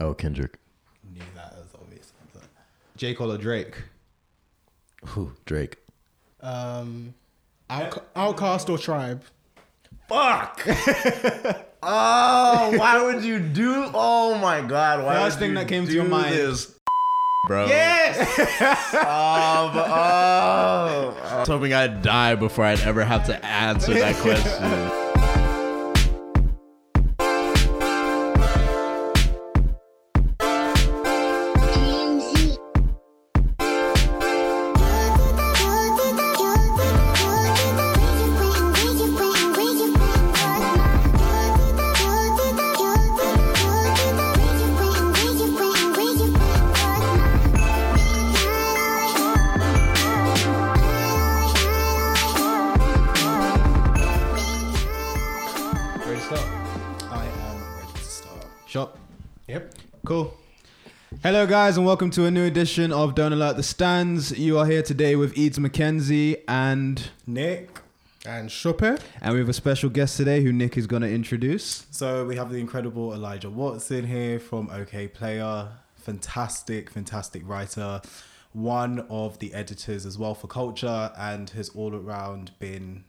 Oh, Kendrick. Knew that as obvious. J. Cole or Drake? Who? Drake. Um, Out- OutKast or Tribe? Fuck. oh, why would you do? Oh my god! Why First would thing you that came to do your mind. this, bro? Yes! Oh, but- oh. I was hoping I'd die before I'd ever have to answer that question. guys, and welcome to a new edition of Don't Alert the Stands. You are here today with Eads McKenzie and Nick. And Chopin. and we have a special guest today who Nick is going to introduce. So we have the incredible Elijah Watson here from Okayplayer. Fantastic, fantastic writer. One of the editors as well for Culture and has all around been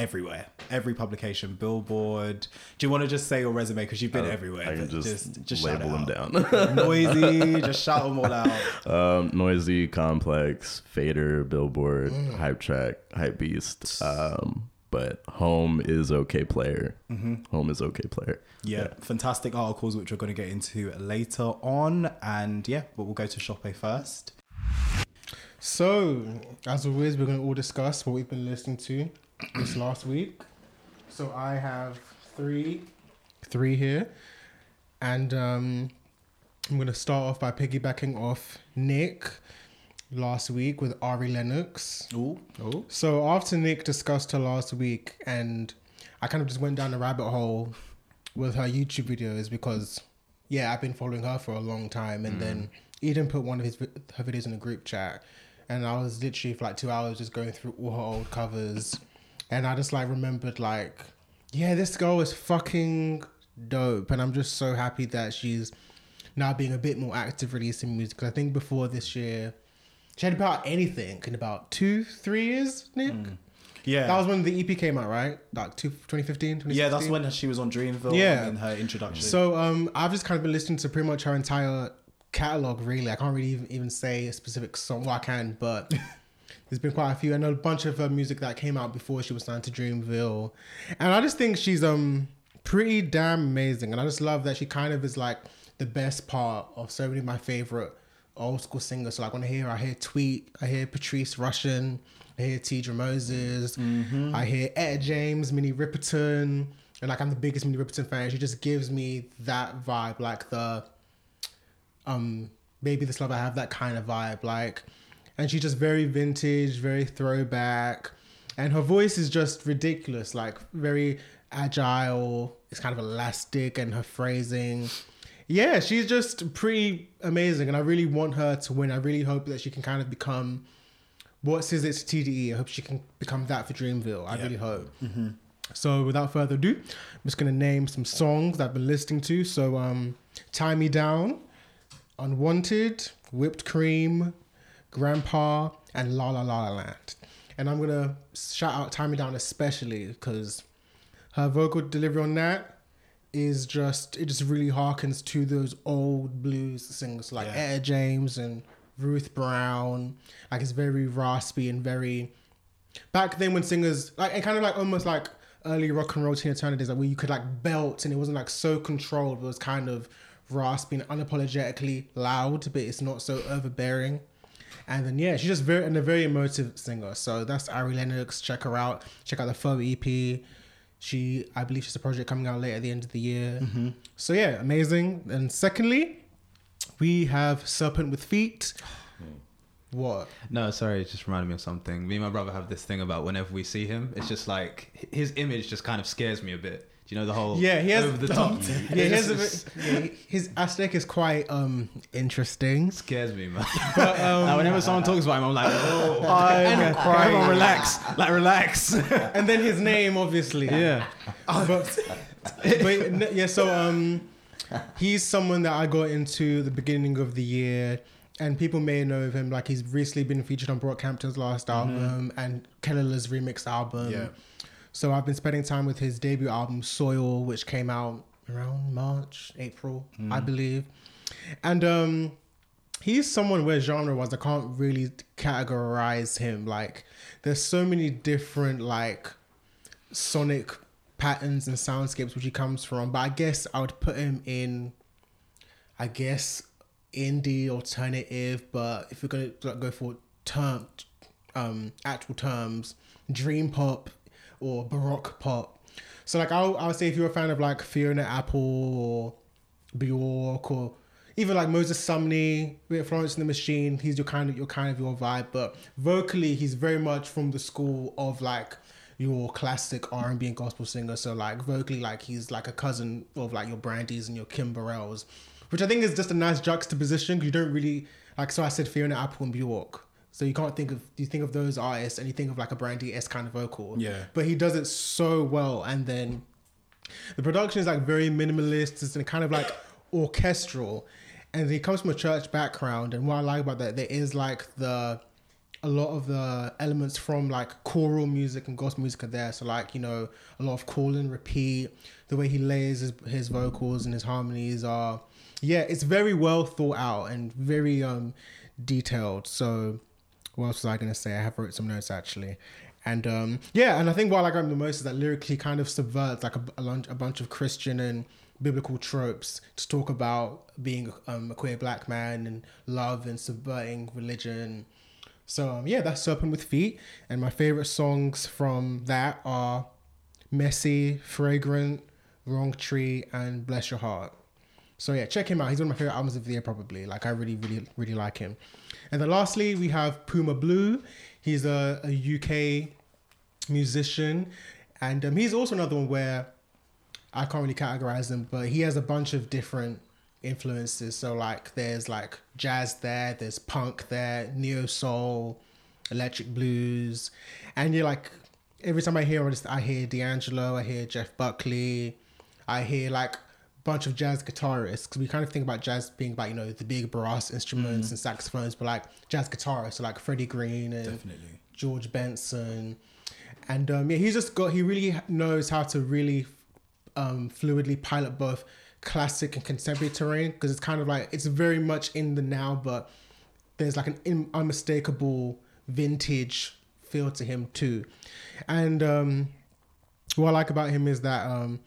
everywhere. Every publication, Billboard. Do you want to just say your resume because you've been everywhere? I can but just, shout label it them out. down. Noisey, just shout them all out. um, Noisey, Complex, Fader, Billboard, Mm. Hypetrak, Hype Beast. Um, but Home is Okayplayer. Mm-hmm. Home is Okayplayer. Yeah, fantastic articles which we're going to get into later on. And yeah, but we'll go to Shopee first. So, as always, we're going to all discuss what we've been listening to this last week. So, I have three, three here, and um, I'm going to start off by piggybacking off Nick last week with Ari Lennox. Ooh, ooh. So after Nick discussed her last week, and I kind of just went down the rabbit hole with her YouTube videos because, yeah, I've been following her for a long time, and then Eden put one of his her videos in a group chat, and I was literally for like two hours just going through all her old covers, and I just like remembered like, yeah, this girl is fucking dope, and I'm just so happy that she's now being a bit more active releasing music. Because I think before this year. She had about anything in about two, three years, Nick. Yeah. That was when the EP came out, right? Like two, 2015, 2016? yeah, that's when she was on Dreamville Yeah. in her introduction. So um, I've just kind of been listening to pretty much her entire catalog. Really, I can't really even, even say a specific song. Well, I can, but there's been quite a few. I know a bunch of her music that came out before she was signed to Dreamville, and I just think she's um pretty damn amazing. And I just love that she kind of is like the best part of so many of my favorite old school singers. So like when I hear, I hear Tweet, I hear Patrice Rushen, I hear Teedra Moses, I hear Etta James, Minnie Riperton, and like I'm the biggest Minnie Riperton fan. She just gives me that vibe, like the um maybe this love I have that kind of vibe, like, and she's just very vintage, very throwback, and her voice is just ridiculous, like very agile. It's kind of elastic, and her phrasing. Yeah, she's just pretty amazing, and I really want her to win. I really hope that she can kind of become what says it's TDE. I hope she can become that for Dreamville. I really hope. So without further ado, I'm just gonna name some songs that I've been listening to. So um, "Tie Me Down," "Unwanted," "Whipped Cream," "Grandpa," and "La La La La Land." And I'm gonna shout out "Tie Me Down" especially because her vocal delivery on that is just it just really harkens to those old blues singers like Yeah. Etta James and Ruth Brown. Like it's very raspy and very back then when singers like it kind of like almost like early rock and roll Tina Turner days like where you could like belt and it wasn't like so controlled but it was kind of raspy and unapologetically loud but it's not so overbearing and then yeah she's just very and a very emotive singer. So that's Ari Lennox. Check her out. Check out the Pho EP she I believe she's a project coming out later at the end of the year. Mm-hmm. So yeah amazing. And secondly we have Serpent with Feet. What? No, sorry, it just reminded me of something. Me and my brother have this thing about whenever we see him, it's just like his image just kind of scares me a bit. Do you know the whole Yeah, he has over the top? Yeah, It his, just- yeah, his aesthetic is quite um interesting. scares me, man. But um, like, whenever someone talks about him, I'm like, oh, I'm crying. everyone relax, like relax. and then his name, obviously. yeah, But, but yeah, so um, he's someone that I got into the beginning of the year, and people may know of him. Like he's recently been featured on Brockhampton's last album and Kelela's remix album. Yeah. So I've been spending time with his debut album Soil, which came out around March, April, I believe. And um he's someone where genre wise I can't really categorize him. Like there's so many different like sonic patterns and soundscapes which he comes from. But I guess I would put him in I guess indie alternative, but if you're gonna like, go for term um actual terms, dream pop or baroque pop. So like I'll I'll say if you're a fan of like Fiona Apple or Bjork or even like Moses Sumney, Florence and the Machine, he's your kind of your kind of your vibe. But vocally, he's very much from the school of like your classic R and B and gospel singer. So like vocally, like he's like a cousin of like your Brandys and your Kim Burrells, which I think is just a nice juxtaposition. you don't really like. So I said Fiona Apple and Bjork. So you can't think of you think of those artists and you think of like a Brandy S kind of vocal. Yeah. But he does it so well, and then the production is like very minimalist. It's kind of like orchestral, and he comes from a church background. And what I like about that, there is like the a lot of the elements from like choral music and gospel music are there. So like you know a lot of call and repeat. The way he lays his, his vocals and his harmonies are, yeah, it's very well thought out and very um detailed. So what else was I gonna say? I have wrote some notes actually. And um, yeah, and I think what I like him the most is that lyrically kind of subverts like a, a, a bunch of Christian and biblical tropes to talk about being um, a queer black man and love and subverting religion. So um, yeah, that's Serpent with Feet. And my favorite songs from that are Messy, Fragrant, Wrong Tree, and Bless Your Heart. So yeah, check him out. He's one of my favorite albums of the year, probably. Like I really, really, really like him. And then lastly, we have Puma Blue. He's a, a UK musician, and um, he's also another one where I can't really categorize him, but he has a bunch of different influences. So like, there's like jazz there, there's punk there, neo soul, electric blues, and you're like, every time I hear I hear D'Angelo, I hear Jeff Buckley, I hear like bunch of jazz guitarists because we kind of think about jazz being about you know the big brass instruments and saxophones, but like jazz guitarists, so like Freddie Green and Definitely. George Benson, and um, yeah, he's just got he really knows how to really um, fluidly pilot both classic and contemporary terrain because it's kind of like it's very much in the now, but there's like an in, unmistakable vintage feel to him too, and um, what I like about him is that um,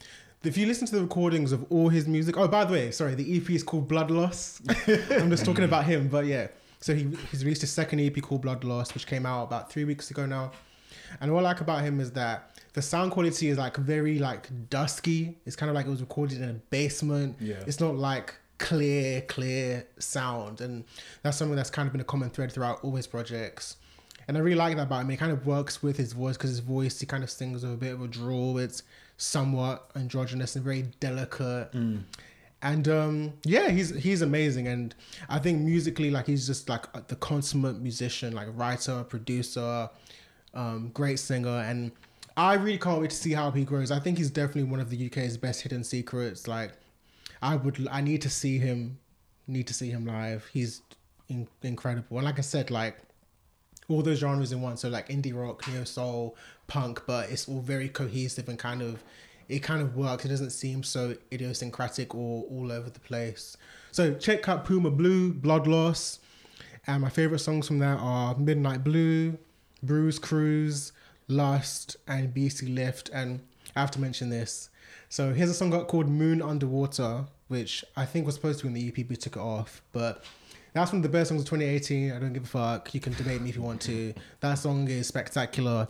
if you listen to the recordings of all his music, oh by the way, sorry, the EP is called Blood Loss. I'm just talking about him, but yeah. So he he's released his second EP called Blood Loss, which came out about three weeks ago now. And what I like about him is that the sound quality is like very like dusky. It's kind of like it was recorded in a basement. Yeah. It's not like clear, clear sound, and that's something that's kind of been a common thread throughout all his projects. And I really like that about him. It kind of works with his voice because his voice, he kind of sings with a bit of a drawl. It's somewhat androgynous and very delicate. And um, yeah, he's he's amazing. And I think musically, like he's just like the consummate musician, like writer, producer, um, great singer. And I really can't wait to see how he grows. I think he's definitely one of the UK's best hidden secrets. Like I would, I need to see him, need to see him live. He's in, incredible. And like I said, like all those genres in one. So like indie rock, neo soul, punk, but it's all very cohesive and kind of it kind of works. It doesn't seem so idiosyncratic or all over the place. So check out Puma Blue, Blood Loss. And my favorite songs from that are Midnight Blue, Bruise Cruise, Lust, and BC Lift. And I have to mention this. So here's a song called Moon Underwater, which I think was supposed to be in the EP, but took it off. But that's one of the best songs of 2018. I don't give a fuck. You can debate me if you want to. That song is spectacular.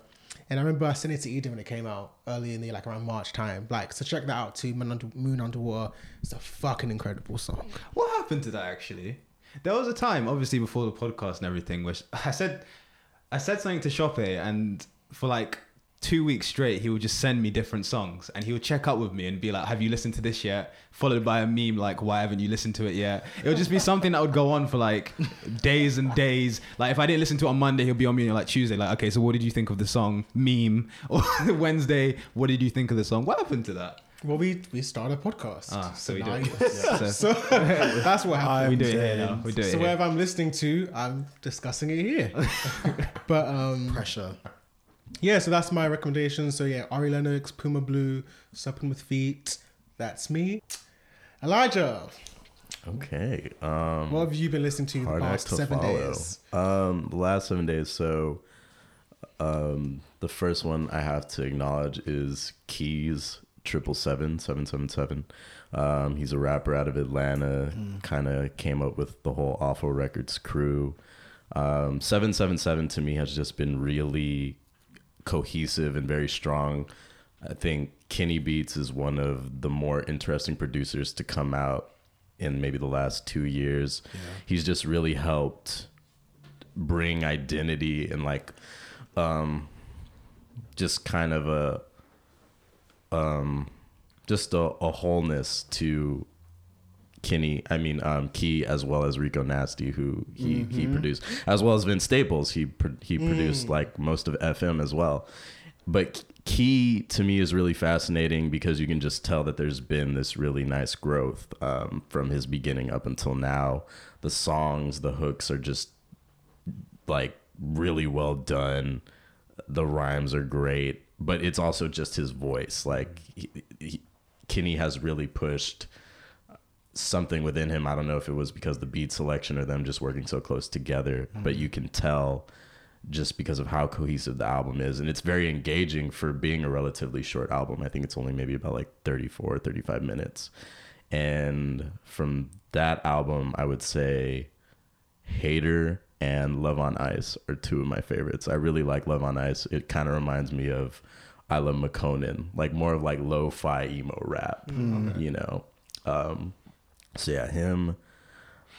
And I remember I sent it to Eden when it came out early in the like around March time. Like, so check that out too. Moon, Under, Moon Underwater. It's a fucking incredible song. What happened to that actually? There was a time, obviously before the podcast and everything, which I said, I said something to Shoppe, and for like two weeks straight, he would just send me different songs, and he would check up with me and be like, "Have you listened to this yet?" Followed by a meme like, "Why haven't you listened to it yet?" It would just be something that would go on for like days and days. Like if I didn't listen to it on Monday, he'll be on me on like Tuesday, like, "Okay, so what did you think of the song?" Meme or Wednesday, "What did you think of the song?" What happened to that? Well, we we started a podcast. Ah, so we do it. Yeah, so- so that's what happened. we do it here now. We do it So here. wherever I'm listening to, I'm discussing it here. but um, Pressure. Yeah, so that's my recommendation. So yeah, Ari Lennox, Puma Blue, Serpent with Feet. That's me. Elijah, Okay. Um, what have you been listening to the past to seven follow. days? Um, the last seven days. So, um, the first one I have to acknowledge is Keys triple seven seven seven seven. Um, he's a rapper out of Atlanta. Kind of came up with the whole Awful Records crew. Um, seven seven seven to me has just been really cohesive and very strong. I think Kenny Beats is one of the more interesting producers to come out in maybe the last two years. He's just really helped bring identity and like um just kind of a um just a, a wholeness to Kenny, I mean, um, Key as well as Rico Nasty, who he, he produced, as well as Vince Staples. He pro- he produced like most of FM as well. But Key to me is really fascinating because you can just tell that there's been this really nice growth um, from his beginning up until now. The songs, the hooks are just like really well done. The rhymes are great, but it's also just his voice. Like he, he, Kenny has really pushed something within him. I don't know if it was because the beat selection or them just working so close together, but you can tell just because of how cohesive the album is and it's very engaging for being a relatively short album. I think it's only maybe about like 34 35 minutes. And from that album, I would say Hater and Love on Ice are two of my favorites. I really like Love on Ice. It kind of reminds me of I Love Makonnen, like more of like lo-fi emo rap, you know. Um, so yeah, him.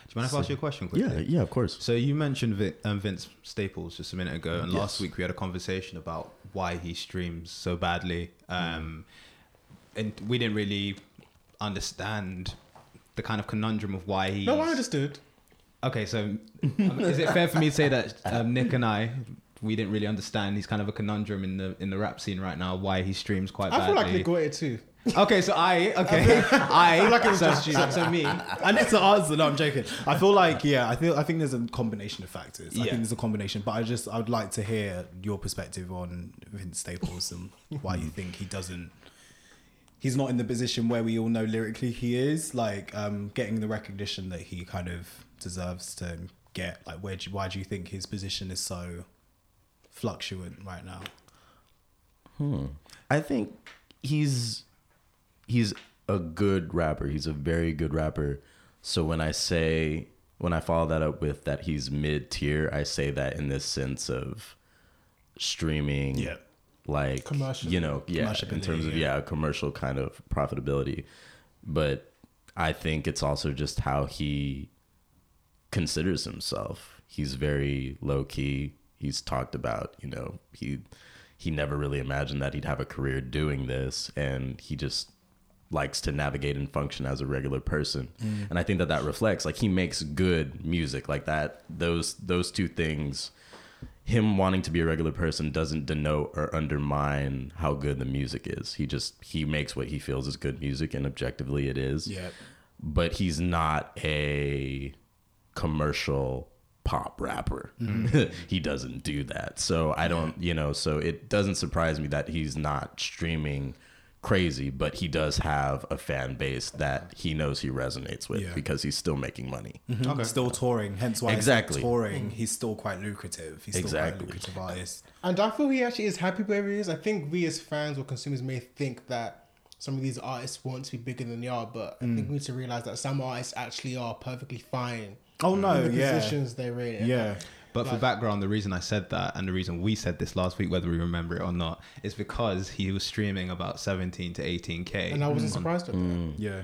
Do you mind if I ask you a question quickly? Yeah, yeah, of course. So you mentioned Vi- um, Vince Staples just a minute ago, and last week we had a conversation about why he streams so badly, um, and we didn't really understand the kind of conundrum of why he. No, I understood. Okay, so um, is it fair for me to say that um, Nick and I, we didn't really understand? He's kind of a conundrum in the in the rap scene right now. Why he streams quite badly. I feel like badly. they got it too. Okay, so I okay I, feel like it was so, just you. so, so me. I need to answer. No, I'm joking. I feel like yeah. I feel I think there's a combination of factors. I Yeah. think there's a combination, but I just I would like to hear your perspective on Vince Staples and why you think he doesn't. He's not in the position where we all know lyrically he is, like um, getting the recognition that he kind of deserves to get. Like, where do you, why do you think his position is so fluctuant right now? I think he's he's a good rapper. He's a very good rapper. So when I say when I follow that up with that he's mid tier, I say that in this sense of streaming, Yeah. like Commercial. you know, yeah, in terms of yeah. yeah, commercial kind of profitability. But I think it's also just how he considers himself. He's very low key. He's talked about, you know, he he never really imagined that he'd have a career doing this and he just likes to navigate and function as a regular person. Mm. And I think that that reflects like he makes good music like that those those two things him wanting to be a regular person doesn't denote or undermine how good the music is. He just he makes what he feels is good music and objectively it is Yeah. but he's not a commercial pop rapper. Mm-hmm. he doesn't do that. So I don't, you know, so it doesn't surprise me that he's not streaming crazy, but he does have a fan base that he knows he resonates with Yeah. because he's still making money. Okay. Still touring, hence why Exactly. exactly touring. He's still quite lucrative. He's still Exactly. quite a lucrative artist. And I feel he actually is happy where he is. I think we as fans or consumers may think that some of these artists want to be bigger than they are, but I Mm. think we need to realize that some artists actually are perfectly fine Oh no, in the yeah, positions they're in. yeah. But for background, the reason I said that and the reason we said this last week, whether we remember it or not, is because he was streaming about 17 to 18k. And I wasn't on- surprised at that. Mm. Yeah.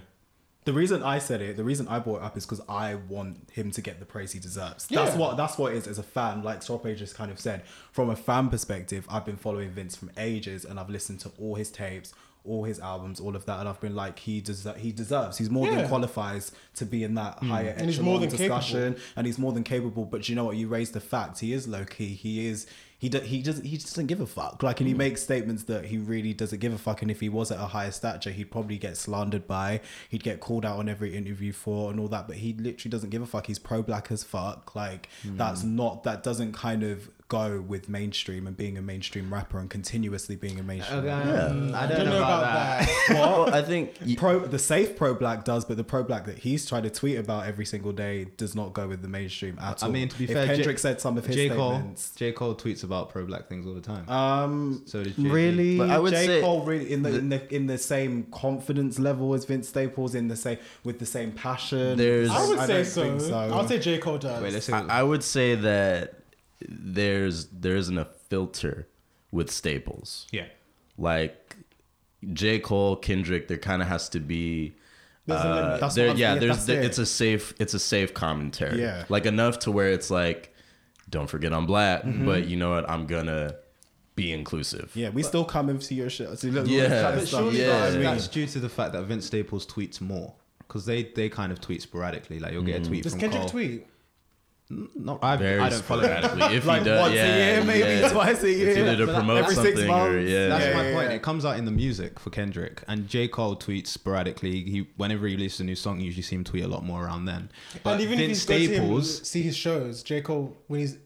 The reason I said it, the reason I brought it up is because I want him to get the praise he deserves. That's Yeah. what that's what it is as a fan. Like Sope just kind of said, from a fan perspective, I've been following Vince from ages and I've listened to all his tapes, all his albums, all of that, and I've been like, he deserves. He deserves. He's more than qualifies to be in that mm. higher And he's more than discussion, and he's more than capable. But you know what? You raised the fact he is low key. He is. He do, he does he just doesn't give a fuck. Like, and he mm. makes statements that he really doesn't give a fuck. And if he was at a higher stature, he'd probably get slandered by. He'd get called out on every interview for and all that. But he literally doesn't give a fuck. He's pro black as fuck. Like, mm. that's not that doesn't kind of go with mainstream and being a mainstream rapper and continuously being a mainstream. Um, I don't, know, about, that. well, I think y- Pro the safe pro black does, but the pro black that he's trying to tweet about every single day does not go with the mainstream at I all. mean, to be if fair, J- Kendrick said some of his J Cole, statements. J Cole tweets about pro black things all the time. Um, so did Jay-Z. really, But I would J say- Cole really in the, in the in the same confidence level as Vince Staples, in the same with the same passion. There's- I would say don't so. I would say J Cole does. Wait, let's see. I, I would say that there's there isn't a filter with Staples. yeah. Like J. Cole, Kendrick, there kind of has to be. Uh, there- yeah, yeah, there's that's there, it. it's a safe it's a safe commentary. Yeah. like enough to where it's like, don't forget I'm black, Mm-hmm. but you know what? I'm gonna be inclusive. Yeah, we still come into your shit. So look, Yeah. all this kind of But surely You know what I Yeah. mean? That's due to the fact that Vince Staples tweets more because they they kind of tweet sporadically. Like you'll get a tweet Does from Kendrick Cole. tweet? No, I, Very I don't follow that. If like he does, once yeah, a year, maybe yeah. twice a year. It's either to promote every six something or yeah. That's Yeah, my yeah, point. yeah. It comes out in the music for Kendrick, and J Cole tweets sporadically. He whenever he releases a new song, you usually see him tweet a lot more around then. But and even Vince if you go to him, Staples, see his shows, J Cole when he's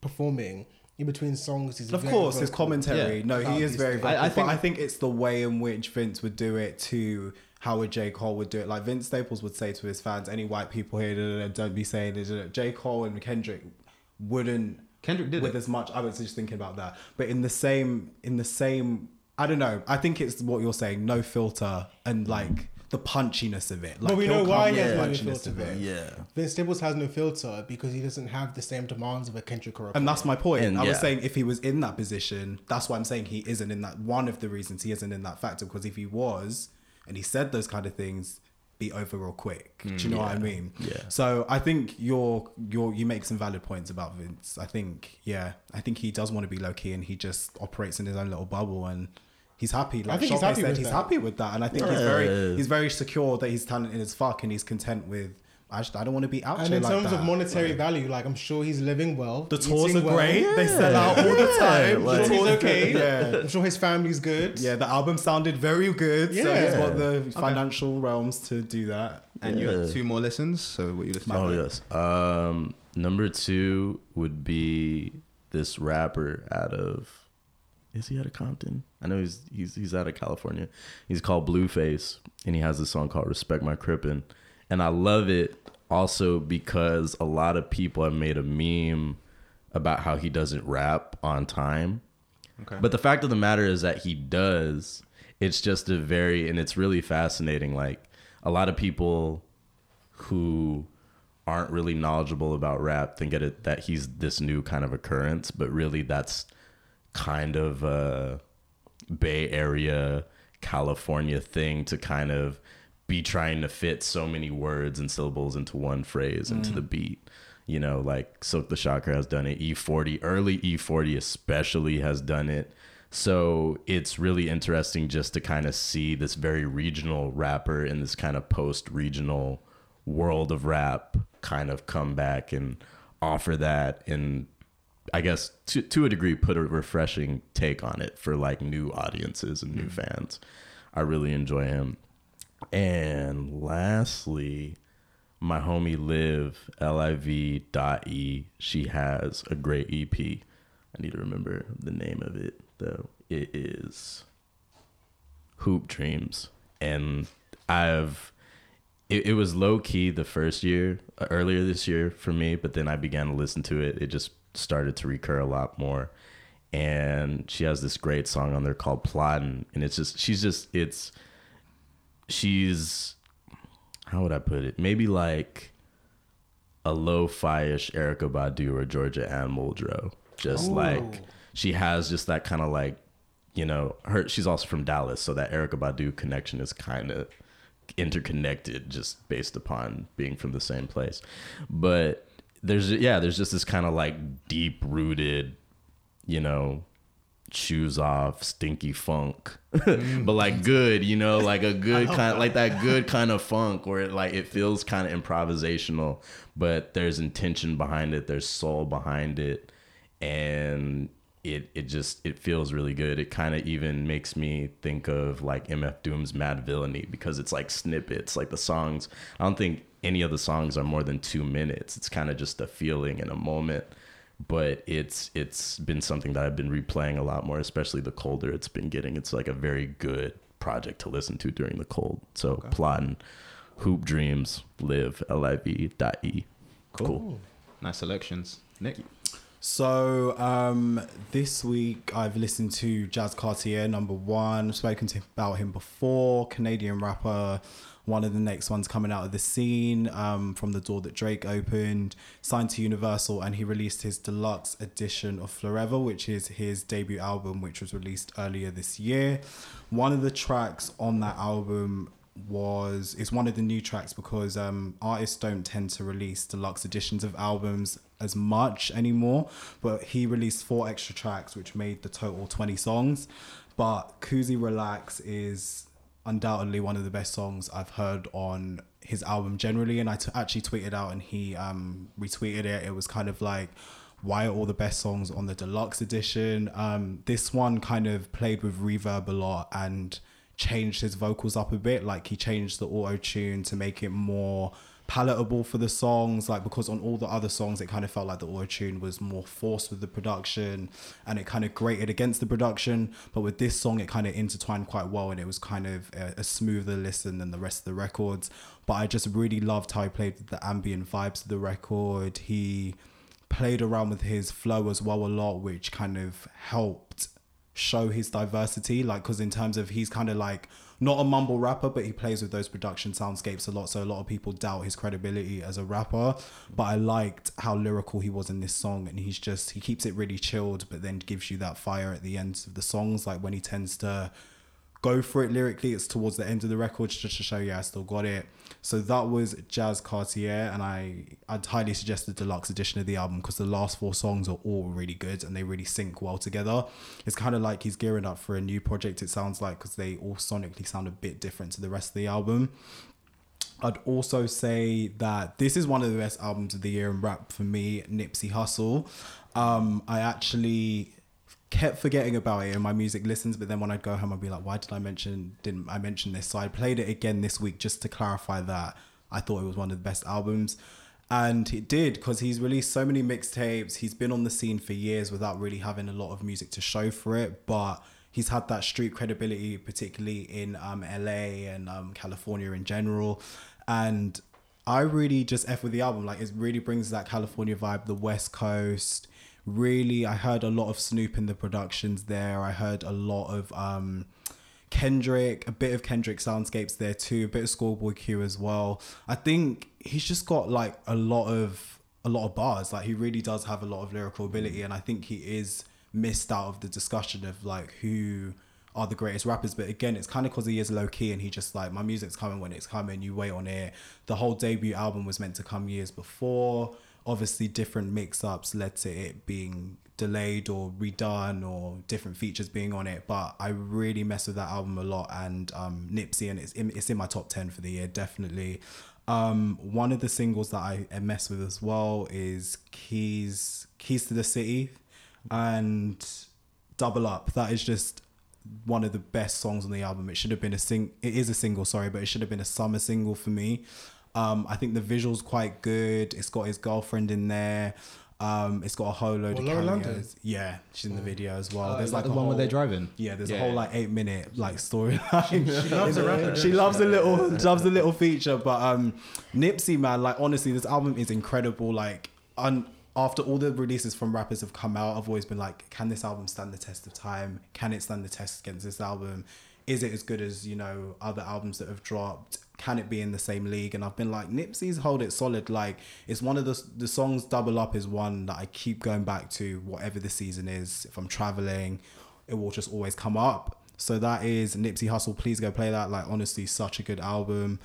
performing in between songs, he's Of very course, his commentary. Yeah. No, he is very. Obviously. Vocal, I- I I, think- think, I think it's the way in which Vince would do it to how a J Cole would do it. Like Vince Staples would say to his fans, "Any white people here, da, da, da, don't be saying this." da, da." J Cole and Kendrick wouldn't Kendrick did with it. as much. I was just thinking about that, but in the same, in the same. I don't know. I think it's what you're saying. No filter and like the punchiness of it. Like But we know why with he has no punchiness filter, of it. yeah. Vince Staples has no filter because he doesn't have the same demands of a Kendrick or a And that's my point. And I was saying if he was in that position, that's why I'm saying he isn't in that. One of the reasons he isn't in that factor because if he was and he said those kind of things, be over real quick. Do you know what I mm, mean? Yeah. So I think you're you're you make some valid points about Vince. I think yeah, I think he does want to be low key and he just operates in his own little bubble and. He's happy. Like think he's happy said, with he's happy with that, and I think he's very, he's very secure that he's talented as fuck, and he's content with. I, just, I don't want to be out And in like terms that. of monetary Like, value, like I'm sure he's living well. the tours eating are well. great. They sell out all the time. I'm The sure he's tours- okay. Yeah. I'm sure his family's good. Yeah, the album sounded very good. Yeah. So Yeah. he's got the financial realms to do that. and you had two more listens. So what you listening? Oh to? yes. Um, number two would be this rapper out of. Is he out of Compton? I know he's he's he's out of California. He's called Blueface, and he has a song called "Respect My Crippin'," and I love it also because a lot of people have made a meme about how he doesn't rap on time. Okay. But the fact of the matter is that he does. It's just a very, and it's really fascinating. Like a lot of people who aren't really knowledgeable about rap think that it, that he's this new kind of occurrence, but really that's kind of a Bay Area, California thing to kind of be trying to fit so many words and syllables into one phrase into the mm. beat. You know, like Silk the Shocker has done it. E40, early E40 especially has done it. So it's really interesting just to kind of see this very regional rapper in this kind of post regional world of rap kind of come back and offer that and I guess to to a degree put a refreshing take on it for like new audiences and new mm. fans. I really enjoy him. And lastly, my homie Liv L I V dot E. She has a great EP. I need to remember the name of it though. It is Hoop Dreams, and I've it, it was low key the first year uh, earlier this year for me, but then I began to listen to it. It just started to recur a lot more. And she has this great song on there called Plottin'. And it's just she's just it's she's how would I put it? Maybe like a lo-fi-ish Erykah Badu or Georgia Ann Muldrow. Just Ooh. like she has just that kind of like, you know, her she's also from Dallas, so that Erykah Badu connection is kind of interconnected just based upon being from the same place. But there's yeah, there's just this kind of like deep rooted, you know, shoes off, stinky funk, but like good, you know, like a good kind, like that good kind of funk where it like it feels kind of improvisational, but there's intention behind it, there's soul behind it, and it it just it feels really good. It kind of even makes me think of like MF Doom's Madvillainy because it's like snippets, like the songs. I don't think any of the songs are more than two minutes. It's kind of just a feeling and a moment but it's it's been something that I've been replaying a lot more, especially the colder it's been getting. It's like a very good project to listen to during the cold. So plotting, hoop dreams, live liv dot e. Cool. Nice selections, Nick. So um, this week I've listened to Jazz Cartier number one. Spoken to about him before. Canadian rapper. One of the next ones coming out of the scene um, from the door that Drake opened. Signed to Universal, and he released his deluxe edition of Fleurever, which is his debut album, which was released earlier this year. One of the tracks on that album was is one of the new tracks because um, artists don't tend to release deluxe editions of albums as much anymore. But he released four extra tracks, which made the total twenty songs. But Kuzi Relax is undoubtedly one of the best songs I've heard on his album generally. And I t- actually tweeted out and he um, retweeted it. It was kind of like why are all the best songs on the deluxe edition? Um, this one kind of played with reverb a lot and changed his vocals up a bit. Like he changed the auto tune to make it more palatable for the songs like because on all the other songs it kind of felt like the auto tune was more forced with the production and it kind of grated against the production. But with this song it kind of intertwined quite well and it was kind of a, a smoother listen than the rest of the records. But i just really loved how he played the ambient vibes of the record. He played around with his flow as well a lot which kind of helped show his diversity like because in terms of he's kind of like not a mumble rapper but he plays with those production soundscapes a lot so a lot of people doubt his credibility as a rapper. But i liked how lyrical he was in this song and he's just he keeps it really chilled but then gives you that fire at the end of the songs like when he tends to go for it lyrically. It's towards the end of the record just to show you I still got it. So that was Jazz Cartier, and I I'd highly suggest the deluxe edition of the album because the last four songs are all really good and they really sync well together. It's kind of like he's gearing up for a new project. It sounds like because they all sonically sound a bit different to the rest of the album. I'd also say that this is one of the best albums of the year in rap for me, Nipsey Hussle. Um, I actually kept forgetting about it in my music listens, but then when I'd go home, I'd be like, why did I mention, didn't I mention this? So I played it again this week just to clarify that I thought it was one of the best albums. And it did because he's released so many mixtapes. He's been on the scene for years without really having a lot of music to show for it, but he's had that street credibility, particularly in um, LA and um, California in general. And I really just F with the album. Like it really brings that California vibe, the West Coast. Really, I heard a lot of Snoop in the productions there. I heard a lot of um, Kendrick, a bit of Kendrick soundscapes there too, a bit of Schoolboy Q as well. I think he's just got like a lot of a lot of bars. Like he really does have a lot of lyrical ability, and I think he is missed out of the discussion of like who are the greatest rappers. But again, it's kind of because he is low key and he just like my music's coming when it's coming. You wait on it. The whole debut album was meant to come years before. Obviously, different mix ups led to it being delayed or redone or different features being on it. But I really mess with that album a lot and um, Nipsey, and it's in, it's in my top 10 for the year, definitely. Um, one of the singles that I mess with as well is Keys Keys to the City and Double Up. That is just one of the best songs on the album. It should have been a sing. It is a single, sorry, but it should have been a summer single for me. Um, I think the visuals quite good. It's got his girlfriend in there. Um, it's got a whole load Oh, of Lauren cameos. London? Yeah, she's in the video as well. Oh, there's is like the a one where they're driving? Yeah, there's a whole like eight minute like storyline. She loves a rapper, She loves a little loves a little feature. But um Nipsey man, like honestly, this album is incredible. Like un- after all the releases from rappers have come out, I've always been like, can this album stand the test of time? Can it stand the test against this album? Is it as good as, you know, other albums that have dropped? Can it be in the same league? And I've been like, Nipsey's hold it solid. Like it's one of the the songs Double Up is one that I keep going back to whatever the season is. If I'm traveling, it will just always come up. So that is Nipsey Hussle. Please go play that. Like honestly, such a good album.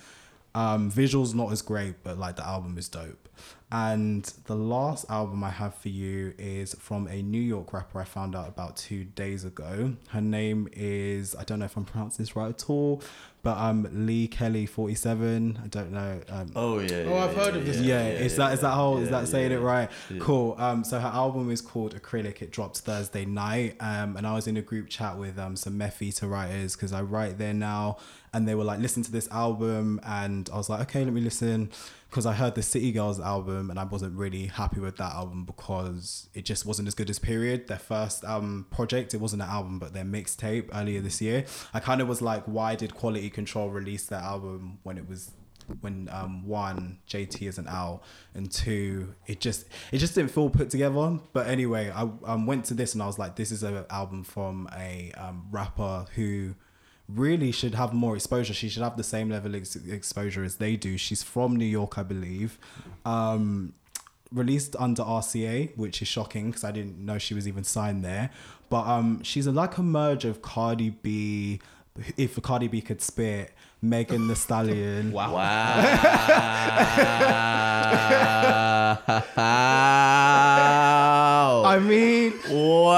Um, visuals not as great, but like the album is dope. And the last album I have for you is from a New York rapper I found out about two days ago. Her name is I don't know if I'm pronouncing this right at all, but um Leikeli forty seven. I don't know. Um, Oh yeah. Oh, I've heard of this. yeah, is that is that whole? yeah, that saying yeah, it right? yeah. Cool. Um, so her album is called Acrylic. It dropped Thursday night. Um, and I was in a group chat with um some Meth Eater writers because I write there now, and they were like, listen to this album, and I was like, okay, let me listen, because I heard the City Girls album, and I wasn't really happy with that album because it just wasn't as good as Period, their first um project. It wasn't an album, but their mixtape earlier this year. I kind of was like, why did Quality Control release their album when it was when um one JT isn't out and two it just it just didn't feel put together but anyway I um, went to this and I was like this is an album from a um, rapper who really should have more exposure she should have the same level of ex- exposure as they do she's from New York I believe um released under RCA which is shocking because I didn't know she was even signed there but um she's a, like a merge of Cardi B if Cardi B could spit Megan Thee Stallion Wow. Wow. I mean, wow.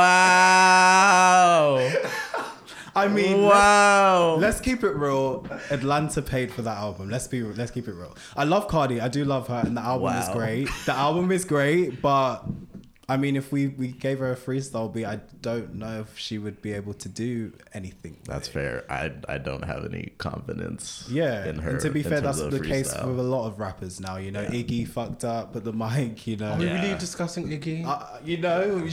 I mean, wow. let's, let's keep it real. Atlanta paid for that album. Let's be, let's keep it real. I love Cardi. I do love her, and the album is great. The album is great, but I mean, if we we gave her a freestyle beat, I don't know if she would be able to do anything. That's it. fair. I I don't have any confidence. Yeah, in her. and to be fair, that's of the case with a lot of rappers now. You know, Yeah. Iggy fucked up at the mic. You know, Are we Yeah. really discussing Iggy? Uh, you know,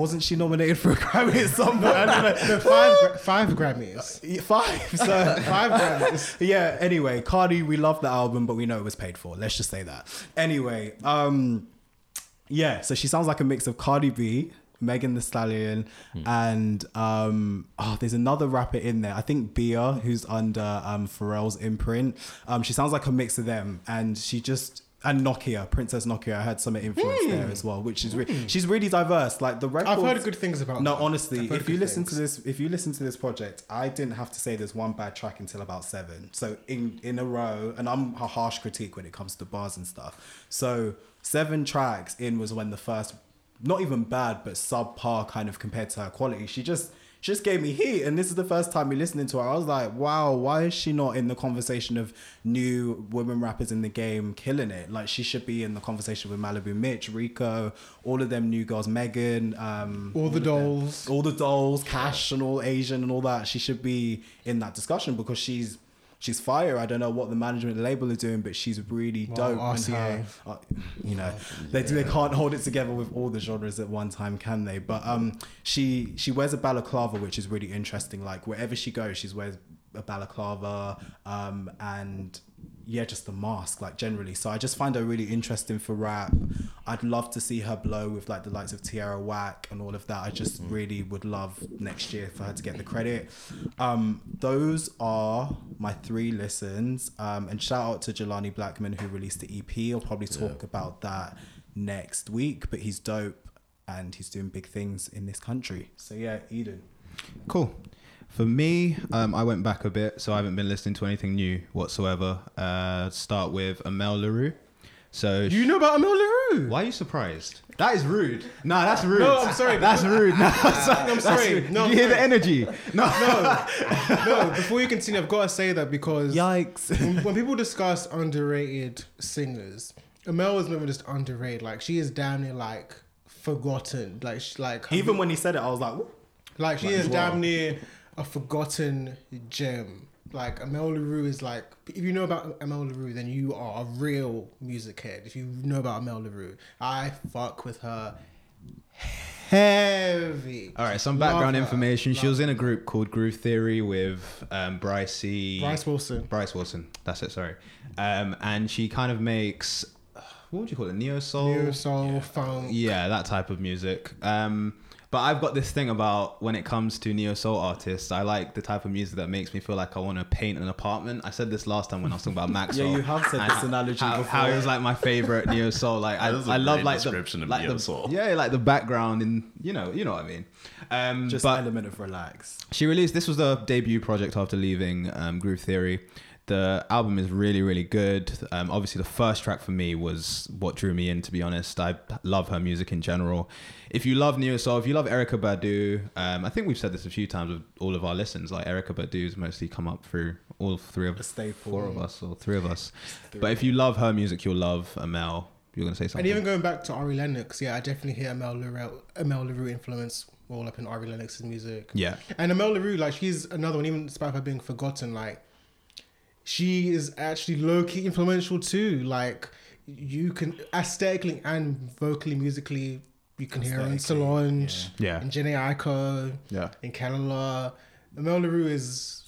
wasn't she nominated for a Grammy somewhere? I don't know. no, five, gra- five Grammys. Yeah, Five. So Five Grammys. yeah. Anyway, Cardi, we love the album, but we know it was paid for. Let's just say that. Anyway, um, yeah. So she sounds like a mix of Cardi B, Megan Thee Stallion, and um, oh, there's another rapper in there. I think Bia, who's under um Pharrell's imprint. Um, she sounds like a mix of them, and she just. And Nokia, Princess Nokia, I had some influence there hmm. as well, which is re- hmm. she's really diverse. Like the record, I've heard good things about no, her. honestly, if you listen to this, if you listen to this project, I didn't have to say there's one bad track until about seven. So in in a row, and I'm a harsh critique when it comes to bars and stuff. So seven tracks in was when the first, not even bad, but subpar kind of compared to her quality. She just she just gave me heat, and this is the first time me listening to her. I was like, wow, why is she not in the conversation of new women rappers in the game killing it? Like she should be in the conversation with Malibu Mitch, Rico, all of them new girls, Megan, um, All the of them dolls. all the dolls, Cash, and all Asian and all that. She should be in that discussion because she's she's fire. I don't know what the management label is doing, but she's really Well, dope. and RCA. her- uh, you know, they they can't hold it together with all the genres at one time, can they? But um, she she wears a balaclava, which is really interesting. Like wherever she goes, she wears a balaclava, um, and yeah, just the mask, like generally. So I just find her really interesting for rap. I'd love to see her blow with like the likes of Tierra Whack and all of that. I just really would love next year for her to get the credit. Um, those are my three listens. Um, and shout out to Jelani Blackman who released the EP. I'll probably talk about that next week, but he's dope and he's doing big things in this country. So yeah, Eden. Cool. For me, um, I went back a bit, so I haven't been listening to anything new whatsoever. Uh, start with Amel Larrieux. So Do You know about Amel Larrieux? Why are you surprised? That is rude. No, that's rude. No, I'm sorry. That's rude. No, I'm sorry. No, Did you hear I'm the sorry. energy? No, no, no. before you continue, I've got to say that because Yikes. when, when people discuss underrated singers, Amel is never just underrated. Like she is damn near like forgotten. Like she, like her- Even when he said it, I was like, "What?" like she like, is wow. damn near a forgotten gem. Like Amel Larrieux is like if you know about Amel Larrieux, then you are a real music head. If you know about Amel Larrieux, I fuck with her heavy. All right, some background information. She was in a group called Groove Theory with um, Bryce C. Bryce Wilson. Bryce Wilson. That's it. Sorry. Um, and she kind of makes what would you call it? Neo soul. New soul, funk. Yeah, that type of music. Um, but I've got this thing about when it comes to neo soul artists, I like the type of music that makes me feel like I want to paint an apartment. I said this last time when I was talking about Maxwell. Yeah, you have said and this analogy how, before. How it was like my favorite neo soul. Like I, That is a I love like description the of like neo the, soul. Yeah, like the background and you know, you know what I mean. Um, Just but element of relax. she released this was the debut project after leaving um, Groove Theory. The album is really, really good. Um, obviously, the first track for me was what drew me in. To be honest, I love her music in general. If you love neo soul, if you love Erykah Badu, um, I think we've said this a few times with all of our listens. Like Erykah Badu's mostly come up through all three of staple. four of us or three of us. But if you love her music, you'll love Amel. You're gonna say something And even going back to Ari Lennox, yeah, I definitely hear Amel Larrieux, Amel Larrieux influence all up in Ari Lennox's music. yeah, And Amel Larrieux, like, she's another one, even despite her being forgotten, like, she is actually low key influential too. Like, you can aesthetically and vocally, musically, you can hear her in Aesthetically, Solange, yeah, in Jhené Aiko, yeah. in Kelela. Amel Larrieux is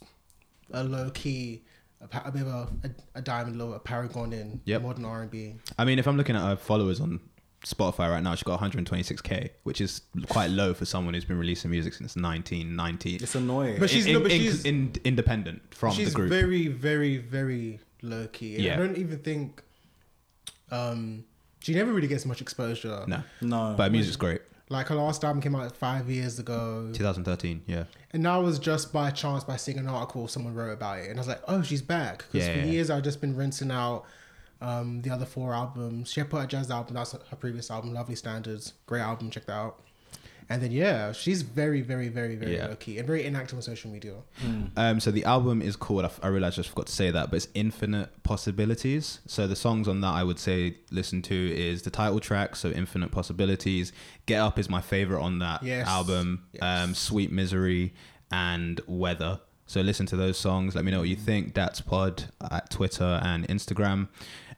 a low key, a, a bit of a, a, a diamond low, a paragon in Yep. modern R&B. I mean, if I'm looking at her followers on Spotify right now, she's got 126k, which is quite low for someone who's been releasing music since 1990. It's annoying. But she's- in, no, but in- she's- in- independent from she's the group. very, very, very low key. Yeah. I don't even think um, she never really gets much exposure. no, no. but her music's great. Like her last album came out five years ago, 2013, yeah, and that was just by chance by seeing an article someone wrote about it, and I was like, oh, she's back. Because Yeah, for yeah. years I've just been rinsing out um, the other four albums. She had put a jazz album. That's her previous album, Lovely Standards, great album. Check that out. And then yeah, she's very, very, very, very Yeah. low key and very inactive on social media. Um, so the album is called. I, f- I realized I just forgot to say that, but it's Infinite Possibilities. So the songs on that I would say listen to is the title track, so Infinite Possibilities. Get Up is my favorite on that Yes. album. Yes. Um, Sweet Misery and Weather. So listen to those songs. Let me know what you think. That's Pod at Twitter and Instagram.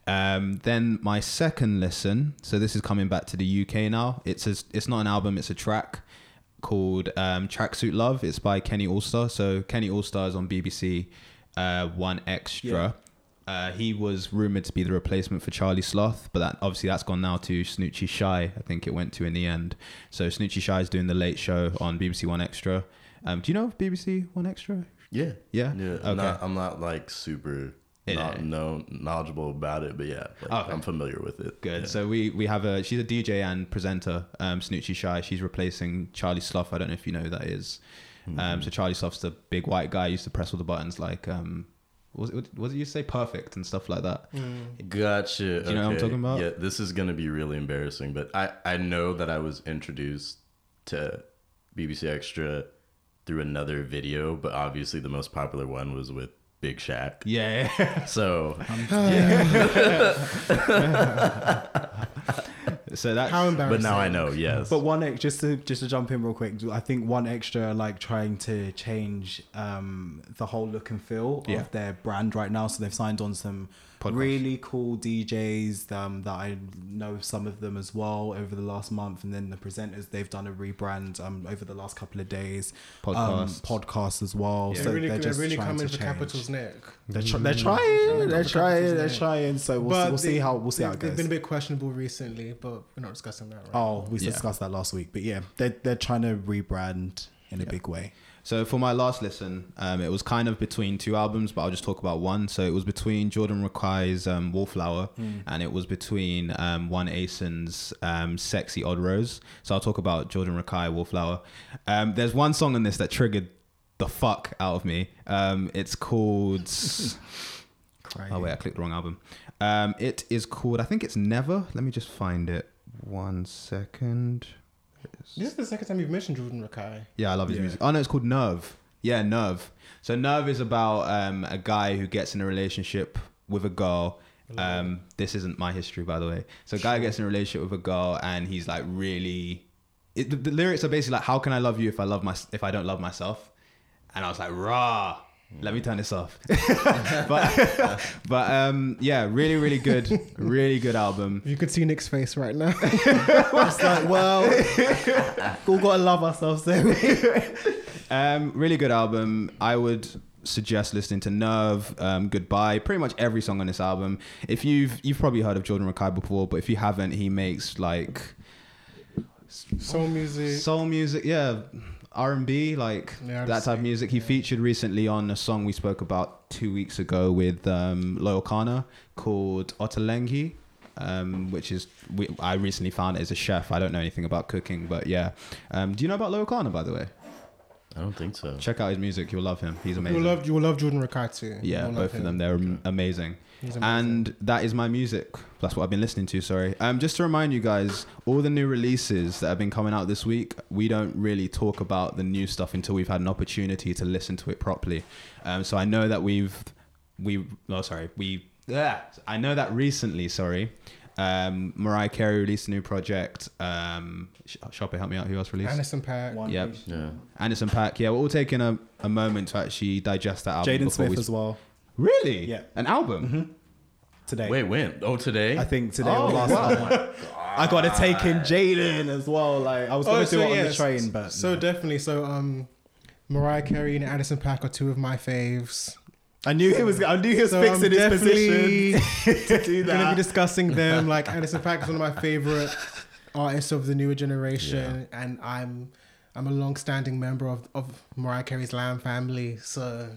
Um, then my second listen. So this is coming back to the UK now. It's a, it's not an album. It's a track called um, Tracksuit Love. It's by Kenny Allstar. So Kenny Allstar is on BBC uh, 1Xtra. Uh, he was rumored to be the replacement for Charlie Sloth, but that obviously that's gone now to Snoochie Shy. I think it went to in the end. So Snoochie Shy is doing the late show on BBC 1Xtra. Um, do you know BBC 1Xtra? Yeah. Yeah? Yeah. Okay. I'm, not, I'm not like super Yeah. Not know, knowledgeable about it, but yeah, like, Okay. I'm familiar with it. Good. Yeah. So we we have a she's a DJ and presenter, um, Snoochie Shy. She's replacing Charlie Sloth. I don't know if you know who that is. Mm-hmm. Um, so Charlie Sloth's the big white guy. Used to press all the buttons like um, what was it, what did you say perfect and stuff like that. Gotcha. Do you know what I'm talking about? Yeah, this is gonna be really embarrassing, but I I know that I was introduced to BBC Extra through another video, but obviously the most popular one was with Big Shaq. Yeah. So so that's How embarrassing! but now I know, yes. But one ex- just to just to jump in real quick, I think one extra like trying to change um, the whole look and feel Yeah. of their brand right now. So they've signed on some Podcasts. really cool DJs um, that I know some of them as well over the last month, and then the presenters they've done a rebrand um, over the last couple of days. Um, Podcasts. podcasts as well. Yeah. So they're really, they're they're just really trying coming to for change. Capital's neck. They're, tr- they're trying. They're for trying. Capital's They're trying. So we'll, see, we'll see how we'll see how it they've been a bit questionable recently, but we're not discussing that. Right? Oh, we Yeah. discussed that last week, but yeah, they're they're trying to rebrand in a big way. So for my last listen, um, it was kind of between two albums, but I'll just talk about one. So it was between Jordan Rakei's um, Wallflower, and it was between um, One Ason's um, Sexy Odd Rose. So I'll talk about Jordan Rakei Wallflower. Um, there's one song on this that triggered the fuck out of me. Um, it's called. oh wait, I clicked the wrong album. Um, it is called. I think it's Never. Let me just find it. One second. This is the second time you've mentioned Jordan Rakei. Yeah, I love his Yeah. music. Oh no, it's called Nerve. Yeah, Nerve. So Nerve is about um, a guy who gets in a relationship with a girl. Um, this isn't my history, by the way. So a guy gets in a relationship with a girl, and he's like really. It, the, the lyrics are basically like, "How can I love you if I love my if I don't love myself?" And I was like, "Rah." Let me turn this off. but but um, yeah, really really good, really good album. You could see Nick's face right now, It's like, well, we all gotta love ourselves. Um, really good album. I would suggest listening to Nerve, um, Goodbye, pretty much every song on this album. If you've you've probably heard of Jordan Rakei before, but if you haven't, he makes like soul music. soul music, yeah, R and B, like Yeah, that type of music. He featured recently on a song we spoke about two weeks ago with um, Loyle Carner called Ottolenghi. Um, which is we, I recently found it as a chef. I don't know anything about cooking, but yeah. Um, do you know about Loyle Carner, by the way? I don't think so. Check out his music. You'll love him. He's amazing. You'll love you'll love Jordan Rakatu. yeah, You'll love both of them. They're am- amazing. He's amazing. And that is my music. That's what I've been listening to. Sorry. Um, just to remind you guys, all the new releases that have been coming out this week, we don't really talk about the new stuff until we've had an opportunity to listen to it properly. Um, so I know that we've we oh sorry we yeah I know that recently sorry. Um, Mariah Carey released a new project. Um, Sh- Shoppe, help me out. Who else released? Anderson Paak. One Yep. Piece. Yeah. Anderson Paak. Yeah, we're all taking a, a moment to actually digest that album. Jaden Smith we as well Really? Yeah. An album? today. Wait, when? Oh, today? I think today Oh, or last wow. night. I got to take in Jaden as well. Like I was gonna do it on the train, but so no. definitely. So um, Mariah Carey and Addison Pack are two of my faves. I knew he was. I knew he was So fixing I'm his position to do Gonna be discussing them. Like Anderson Paak is one of my favorite artists of the newer generation, and I'm I'm a long-standing member of, of Mariah Carey's Lamb family. So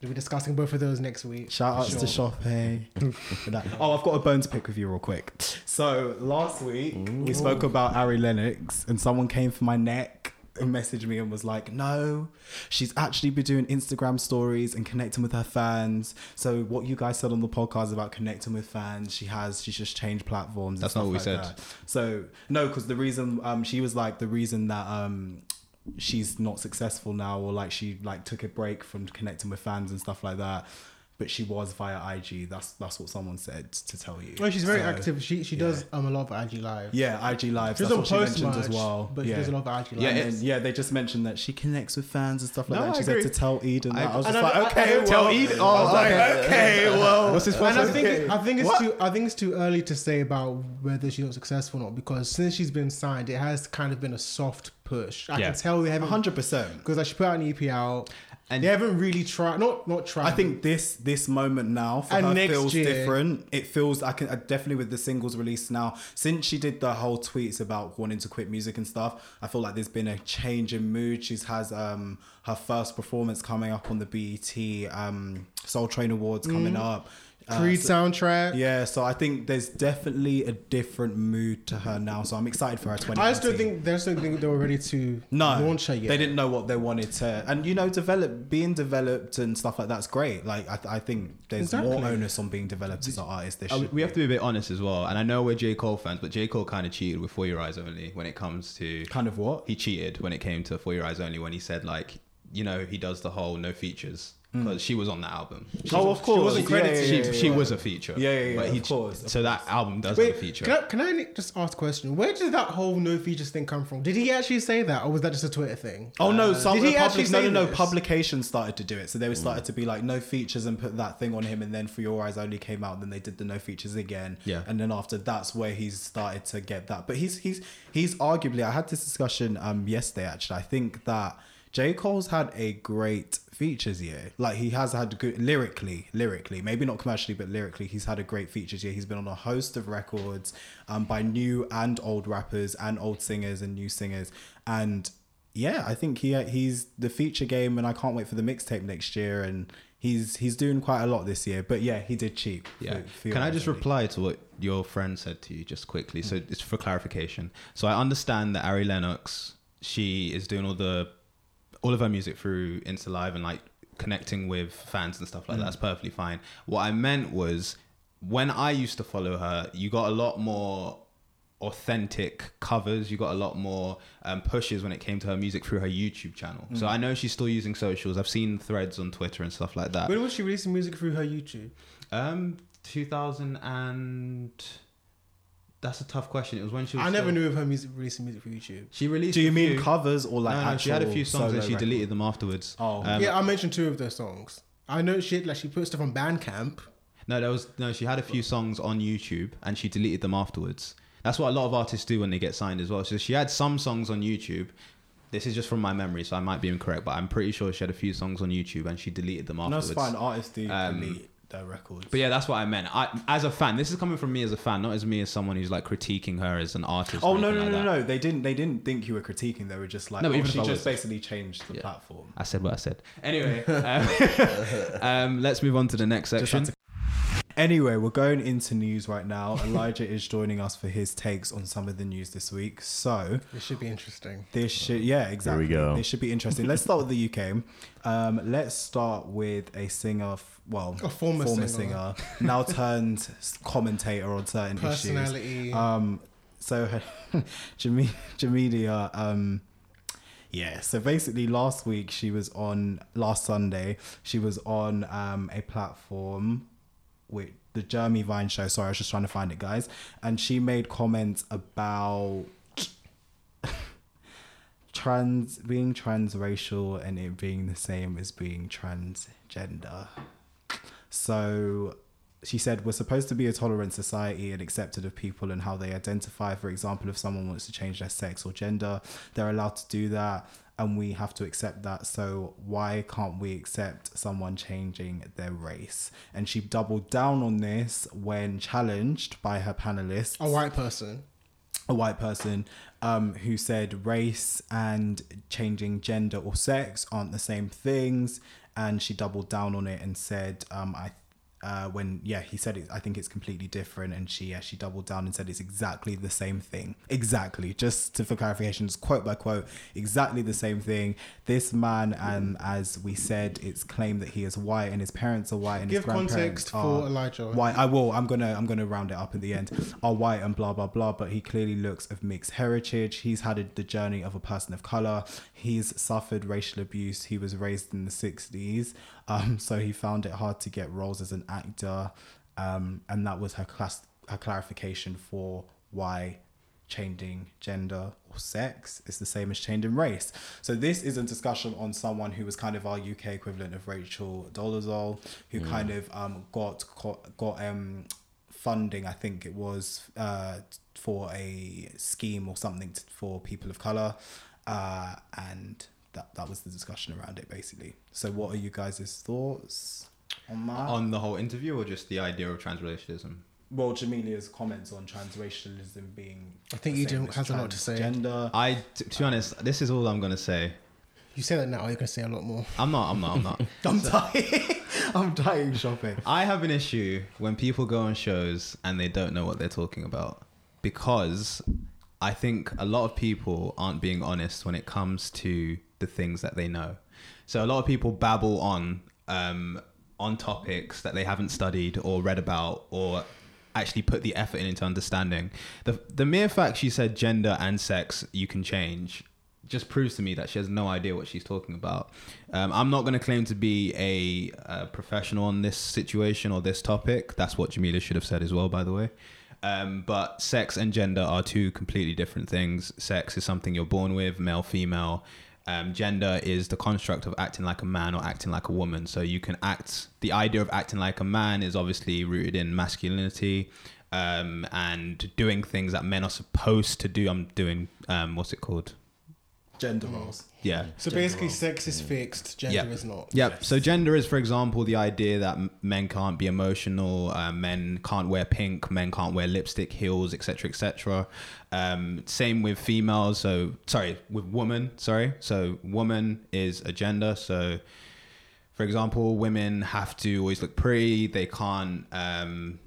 we'll be discussing both of those next week. Shout outs to Sure. Shoppe. For oh, I've got a bone to pick with you real quick. So last week we spoke about Ari Lennox, and someone came for my neck and messaged me and was like, "No, she's actually been doing Instagram stories and connecting with her fans. So what you guys said on the podcast about connecting with fans, she has. She's just changed platforms. That's not what we like said. that. So no, because the reason um she was like the reason that um she's not successful now or like she like took a break from connecting with fans and stuff like that but she was via IG that's that's what someone said to tell you Well, she's very So, active. She she yeah. does um a lot of IG live. yeah IG live she doesn't what she post mentioned much, as well but yeah. she does a lot of IG live. Yeah, and yeah, they just mentioned that she connects with fans and stuff like No, that. And I she said agree. to tell Eden that. I- I, was just I- like, I- okay, I- well, Tell Eden- I was oh, like, okay. okay, well, What's his And I first name? think I think it's What? too I think it's too early to say about whether she's successful or not because since she's been signed, it has kind of been a soft push. I Yeah. can tell they haven't hundred percent. because like she put out an EP out And- they haven't really tried. Not not tried. I think this this moment now for And her feels year- different. It feels I can uh, definitely with the singles released now since she did the whole tweets about wanting to quit music and stuff. I feel like there's been a change in mood. She's has um her first performance coming up on the BET um Soul Train Awards coming up. Uh, Creed so- soundtrack. yeah, so I think there's definitely a different mood to her now. So I'm excited for her 2019. I still think they still think they were ready to no, launch her yet. They didn't know what they wanted to, and you know, develop being developed and stuff like that's great. Like I, I think there's more onus on being developed as an artist. There Uh, we have to be a bit honest as well. And I know we're J. Cole fans, but J. Cole kind of cheated with For Your Eyes Only when it comes to. kind of what. He cheated when it came to For Your Eyes Only when he said, like, you know, he does the whole no features. Because she was on that album. She, Oh, of course. she wasn't credited. she, Yeah, yeah, she yeah. was a feature. Yeah, yeah, yeah, But he, of course, of so that album does Wait, have a feature. can I, can I just ask a question? Where did that whole no features thing come from? Did he actually say that, or was that just a Twitter thing? Oh no! Some Did he public, actually no, say no, no. this? Publications started to do it, so they started to be like no features and put that thing on him, and then For Your Eyes Only came out. And then they did the no features again. Yeah. And then after that's where he's started to get that. But he's he's he's arguably. I had this discussion um yesterday actually. I think that J Cole's had a great features year. Like he has had good lyrically, lyrically, maybe not commercially, but lyrically, he's had a great features year. He's been on a host of records um, by new and old rappers and old singers and new singers. And yeah, I think he he's the feature game, and I can't wait for the mixtape next year. And he's he's doing quite a lot this year. But yeah, he did cheap. Yeah. for- for Can I just reply to what your friend said to you just quickly? So it's for clarification. So I understand that Ari Lennox, she is doing all the all of her music through Insta Live and like connecting with fans and stuff like that. That's perfectly fine. What I meant was when I used to follow her, you got a lot more authentic covers you got a lot more um, pushes when it came to her music through her youtube channel so i know she's still using socials i've seen threads on twitter and stuff like that When was she releasing music through her YouTube? um, 2000 and that's a tough question. It was when she. Was I never still- knew of her music releasing music for YouTube. She released. Do you a mean few- covers or like no, no, actual? she had a few songs and solo she deleted them afterwards. Oh. Um, yeah, I mentioned two of those songs. I know she like she put stuff on Bandcamp. No, there was no. She had a few songs on YouTube and she deleted them afterwards. That's what a lot of artists do when they get signed as well. So she had some songs on YouTube. This is just from my memory, so I might be incorrect, but I'm pretty sure she had a few songs on YouTube and she deleted them No, afterwards. it's fine. Artists do Um, delete their records. But yeah, that's what I meant. I, as a fan, this is coming from me as a fan, not as me as someone who's like critiquing her as an artist. Oh no no like no that. no! They didn't they didn't think you were critiquing. They were just like, No, oh, even she just was- basically changed the Yeah. platform. I said what I said. Anyway, um, um, let's move on to the next section. Anyway, we're going into news right now. Elijah is joining us for his takes on some of the news this week. So this should be interesting. this should, yeah, exactly. Here we go. This should be interesting. Let's start with the UK. Um, let's start with a singer, f- well, A former singer. singer, now turned commentator on certain issues. Personality. Um, so Jame- Jamelia, um, yeah. So basically, last week she was on last Sunday. She was on um a platform with the Jeremy Vine show. Sorry, I was just trying to find it, guys. And she made comments about trans being transracial and it being the same as being transgender. So she said we're supposed to be a tolerant society and accepted of people and how they identify. For example, if someone wants to change their sex or gender, they're allowed to do that and we have to accept that. So why can't we accept someone changing their race? And she doubled down on this when challenged by her panelists a white person. a white person um, who said race and changing gender or sex aren't the same things, and she doubled down on it and said, um, "I." Uh, when yeah he said it i think it's completely different and she yeah she doubled down and said it's exactly the same thing exactly just to, for clarification just quote by quote exactly the same thing this man and as we said it's claimed that he is white and his parents are white and Give his grandparents context are for Elijah. white I will. I'm gonna I'm gonna round it up at the end. Are white and blah blah blah, but he clearly looks of mixed heritage. He's had a, the journey of a person of color. He's suffered racial abuse. He was raised in the '60s, um, so he found it hard to get roles as an actor, um, and that was her class her clarification for why changing gender or sex is the same as changing race. So this is a discussion on someone who was kind of our UK equivalent of Rachel Dolezal, who kind of um, got got, got um, funding. I think it was uh, for a scheme or something for people of color, uh, and that that was the discussion around it basically. So what are you guys' thoughts on that? On the whole interview, or just the idea of transracialism? well, Jamelia's comments on transracialism being. I think the Eden has a lot to say. Gender. I, t- to be honest, this is all I'm gonna say. You say that now, you're gonna say a lot more. I'm not. I'm not. I'm not. I'm dying. I'm dying shopping. I have an issue when people go on shows and they don't know what they're talking about because I think a lot of people aren't being honest when it comes to the things that they know. So a lot of people babble on um, on topics that they haven't studied or read about or actually put the effort in into understanding. The the mere fact she said gender and sex you can change just proves to me that she has no idea what she's talking about. Um, I'm not going to claim to be a, uh professional on this situation or this topic. That's what Jamelia should have said as well, by the way. Um, but sex and gender are two completely different things. Sex is something you're born with, male, female. Um, gender is the construct of acting like a man or acting like a woman. So you can act. The idea of acting like a man is obviously rooted in masculinity um, and doing things that men are supposed to do. I'm doing um, what's it called? Gender roles. Yeah. So basically, sex is fixed, gender Yeah. is not. Yep. So gender is, for example, the idea that m- men can't be emotional, uh, men can't wear pink, men can't wear lipstick, heels, etc., etc. Um, same with females. So sorry, with woman. Sorry. So woman is a gender. So, for example, women have to always look pretty. They can't. Um,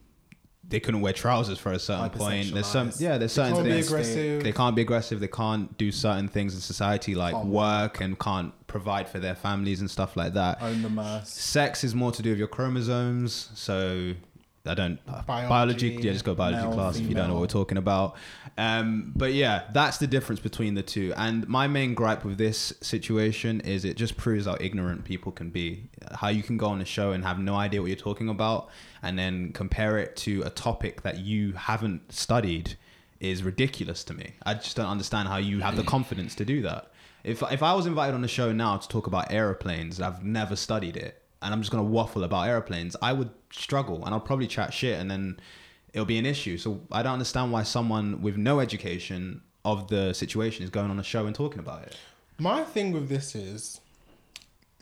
they couldn't wear trousers for a certain point. There's some. Yeah. There's certain can't things aggressive. they can't be aggressive they can't do certain things in society like Can't work and can't provide for their families and stuff like that Own the mass. sex is more to do with your chromosomes so i don't biology, Biology. yeah just go biology Male, class if you don't know what we're talking about um, but yeah that's the difference between the two and my main gripe with this situation is it just proves how ignorant people can be how you can go on a show and have no idea what you're talking about and then compare it to a topic that you haven't studied is ridiculous to me. I just don't understand how you have the confidence to do that. If if I was invited on a show now to talk about airplanes, I've never studied it, and I'm just gonna waffle about airplanes, I would struggle and I'll probably chat shit, and then it'll be an issue. So I don't understand why someone with no education of the situation is going on a show and talking about it. My thing with this is,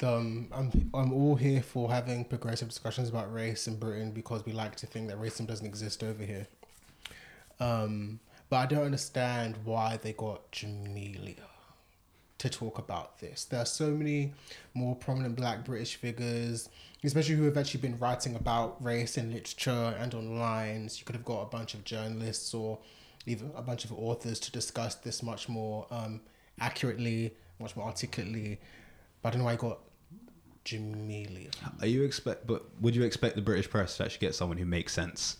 um, I'm I'm all here for having progressive discussions about race in Britain because we like to think that racism doesn't exist over here. Um, but I don't understand why they got Jamelia to talk about this. There are so many more prominent black British figures, especially who have actually been writing about race in literature and online. So you could have got a bunch of journalists or even a bunch of authors to discuss this much more um, accurately, much more articulately. But I don't know why I got Jamelia. Are you expect? But would you expect the British press to actually get someone who makes sense?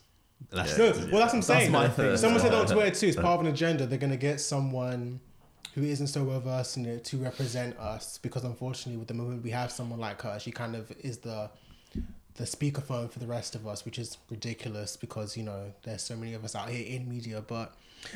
That's No, well, that's what I'm saying. my. Someone said on Twitter too. It's part of an agenda. They're gonna get someone who isn't so well versed in it to represent us, because unfortunately, with the moment we have someone like her, she kind of is the the speakerphone for the rest of us, which is ridiculous because you know there's so many of us out here in media. But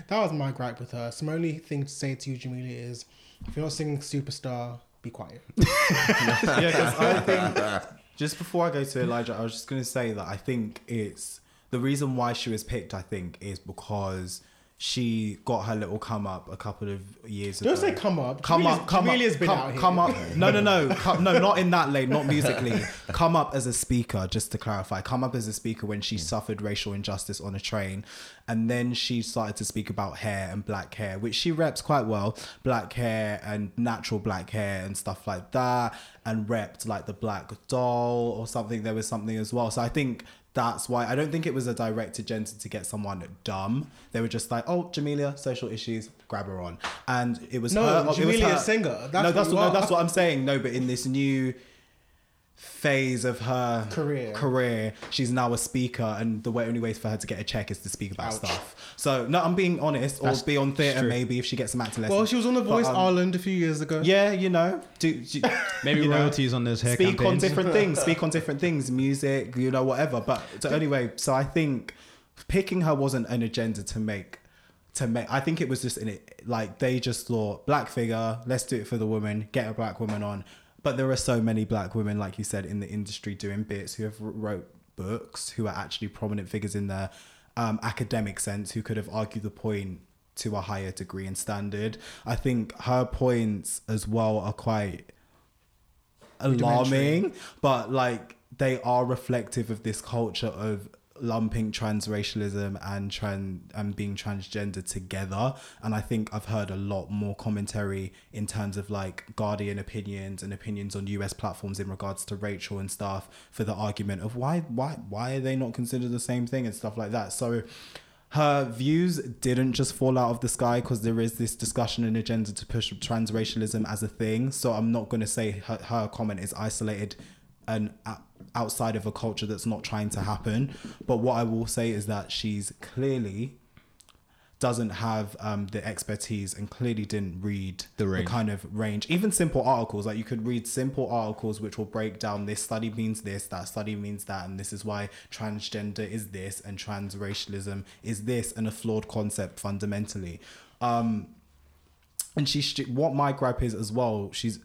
that was my gripe with her. So my only thing to say to you, Jamelia, is if you're not singing "Superstar," be quiet. yeah, because I think just before I go to Elijah, I was just going to say that I think it's the reason why she was picked. I think is because she got her little come up a couple of years Don't ago. say come up. Come Jamelia's- up, come Jamelia's up, been come, out here. come up. No, no, no, come, no, not in that lane, not musically. Come up as a speaker, just to clarify. Come up as a speaker when she hmm. suffered racial injustice on a train, and then she started to speak about hair and black hair, which she reps quite well. Black hair and natural black hair and stuff like that, and repped like the black doll or something. There was something as well. So I think that's why I don't think it was a direct agenda to get someone dumb. They were just like, oh, Jamelia, social issues, grab her on, and it was No, her, it was her- singer. That's no, what that's what, no, that's what I'm saying. No, but in this new phase of her Career. career, she's now a speaker, and the way, only way for her to get a check is to speak about Ouch. stuff. So no, I'm being honest, or That's be on theatre true. maybe if she gets some acting lessons. Well, she was on The But, Voice um, Ireland a few years ago. Yeah, you know, do, do Maybe you know, royalties on those hair speak on different things speak on different things music you know whatever but so anyway so i think picking her wasn't an agenda to make to make i think it was just in it like they just thought black figure let's do it for the woman get a black woman on but there are so many black women like you said in the industry doing bits who have wrote books who are actually prominent figures in their um, academic sense who could have argued the point to a higher degree and standard. I think her points as well are quite alarming, but like they are reflective of this culture of lumping transracialism and trans and being transgender together and i think i've heard a lot more commentary in terms of like guardian opinions and opinions on us platforms in regards to rachel and stuff for the argument of why why why are they not considered the same thing and stuff like that so her views didn't just fall out of the sky because there is this discussion and agenda to push transracialism as a thing. So I'm not going to say her, her comment is isolated and outside of a culture that's not trying to happen. But what I will say is that she's clearly doesn't have um, the expertise and clearly didn't read The range. kind of range. Even simple articles, like you could read simple articles which will break down this study means this, that study means that, and this is why transgender is this and transracialism is this, and a flawed concept fundamentally. Um, and she, what my gripe is as well, she's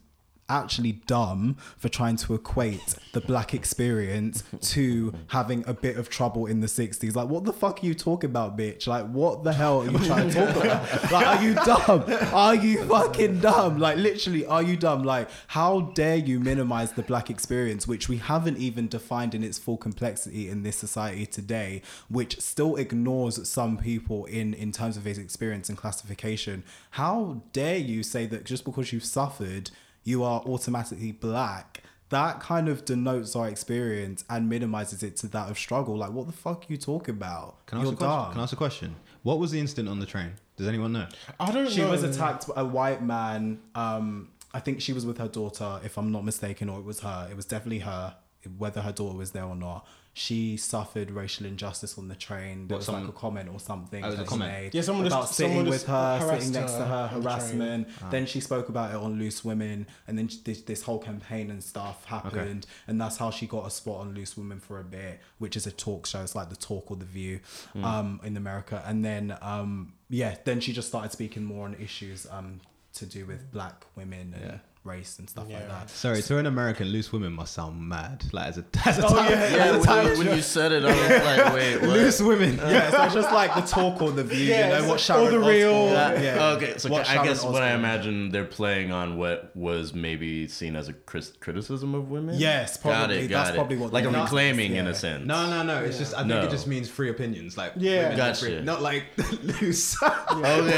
actually dumb for trying to equate the black experience to having a bit of trouble in the 60s like what the fuck are you talking about bitch? Like what the hell are you trying to talk about? Like are you dumb? Are you fucking dumb? Like literally are you dumb? Like how dare you minimize the black experience which we haven't even defined in its full complexity in this society today which still ignores some people in in terms of his experience and classification? How dare you say that just because you've suffered you are automatically black that kind of denotes our experience and minimizes it to that of struggle like what the fuck are you talking about Can I, ask a question? Can I ask a question? What was the incident on the train? Does anyone know? I don't she know. She was attacked by a white man um i think she was with her daughter if i'm not mistaken or it was her it was definitely her whether her daughter was there or not she suffered racial injustice on the train. There What, was someone- like a comment or something Oh, was that she comment? made Yeah, someone about just- sitting someone with her harassed sitting next to her her on the train. harassment. Then she spoke about it on loose women and then this, this whole campaign and stuff happened and that's how she got a spot on loose women for a bit which is a talk show. It's like the talk or the view um in america. And then um yeah then she just started speaking more on issues um to do with black women and race and stuff like that. Sorry, to an American, loose women must sound mad. Like as a as a Oh, title- yeah, Yeah, as a when, title when you said it, I was like, wait, what? loose women. Yeah, so it's just like the talk or the view. Yeah, you know what all Sharon the real- Osbourne- Yeah. yeah. Oh, okay. So What I Sharon guess what I imagine they're playing on what was maybe seen as a cris- criticism of women. Yes, Got it. Got That's it. probably what like a mean. reclaiming in a sense. No, no, no. It's just I think No. it just means free opinions. Like Yeah. Gotcha. free- not like loose. Okay.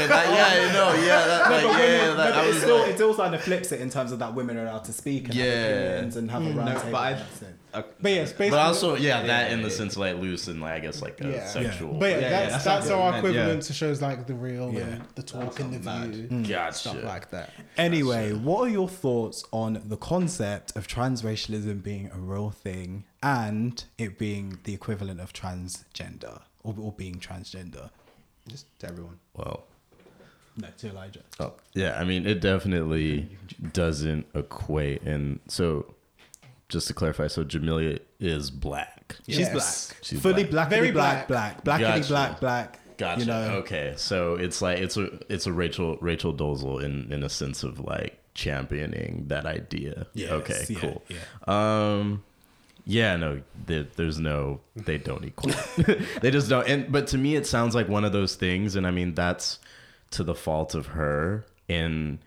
That, yeah. No. Yeah. That, like, yeah. women- that, I but was it still, it still kind of flips it in terms of that women are allowed to speak and Yeah. have opinions and have a mm. round No, table. but I- and it. But yes, basically, but also, yeah, Yeah, that yeah, in the yeah. sense like loose and like I guess like a Yeah. sexual. But yeah, Yeah, yeah, that's that's that's our I meant, equivalent yeah. to shows like the real Yeah. and the talk and the sounds view, mm. Gotcha. stuff like that. Anyway, what are your thoughts on the concept of transracialism being a real thing and it being the equivalent of transgender or, or being transgender? just to everyone. Well. No, to Elijah. Oh, yeah, I mean, it definitely doesn't equate. And so, just to clarify, so Jamelia is black. She's black. She's Fully black. black. Very Very black, black. Blackity Gotcha. black, black. Gotcha. You know, Okay, so it's like it's a it's a Rachel Rachel Dolezal in in a sense of like championing that idea. Yes, okay. yeah, cool. yeah. Um. Yeah. No. There, there's no. They don't equal. they just don't. And but to me, it sounds like one of those things. And I mean, that's to the fault of her. And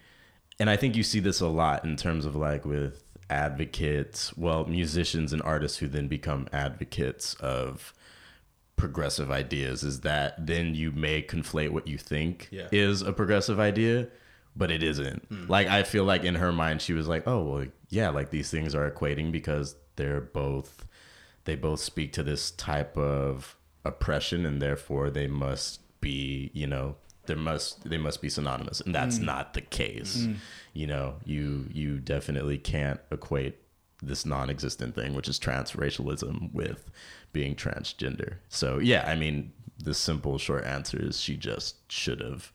and I think you see this a lot in terms of like with advocates, well, musicians and artists who then become advocates of progressive ideas is that then you may conflate what you think Yeah. is a progressive idea but it isn't hmm. like i feel like in her mind she was like oh well yeah like these things are equating because they're both they both speak to this type of oppression and therefore they must be you know there must they must be synonymous and that's not the case. You know you you definitely can't equate this non-existent thing which is transracialism with being transgender. So yeah i mean the simple short answer is she just should have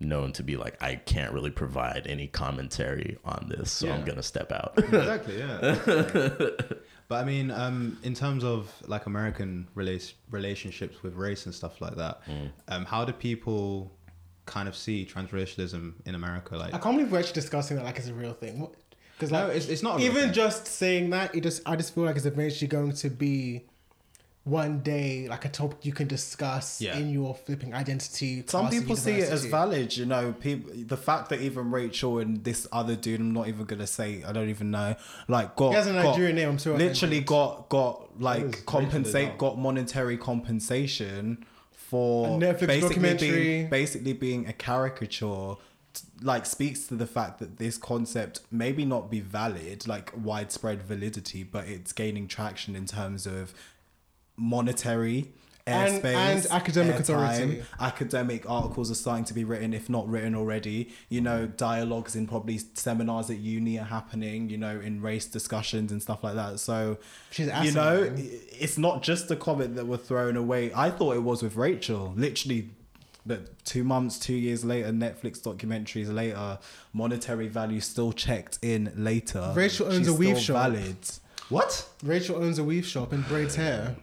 known to be like i can't really provide any commentary on this so i'm gonna step out. Exactly yeah. But i mean um in terms of like american rela- relationships with race and stuff like that Mm. um how do people kind of see transracialism in america like I can't believe we're actually discussing that like it's a real thing. Because No, it's- it's not a real even thing. just saying that. It just I just feel like it's eventually going to be one day like a topic you can discuss Yeah. in your flipping identity. Some people see it as valid, you know. People, the fact that even Rachel and this other dude, I'm not even gonna say, I don't even know, like got He has a got- Nigerian name, I'm sure Literally got got like compensate, got monetary compensation for Netflix basically documentary. being basically being a caricature. Like speaks to the fact that this concept maybe not be valid, like widespread validity, but it's gaining traction in terms of monetary And- airspace and academic airtime, authority. academic articles are starting to be written if not written already. You know dialogues in probably seminars at uni are happening you know in race discussions and stuff like that. So She's you know it's not just a comment that were thrown away. I thought it was with rachel. Literally but two months two years later netflix documentaries later monetary value still checked in later. Rachel owns She's a weave shop. valid. What? Rachel owns a weave shop and braids hair.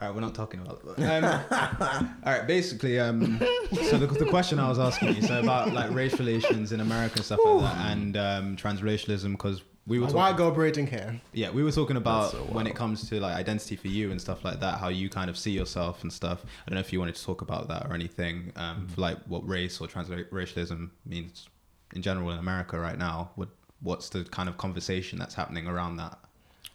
All right we're not talking about that um, all right basically um so the, the question i was asking you so about like race relations in america and stuff like that and um transracialism because we were A talking white girl braiding hair. Yeah, we were talking about so when it comes to like identity for you and stuff like that, how you kind of see yourself and stuff. I don't know if you wanted to talk about that or anything, um, for like what race or transracialism means in general in America right now. What what's the kind of conversation that's happening around that?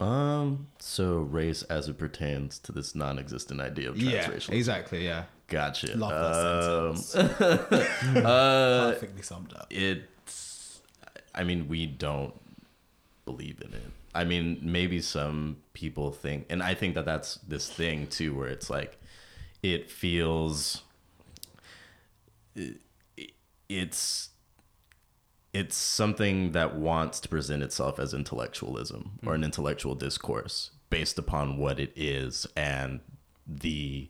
Um so race as it pertains to this non-existent idea of transracial. exactly. Yeah, gotcha. Love that Um, sentence. uh, perfectly summed up. it's i mean we don't believe in it. I mean maybe some people think and i think that that's this thing too where it's like it feels it- it's it's something that wants to present itself as intellectualism or an mm. intellectual discourse based upon what it is and the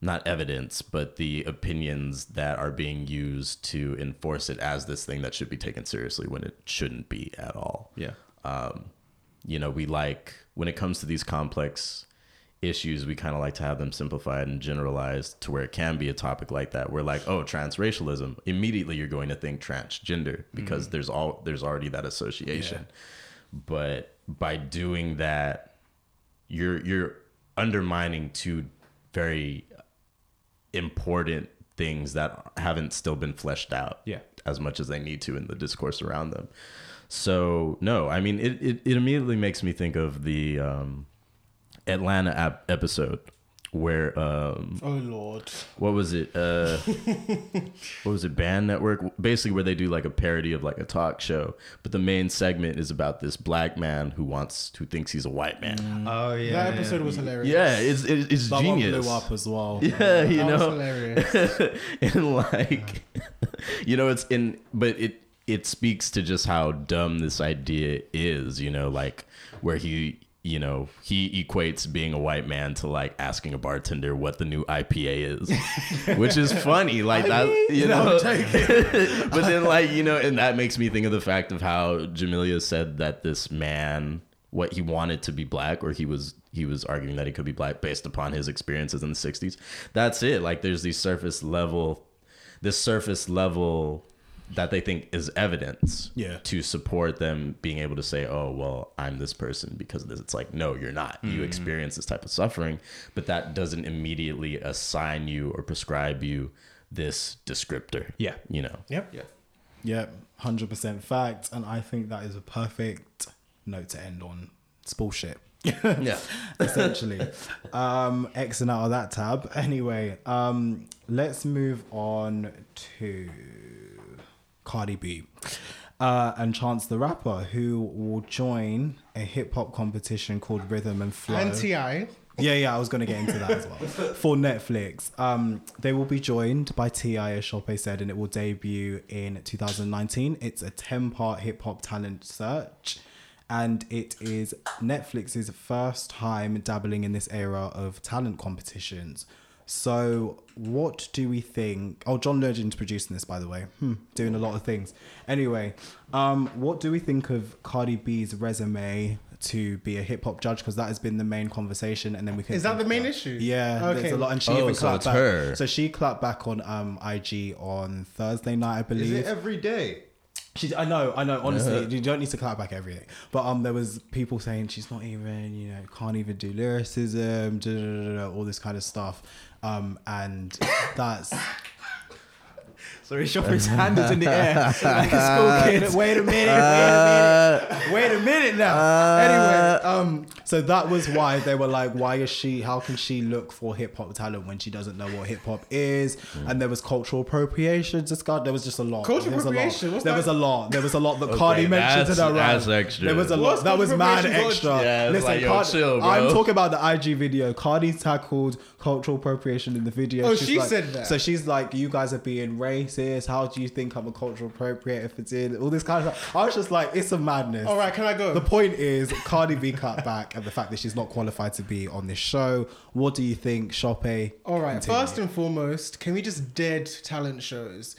not evidence, but the opinions that are being used to enforce it as this thing that should be taken seriously when it shouldn't be at all. yeah, um, You know, we like when it comes to these complex issues, we kind of like to have them simplified and generalized to where it can be a topic like that. We're like, oh, transracialism, immediately you're going to think transgender because there's all there's already that association. But by doing that, you're you're undermining two very important things that haven't still been fleshed out Yeah. as much as they need to in the discourse around them. So no, I mean it, it, it immediately makes me think of the um, Atlanta ap- episode where um, Oh lord. what was it? Uh, what was it? Band Network, basically where they do like a parody of like a talk show, but the main segment is about this black man who wants who thinks he's a white man. Oh yeah. that episode was hilarious. Yeah, it's it, it's That one genius. blew up as well. Yeah, you that know, hilarious. and like you know it's in but it it speaks to just how dumb this idea is you know like where he you know he equates being a white man to like asking a bartender what the new ipa is which is funny like that you know. But then like you know and that makes me think of the fact of how jamelia said that this man what he wanted to be black or he was he was arguing that he could be black based upon his experiences in the 60s that's it. Like there's these surface level this surface level that they think is evidence Yeah. to support them being able to say oh well i'm this person because of this it's like no you're not you experience this type of suffering but that doesn't immediately assign you or prescribe you this descriptor Yeah. you know Yep. Yeah. Yeah, hundred percent fact, and I think that is a perfect note to end on. It's bullshit. yeah essentially. um, Xing out of that tab. Anyway, um, let's move on to Cardi B uh, and Chance the Rapper, who will join a hip hop competition called Rhythm and Flow. And Ti. Yeah, yeah, I was going to get into that as well. For Netflix, um, they will be joined by T.I., as Shoppe said, and it will debut in 2019. It's a 10 part hip hop talent search, and it is Netflix's first time dabbling in this era of talent competitions. So, what do we think? Oh, John Legend's producing this, by the way. Hmm, doing a lot of things. Anyway, um, what do we think of Cardi B's resume to be a hip hop judge? Because that has been the main conversation, and then we can. Is that the main about- issue? Yeah, Okay. there's a lot, and she Oh, even so clapped it's back. her. So she clapped back on um IG on Thursday night, I believe. Is it every day? She's, I know, I know. Honestly, you don't need to clap back everything. But um, there was people saying she's not even, you know, can't even do lyricism, da, da, da, da, all this kind of stuff. Um, and that's Sorry, Shopper's hand is in the air like a school kid. Uh, wait a minute, wait a minute, wait a minute now. Uh, anyway, um, so that was why they were like, why is she? How can she look for hip hop talent when she doesn't know what hip hop is? Hmm. And there was cultural appropriation discussed. There was just a lot. Cultural There was a lot. appropriation? What's There that? was a lot. There was a lot that Cardi mentioned in that's- her rap. that's extra. There was a What's lot. That was cultural mad extra. Yeah, Listen, like, yo, Card- chill, bro. I'm talking about the IG video. Cardi tackled cultural appropriation in the video. Oh, She's she like- said that. So she's like, "You guys are being racist. How do you think I'm a cultural appropriate if it's in all this kind of stuff?" I was just like, "It's a madness." All right, can I go? The point is, Cardi B cut back at the fact that she's not qualified to be on this show. What do you think, Shoppe? All right. Continue. First and foremost, can we just dead talent shows?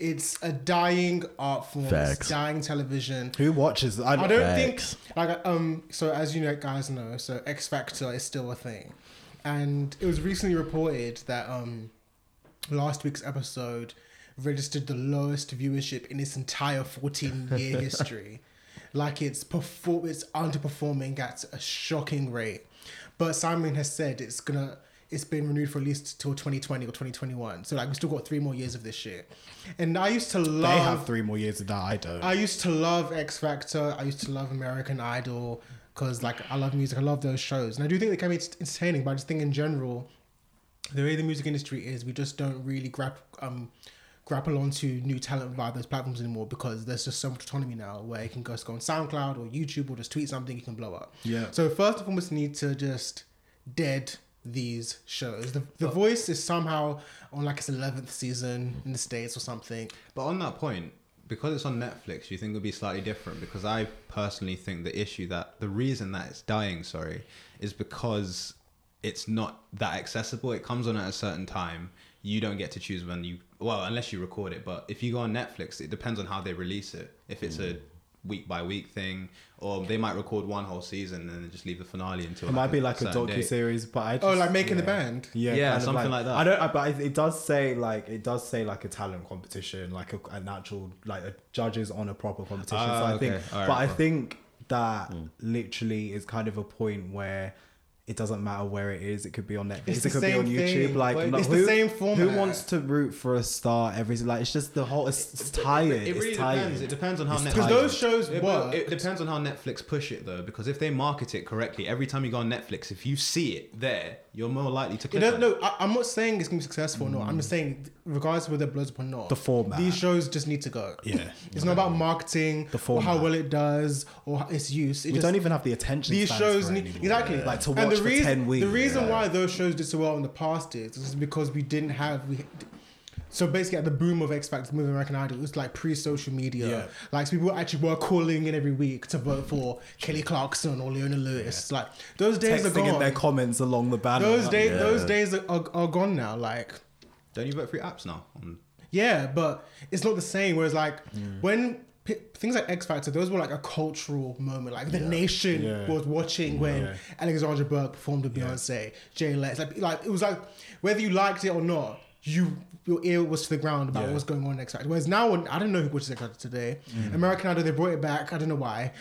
It's a dying art form. Facts. It's dying television. who watches? I, I don't Facts. think like um. So as you know, guys know, so X Factor is still a thing, and it was recently reported that um, last week's episode registered the lowest viewership in its entire 14 year history. Like it's perform, it's underperforming at a shocking rate. But Simon has said it's gonna, it's been renewed for at least till 2020 or 2021. So like we still got three more years of this shit. And I used to love. They have three more years of that. I don't. I used to love X Factor. I used to love American Idol because, like, I love music. I love those shows, and I do think they can be entertaining. But I just think, in general, the way the music industry is, we just don't really grap um grapple onto new talent via those platforms anymore because there's just so much autonomy now where you can just go on SoundCloud or YouTube or just tweet something, you can blow up. Yeah. So first and foremost, need to just dead these shows. The, the Voice is somehow on like its eleventh season in the states or something. But on that point, because it's on Netflix, you think it'll be slightly different? Because I personally think the issue that the reason that it's dying, sorry, is because it's not that accessible. It comes on at a certain time. You don't get to choose when you well, unless you record it. But if you go on Netflix, it depends on how they release it. If it's a week by week thing, or they might record one whole season and then just leave the finale until It might be like a certain docu series but I just, Oh, like making the band. Yeah, Yeah, something like that. I don't, I- but it- it does say like it does say like a talent competition, like a, an actual like a judges on a proper competition. Ah, so I okay. think, All right, but I think that literally is kind of a point where. It doesn't matter where it is. It could be on Netflix. It's it the could be on same YouTube. thing. Like Wait, no- it's the who- same format. Who wants to root for a star every? Like it's just the whole. It's, it's tired. It really it's tired. depends. It depends on how It's Netflix. tired. those shows it, work. It depends on how Netflix push it though, because if they market it correctly, every time you go on Netflix, if you see it there, you're more likely to You click. know, no. I, I'm not saying it's gonna be successful or not. I'm just saying, regardless of whether it blows up or not, The format. These shows just need to go. Yeah. it's not about marketing The or how well it does or its use. It we just, don't even have the attention. these shows need anymore. exactly like to watch and the for reason, ten weeks. The reason yeah. why those shows did so well in the past is, is because we didn't have we. So basically, at the boom of X Factor, moving American Idol, it was like pre-social media. Yeah. Like so people actually were calling in every week to vote for Kelly Clarkson or Leona Lewis. Like those days are texting gone. in their comments along the banner. those days, Yeah. those days are, are, are gone now. Like Don't you vote for your apps now? On- yeah, but it's not the same. Whereas like Hmm. when p- things like X Factor, those were like a cultural moment. Like the nation Yeah. was watching when Yeah. Alexandra Burke performed with Beyonce, Jay Lex. Like like it was like whether you liked it or not, you your ear was to the ground about Yeah. what was going on in X Factor. Whereas now, when, I don't know who watches X Factor today. Hmm. American Idol, they brought it back. I don't know why.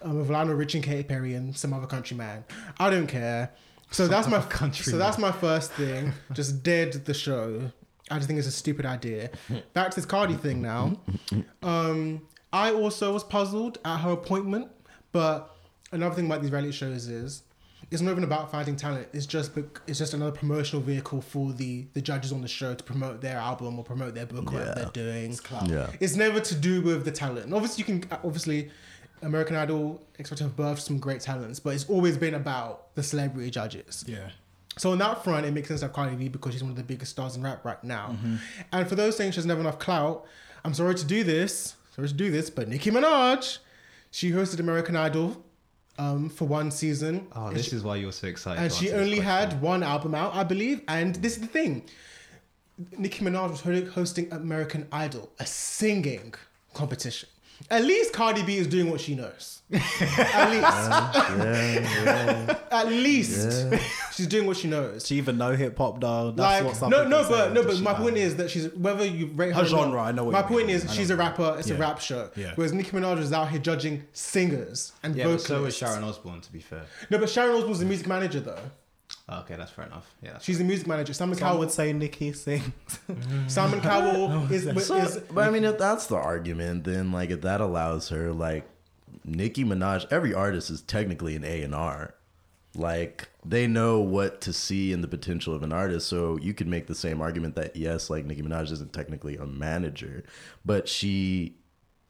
Um, with Lionel Rich and Katy Perry and some other country man. I don't care. So that's my country So that's my first thing. Just dead the show. I just think it's a stupid idea. Back to this Cardi thing now. Um, I also was puzzled at her appointment, but another thing about these reality shows is it's not even about finding talent. It's just it's just another promotional vehicle for the the judges on the show to promote their album or promote their book or whatever Yeah. they're doing. Yeah. It's never to do with the talent. And obviously, you can obviously American Idol expect to have birthed some great talents, but it's always been about the celebrity judges. Yeah. So on that front, it makes sense to have Cardi B because she's one of the biggest stars in rap right now. Mm-hmm. And for those saying she doesn't have enough clout, I'm sorry to do this, sorry to do this, but Nicki Minaj, she hosted American Idol um, for one season. oh, this she- is why you're so excited. and she only had one album out, I believe. And this is the thing: Nicki Minaj was hosting American Idol, a singing competition. At least Cardi B is doing what she knows. At least, at least she's doing what she knows. She even know hip hop though. That's what like some no, people no, say, but no, that but she my bad. point is that she's whether you rate her, Her or not, genre, I know what My you point mean. is know she's a rapper. It's a Yeah. rap show. Yeah. Whereas Nicki Minaj is out here judging singers and Yeah, but vocalists. so was Sharon Osbourne. To be fair. No, but Sharon Osbourne's the music manager though. Okay, that's fair enough. Yeah. that's She's the music manager. Simon Cowell. would say Nicki sings. Simon Cowell is, is, So, but I mean, if that's the argument, then like if that allows her, like Nicki Minaj, every artist is technically an A and R. Like they know what to see in the potential of an artist, so you could make the same argument that yes, like Nicki Minaj isn't technically a manager, but she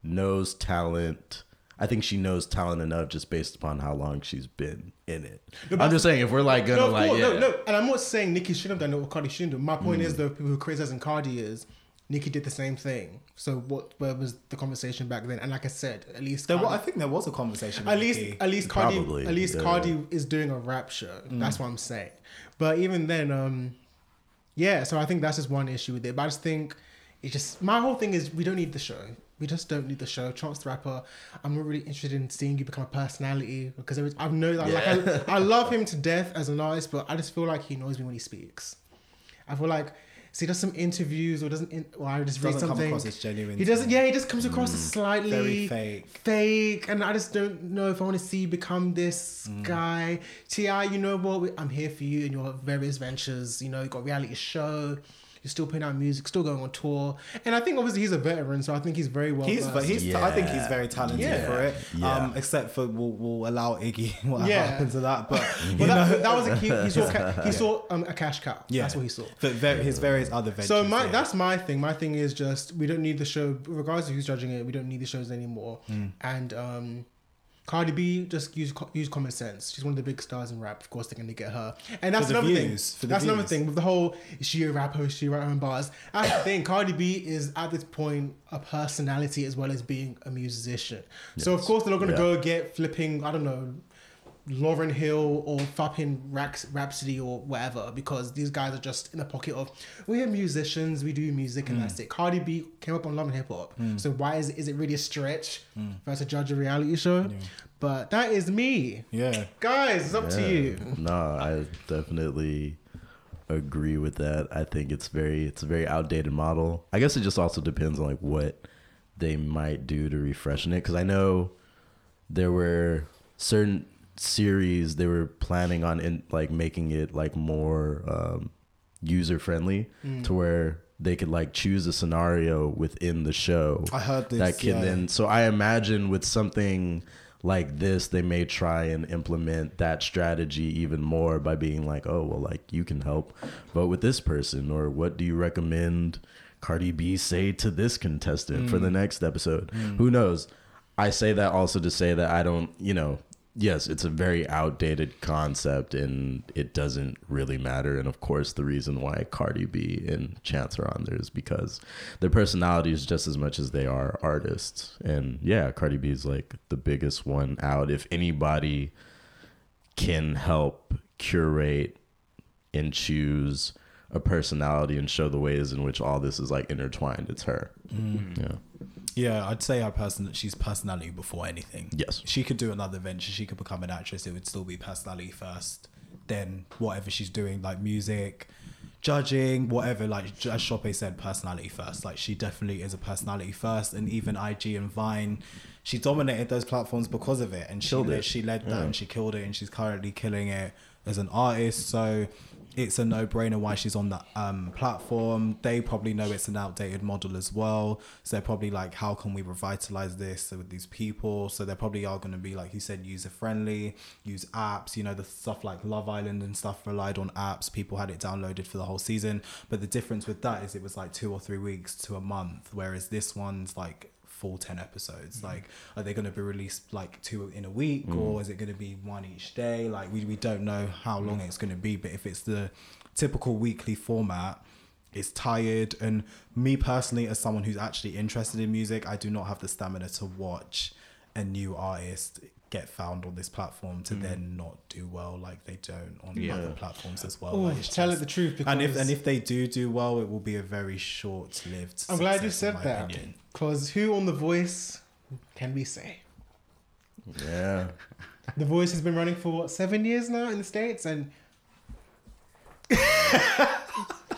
knows talent. I think she knows talent enough just based upon how long she's been in it. I'm just saying if we're like gonna no, like course, yeah. no, no. And I'm not saying Nicki shouldn't have done it or Cardi shouldn't have. My point Mm. is though, people who criticizing Cardi is Nicki did the same thing. So what? Where was the conversation back then? And like I said, at least There, wa- I think there was a conversation. at least Nicki. at least Cardi Probably, at least yeah. Cardi is doing a rap show. Mm. That's what I'm saying. But even then, um, yeah. So I think that's just one issue with it. But I just think it just my whole thing is we don't need the show. We just don't need the show. Chance the Rapper. I'm not really interested in seeing you become a personality because every, I know that like I, I love him to death as an artist, but I just feel like he annoys me when he speaks. I feel like. So he does some interviews or doesn't, in, or I just read Doesn't come something. across as genuine He doesn't. Yeah, he just comes across as slightly Very fake. fake, and I just don't know if I want to see you become this Mm. guy. T.I, you know what? I'm here for you in your various ventures. You know, you got a reality show. You're still putting out music, still going on tour, and I think obviously he's a veteran, so I think he's very well. He's, but versed. he's. I think he's very talented Yeah. for it. Yeah. Um, except for we'll, we'll allow Iggy what Yeah. happened to that. But you But know, that, that was a he, he saw ca- he saw um, a cash cow. yeah, That's what he saw. But ver- his various other ventures. So my yeah. that's my thing. My thing is just we don't need the show, regardless of who's judging it. We don't need the shows anymore. Mm. And um, Cardi B just use use common sense. She's one of the big stars in rap. Of course, they're gonna get her. And that's another views, thing. That's another thing with the whole is she a rapper? She write her own bars? That's the thing. Cardi B is at this point a personality as well as being a musician. So of course they're not gonna Yeah. go get flipping. I don't know. Lauryn Hill or fucking Rax, Rapsody or whatever because these guys are just in the pocket of we're musicians, we do music and mm. that's it. Cardi B came up on Love and Hip Hop, mm. so why is is it really a stretch mm. for us to judge a reality show? But that is me, Yeah. guys. It's up to you. No, I definitely agree with that. I think it's very it's a very outdated model. I guess it just also depends on like what they might do to refreshen it because I know there were certain series they were planning on in like making it like more um, user friendly mm. to where they could like choose a scenario within the show I heard this. that can yeah. then so i imagine with something like this they may try and implement that strategy even more by being like oh well like you can help vote with this person or what do you recommend cardi b say to this contestant for the mm. next episode mm. who knows i say that also to say that i don't you know yes it's a very outdated concept and it doesn't really matter. And of course the reason why cardi b and chance are on there is because their personalities just as much as they are artists. And yeah cardi b is like the biggest one out. If anybody can help curate and choose a personality and show the ways in which all this is like intertwined it's her. Mm. Yeah Yeah, I'd say her person she's personality before anything. Yes. She could do another venture, she could become an actress, it would still be personality first. Then whatever she's doing, like music, judging, whatever, like as Shoppe said, personality first. Like she definitely is a personality first and even IG and Vine, she dominated those platforms because of it. And she led, she led that Yeah. and she killed it and she's currently killing it as an artist. So it's a no-brainer why she's on that um, platform. They probably know it's an outdated model as well, so they're probably like, how can we revitalize this with these people? So they probably are going to be like you said, user-friendly, use apps. You know, the stuff like Love Island and stuff relied on apps. People had it downloaded for the whole season, but the difference with that is it was like two or three weeks to a month, whereas this one's like full 10 episodes Mm. like are they going to be released like two in a week or is it going to be one each day like we, we don't know how long Mm. it's going to be but if it's the typical weekly format it's tired and me personally as someone who's actually interested in music i do not have the stamina to watch a new artist get found on this platform Mm. to then not do well like they don't on Yeah. other platforms as well Ooh, Like, tell just- it the truth because and if and if they do do well it will be a very short-lived I'm glad you said that opinion. Because who on the Voice can we say? yeah The Voice has been running for what seven years now in the states, and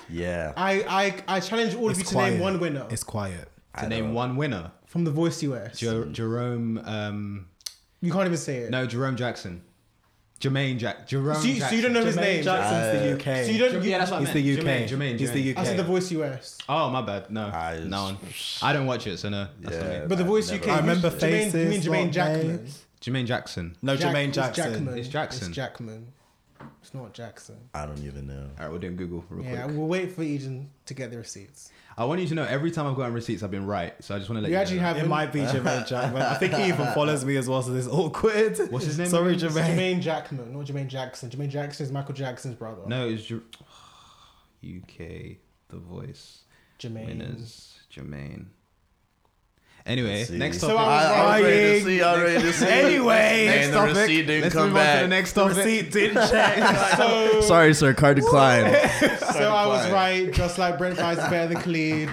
yeah I I, I challenge all of It's you to name one winner It's quiet. To name one winner, from the Voice US. Jer- Jerome. Um, You can't even say it. no, Jerome Jackson. Jermaine Jack. Jerome. So you- so you don't know his Jermaine name? Jackson's the Uh, UK. So you don't. You, yeah, that's what I He's meant. the UK. Jermaine. Jermaine. He's the UK. I said the Voice US. Oh my bad. No, I- no one. I don't watch it, so no. That's not Yeah. me. But the Voice never- UK. I remember Jermaine, faces, You mean Jermaine not Jackman? names. Jermaine Jackson. No, Jack- Jermaine it's Jackson. Jackman. It's Jackson. It's Jackman. It's not Jackson. I don't even know. All right, we're doing Google real Yeah, quick. we'll wait for Eden to get the receipts. I want you to know every time I've gotten receipts, I've been right. So I just want to let You you, actually know. have It him. might be Jermaine Jackman. I think he even follows me as well, so this is awkward. What's his name Sorry, Jermaine. Jermaine Jackman, not Jermaine Jackson. Jermaine Jackson is Michael Jackson's brother. No, it's Jer- UK The Voice Jermaine. winners. Jermaine. Anyway, see. next topic. I was I, I was Lying. see. I was ready to see. Anyway, and next the topic. receipt didn't Let's come move on back. to the next The topic. receipt didn't check. So, Sorry, sir. Card declined. so I was right, just like Brent Faiyaz better than Khalid.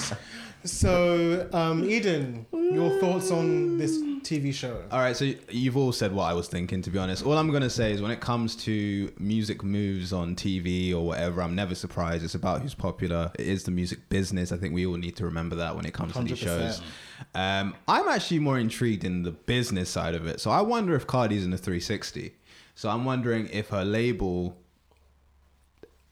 So, um, Eden, your thoughts on this TV show? All right, so you've all said what I was thinking. To be honest, all I'm gonna say is when it comes to music moves on TV or whatever, I'm never surprised. It's about who's popular. It is the music business. I think we all need to remember that when it comes to these 100%. shows. Um, I'm actually more intrigued in the business side of it. So I wonder if Cardi's in the 360. So I'm wondering if her label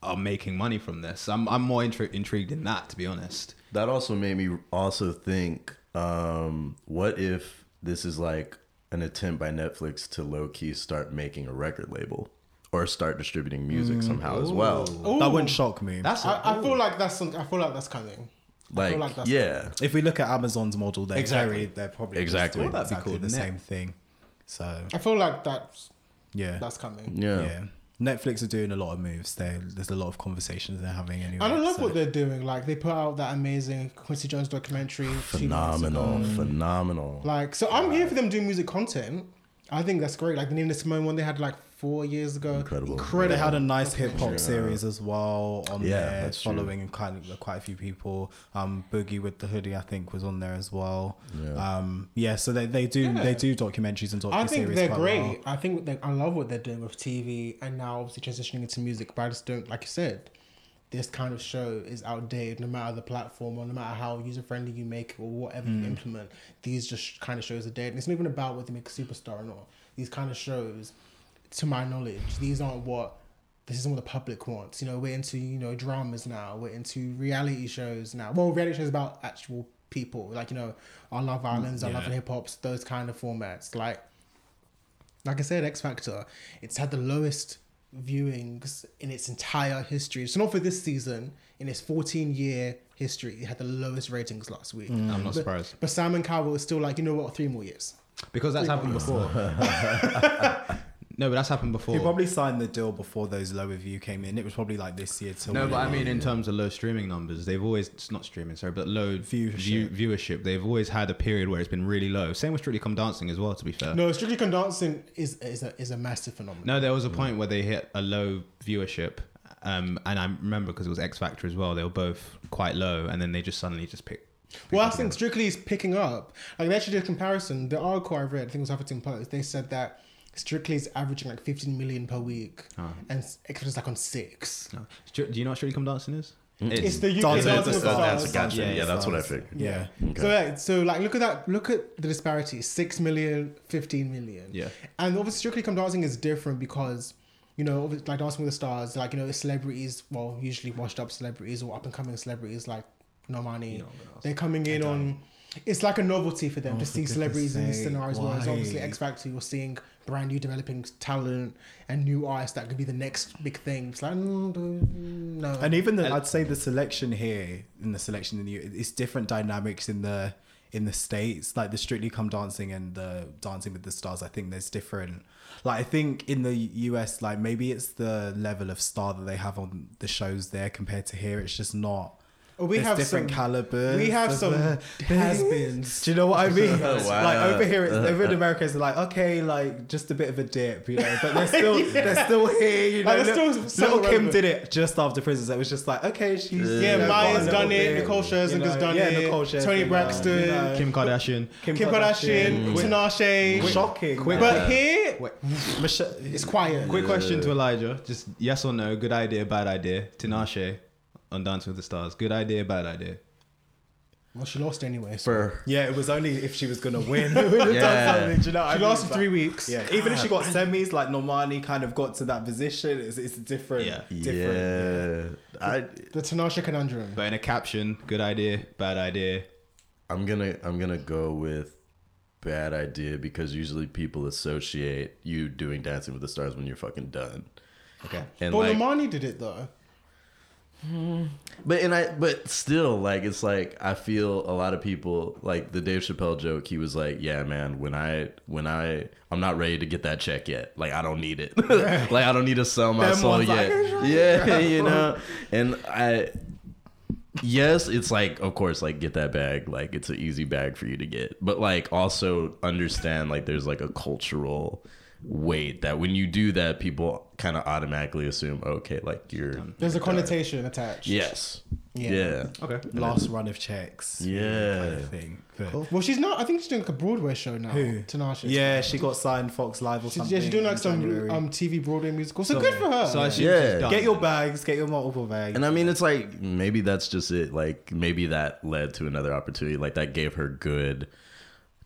are making money from this. I'm I'm more intri- intrigued in that, to be honest. That also made me also think, um, what if this is like an attempt by Netflix to low key start making a record label or start distributing music somehow as well? Ooh. That wouldn't shock me. That's I, I feel like that's I feel like that's coming. Like, like that's yeah, If we look at Amazon's model, they're Exactly. very, they're probably Exactly. just doing That'd be exactly cool, the wouldn't same thing. So I feel like that's yeah, that's coming. yeah, yeah. Netflix are doing a lot of moves. They there's a lot of conversations they're having anyway. And I love so- what they're doing. Like they put out that amazing Quincy Jones documentary. phenomenal, phenomenal. Like so, I'm here for them doing music content. I think that's great. Like the Nina Simone one, they had like four years ago. Incredible. Incredible. They had a nice hip hop Yeah. series as well on Yeah, there, that's true. following kind of quite a few people. Um, Boogie with the hoodie, I think, was on there as well. Yeah. Um, yeah, so they, they do Yeah. they do documentaries and docu I think they're great. well. I think they, I love what they're doing with TV and now obviously transitioning into music. But I just don't, like you said, this kind of show is outdated no matter the platform or no matter how user friendly you make it or whatever Hmm. you implement. These just kind of shows are dead. And it's not even about whether they make a superstar or not. These kind of shows, to my knowledge, these aren't what. This isn't what the public wants. You know, we're into you know dramas now. We're into reality shows now. Well, reality shows about actual people, like you know, our Love mm, Islands, our Love and Hip Hops, those kind of formats. Like like I said, X Factor, it's had the lowest viewings in its entire history. So not for this season, in its 14 year history, it had the lowest ratings last week. Mm. I'm not But- surprised But Simon Cowell is still like, you know what, three more years. because that's happened before. no, but that's happened before. He probably signed the deal before those lower view came in. It was probably like this year till No, but I mean, in terms of low streaming numbers, they've always it's not streaming, sorry, but low Viewership. view, viewership. They've always had a period where it's been really low. Same with Strictly Come Dancing as well. To be fair, no, No, Strictly Come Dancing is, is, a, is a massive phenomenon. No, there was a point where they hit a low viewership, um, and I remember because it was X Factor as well. They were both quite low, and then they just suddenly just picked. Well, I think Strictly is picking up. Like they actually did a comparison. The article I read, I think it was Huffington Post. They said that Strictly is averaging like 15 million per week, Oh. and X is like on six. No. Stri- Do you know what Strictly Come Dancing is? It's the UK Dancing Dancing with with the the Stars. Stars. Gotcha. Yeah, Yeah, yeah, that's what I stars. figured. Yeah. Okay. So yeah, so like look at that. Look at the disparity: six million, 15 million. Yeah. And obviously, Strictly Come Dancing is different because you know, like Dancing with the Stars, like you know, celebrities, well, usually washed up celebrities or up and coming celebrities like Normani, they're coming in on. It's like a novelty for them to see goodness celebrities in these sake, scenarios. Whereas why? obviously X Factor, you're seeing brand new developing talent and new artists that could be the next big thing. It's like mm, no. And even the, I'd say the selection here in the selection in the it's different dynamics in the in the states like the Strictly Come Dancing and the Dancing with the Stars. I think there's different. Like I think in the US, like maybe it's the level of star that they have on the shows there compared to here. It's just not. Well, we there's have different some- calibers. we have some has-beens. Do you know what I mean? Oh, wow. Like over here, it's, over in America, it's like okay, like just a bit of a dip, you know. But they're still they're still here, you know. Like, they're Little- still- still Little Kim did it just after Prisons. It was just like okay, she's Yeah, you know, Mya's got a done it, bit, Nicole Scherzinger's you done yeah, it, Nicole Toni Scherzinger, Braxton, you know, Kim Kardashian. Kim Kardashian, mm. Quick- Tinashe. shocking. Quick- But here, it's quiet. quick question to Elijah: Just yes or no? Good idea, bad idea? Tinashe on Dancing with the Stars. Good idea, bad idea? Well, she lost anyway. So. For Yeah, it was only if she was gonna win. We would've done Yeah. do you know what I She mean? lost for three weeks. Yeah, even if she got semis, like Normani kind of got to that position, it's, it's different. Yeah. different. yeah, I The Tinashe conundrum. But in a caption, good idea, bad idea. I'm gonna I'm gonna go with bad idea because usually people associate you doing Dancing with the Stars when you're fucking done. Okay. And But like, Normani did it though. Hmm. but and I but still like it's like I feel a lot of people like the Dave Chappelle joke. He was like, "Yeah, man, when I when I I'm not ready to get that check yet. Like I don't need it. like I don't need to sell my soul like, yet. yeah, you know. And I yes, it's like of course like get that bag. Like it's an easy bag for you to get. But like also understand like there's like a cultural weight that when you do that people kind of automatically assume okay like you're There's a connotation attached. yes Yeah. yeah Okay. Last run of checks. Yeah. kind of thing. But- Well, she's not. I think she's doing like a Broadway show now. Who? Tinashe. Yeah, she got signed Fox Live or She's, something. yeah, she's doing like some January. um TV Broadway musical. So, good for her. So I assume Yeah. Get your bags, get your multiple bags. And I mean, it's like maybe that's just it. Like maybe that led to another opportunity. Like that gave her good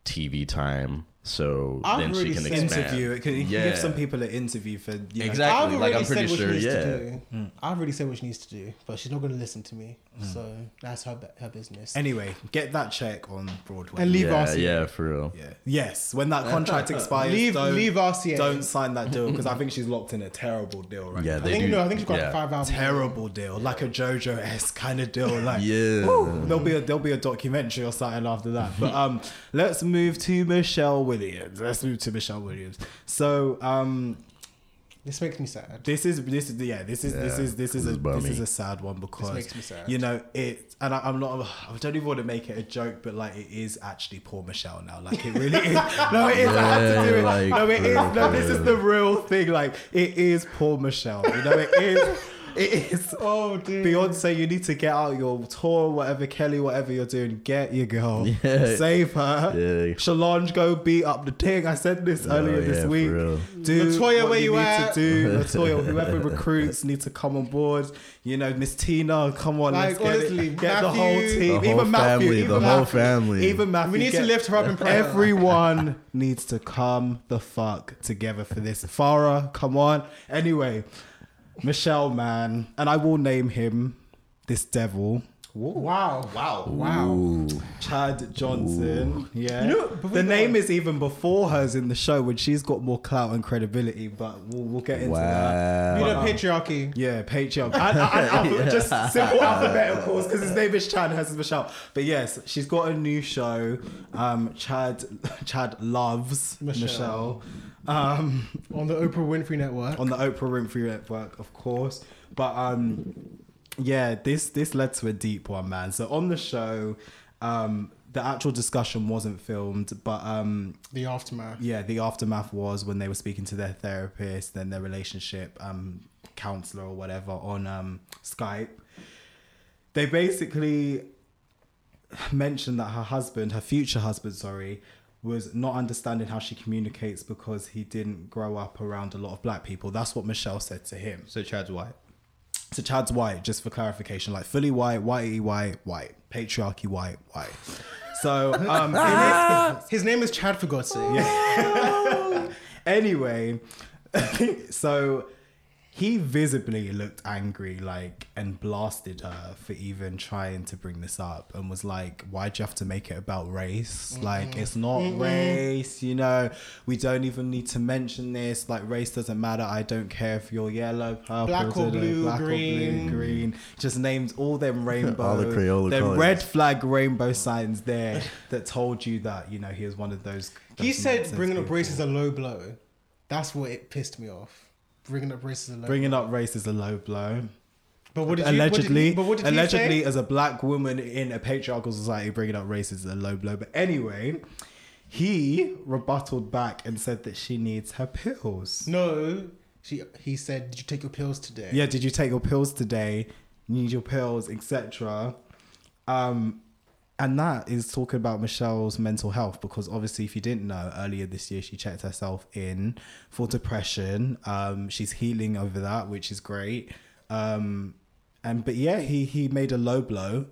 TV time, so I've then she already can said- expand. interview. It could you can Yeah. give some people an interview for you know, Exactly. I've like, already I'm said pretty what sure, she needs yeah. to do. I've already said what she needs to do, but she's not going to listen to me. So that's her her business. Anyway, get that check on Broadway. And leave yeah, RCA. yeah, for real. yeah. Yes, when that contract expires, Leave don't, leave RCA. don't sign that deal because I think she's locked in a terrible deal right Yeah, now. I they think do. no. I think she's got yeah. like five albums. Terrible deal, like a JoJo s kind of deal. Like Yeah. Woo! there'll be a there'll be a documentary or something after that. But um, let's move to Michelle Williams. Let's move to Michelle Williams. So um, This makes me sad. This is this is yeah this is this is this is this a is this is a sad one because makes me sad. you know it and I, I'm not I don't even want to make it a joke but like it is actually poor Michelle now. Like it really is. No it is. I have to do it. like, no it is. No this is the real thing. Like it is poor Michelle. You know it is it is Oh, dude. Beyonce, you need to get out your tour, whatever Kelly, whatever you're doing, get your girl, Yeah. save her. Yeah. Solange, go beat up the thing. I said this oh, earlier Oh, this yeah, for week. real. Do Latoya, what where you need at? to do. Latoya, whoever recruits need to come on board. You know, Miss Tina, come on, Like, let's get, honestly, it. get the whole team, The whole even Matthew, family, even the whole family. even Matthew. We need to lift her up in prayer. Everyone needs to come the fuck together for this. Farrah, come on. Anyway, Michelle, man, and I will name him this devil. Wow. Wow. Wow. Ooh. Chad Johnson. Yeah. You know, before the we go name on- is even before hers in the show when she's got more clout and credibility, but we'll, we'll get into that. You know, patriarchy. Yeah, Patreon. And, and, and just simple alphabetical because his name is Chad, hers is Michelle. But yes, she's got a new show. Um, Chad Chad loves Michelle. Michelle. Um, On the Oprah Winfrey Network. on the Oprah Winfrey Network, of course. But um, yeah, this this led to a deep one, man. So on the show, um, the actual discussion wasn't filmed, but um, the aftermath. yeah, the aftermath was when they were speaking to their therapist then their relationship um, counselor or whatever on um, Skype. They basically mentioned that her husband, her future husband, sorry, was not understanding how she communicates because he didn't grow up around a lot of black people. That's what Michelle said to him. So Chad's white. So Chad's white, just for clarification, like fully white, whitey white, white, patriarchy white, white. So um, His name is Chad for God's sake. anyway, so he visibly looked angry, like, and blasted her for even trying to bring this up and was like, Why'd you have to make it about race? Like, it's not race, you know, we don't even need to mention this. Like, race doesn't matter. I don't care if you're yellow, purple, Black or blue, black green. green. Just named all them rainbow, All the Crayola them colours. red flag rainbow signs there that told you that, you know, he was one of those. He said bringing up race is a low blow. That's what it pissed me off. Bringing up race is a low Bringing up race is a low blow. But what did you, allegedly, what did but what did allegedly, as a black woman in a patriarchal society, bringing up race is a low blow. But anyway, he rebutted back and said that she needs her pills. No. She, he said, did you take your pills today? Yeah, did you take your pills today? You need your pills, etc. Um, and that is talking about Michelle's mental health because obviously, if you didn't know, earlier this year she checked herself in for depression. Um, she's healing over that, which is great. Um, and but yeah, he he made a low blow,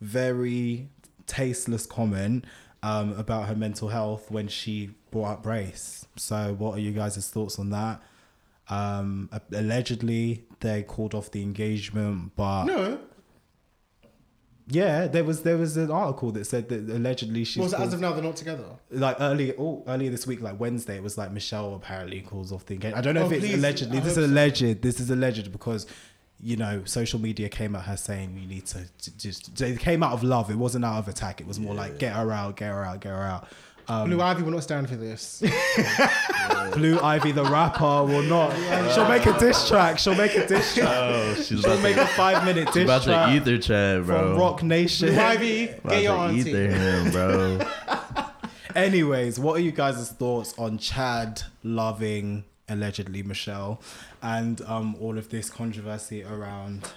very tasteless comment um, about her mental health when she brought up race. So, what are you guys' thoughts on that? Um, allegedly, they called off the engagement, but No. Yeah, there was there was an article that said that allegedly she's Was as of now they're not together? like earlier oh, earlier this week, like Wednesday, it was like Michelle apparently calls off the engagement. I don't know Oh, if it's allegedly. I This is so. alleged. This is alleged because you know social media came at her saying you need to, to just. They came out of love. It wasn't out of attack. It was more like get her out, get her out, get her out. Um, Blue Ivy will not stand for this. Blue Ivy, the rapper, will not. She'll make a diss track. She'll make a diss track. Oh, she's She'll about make a five minute diss about track to ether Chad, bro. from Roc Nation. Blue Ivy, get your to auntie. ether him, bro. Anyways, what are you guys' thoughts on Chad loving allegedly Michelle and um, all of this controversy around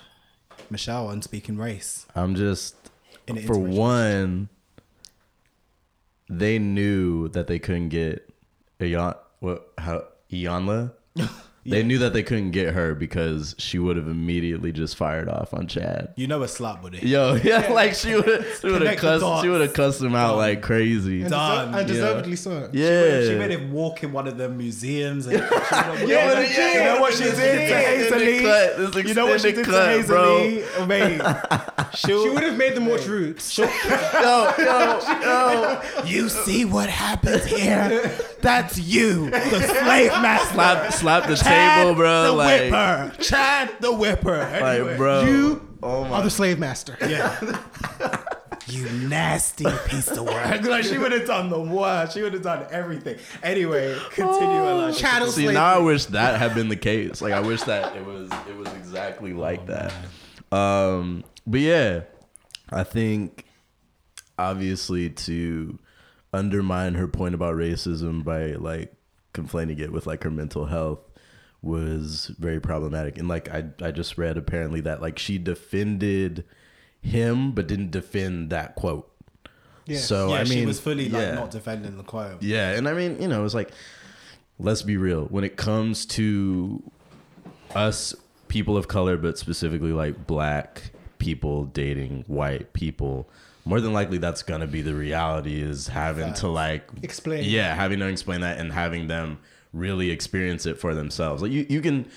Michelle and speaking race? I'm just In for intimate one, they knew that they couldn't get Ian what how Iyanla. They knew that they couldn't get her because she would have immediately just fired off on Chad. You know a slap with it. Yo, yeah, like she would she would have Connect the cussed dots. she would have cussed him out like crazy. And, Done, deser- and yeah. deservedly so. Yeah, She made him walk in one of the museums. And yeah, you know what she did to Hazel-E? Cut, this You know what she did to cut, bro. Hazel-E? Mate, she'll, would have made them watch Roots. Yo, yo, yo. you see what happens here? That's you, the slave master. Slap, slap the Chad table, bro. The like, whipper. Chad the whipper. Anyway. like, bro. You Oh are my. the slave master. Yeah. You nasty piece of work. like she would have done the worst. She would have done everything. Anyway, continue. Elijah. Chattel See, now I wish that had been the case. Like I wish that it was it was exactly like that. Um, but yeah, I think obviously to undermine her point about racism by like conflating it with like her mental health was very problematic. And like I I just read apparently that like she defended him but didn't defend that quote. Yeah. So yeah, I mean, she was fully like yeah. not defending the quote. Yeah, and I mean, you know, it's like let's be real. When it comes to us people of color, but specifically like black people dating white people, more than likely that's gonna be the reality is having to like Explain. Yeah, having to explain that and having them really experience it for themselves. Like you, you can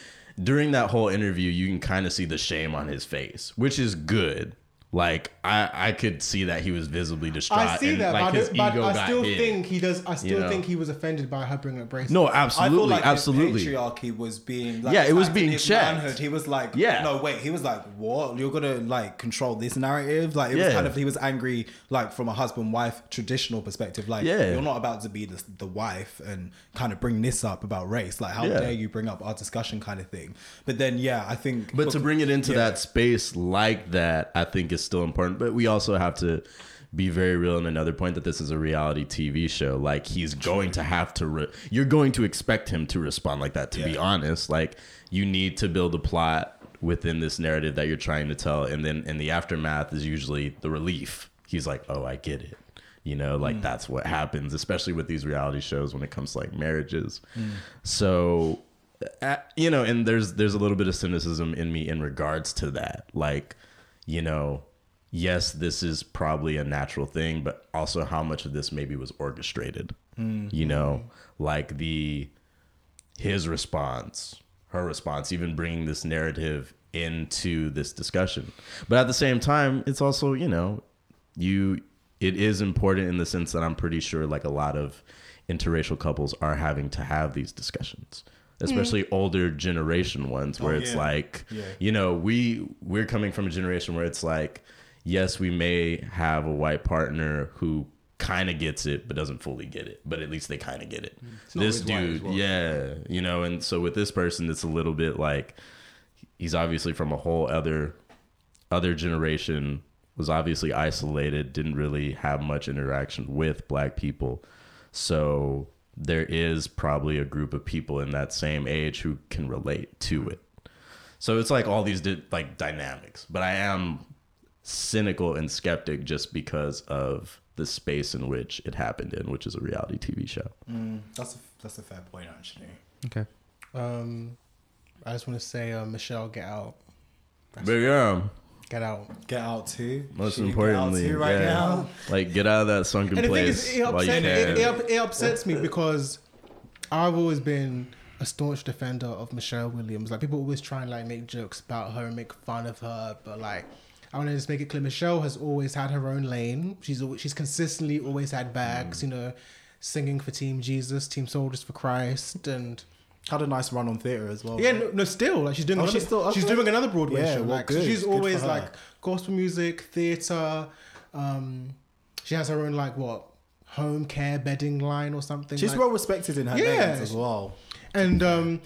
during that whole interview, you can kind of see the shame on his face, which is good. Like I, I could see that he was visibly distraught. I see and, that, like but, his I, but I still hit. think he does. I still know? think he was offended by her bringing up racism. No, absolutely, like absolutely. patriarchy was being like, Yeah, it was being checked. manhood. He was like, Yeah. no, wait. He was like, what? You're gonna like control this narrative? Like, it was kind of he was angry, like from a husband wife traditional perspective. Like, Yeah. you're not about to be the, the wife and kind of bring this up about race. Like, how Yeah. dare you bring up our discussion kind of thing? But then, yeah, I think, But to bring it into Yeah. that space like that, I think is still important. But we also have to be very real in another point that this is a reality TV show. Like he's going to have to, re- you're going to expect him to respond like that. To be honest, like you need to build a plot within this narrative that you're trying to tell, and then in the aftermath is usually the relief. He's like, "Oh, I get it." You know, like mm. that's what happens, especially with these reality shows when it comes to like marriages. Mm. So, uh, uh, you know, and there's there's a little bit of cynicism in me in regards to that. Like, you know, yes, this is probably a natural thing, but also how much of this maybe was orchestrated. Mm. You know, like the his response, her response, even bringing this narrative into this discussion. But at the same time, it's also, you know, you it is important in the sense that I'm pretty sure like a lot of interracial couples are having to have these discussions. Hmm. Especially older generation ones where Oh, it's yeah. like Yeah. you know, we we're coming from a generation where it's like yes, we may have a white partner who kind of gets it but doesn't fully get it, but at least they kind of get it. Mm. This always white as dude, well. yeah, you know, and so with this person it's a little bit like he's obviously from a whole other other generation was obviously isolated didn't really have much interaction with black people so there is probably a group of people in that same age who can relate to it so it's like all these di- like dynamics but i am cynical and skeptic just because of the space in which it happened in which is a reality tv show Mm, that's a, that's a fair point actually. Okay. Um, I just want to say, uh, Michelle, get out, but yeah get out. Get out too. most Should you importantly get out too right yeah. now. like get out of that sunken And the thing place is, it, while you upset, can it, it, it upsets me because I've always been a staunch defender of Michelle Williams. Like people always try and like make jokes about her and make fun of her, but like I want to just make it clear: Michelle has always had her own lane. She's always, she's consistently always had bags. You know, singing for Team Jesus, Team Soldiers for Christ, and Had a nice run on theater as well. yeah, no, no still like she's doing. Oh, another, she's still- she's doing another Broadway Yeah, show. well, Like so she's Good always like gospel music, theater. Um, she has her own like what home care bedding line or something. She's like- well respected in her Yeah. as well. and um,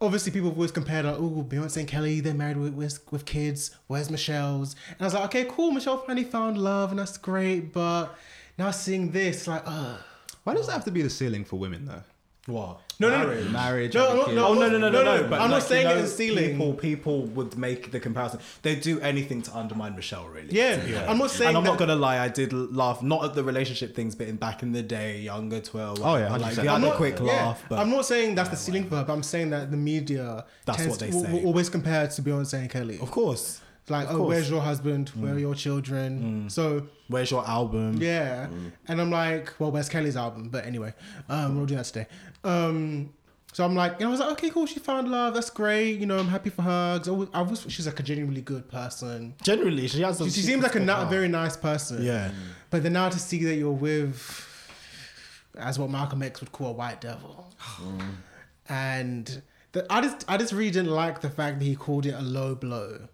obviously people have always compared like, oh, Beyonce and Kelly, they're married with, with with kids. Where's Michelle's? And I was like, okay, cool. Michelle finally found love, and that's great. But now seeing this, like, uh Why does it have to be the ceiling for women though? What? No, no, no, Marriage. Marriage. No, no, no, Oh no no no no no! But I'm not saying you it know, is ceiling. People people would make the comparison. They do anything to undermine Michelle, really. Yeah, to be. I'm not saying And I'm not gonna lie. I did laugh not at the relationship things, but in back in the day, younger twelve. Oh, yeah, like 100%. I'm had a not- quick yeah, laugh. But I'm not saying that's the ceiling for her, but I'm saying that the media That's tends what they will- say. will always compare to Beyonce and Kelly. of course, Like, oh. Mm. where's your husband? Where are your children? So where's your album? yeah, and I'm like, well, where's Kelly's album? But anyway, um, we'll do that today. Um, so I'm like, you know, I was like, okay, cool, she found love. That's great. You know, I'm happy for her. I was, I was she's like a genuinely good person. Generally, she has. She, she seems like a, na- a very nice person. Yeah. But then now to see that you're with, as what Malcolm X would call a white devil, and the, I just I just really didn't like the fact that he called it a low blow,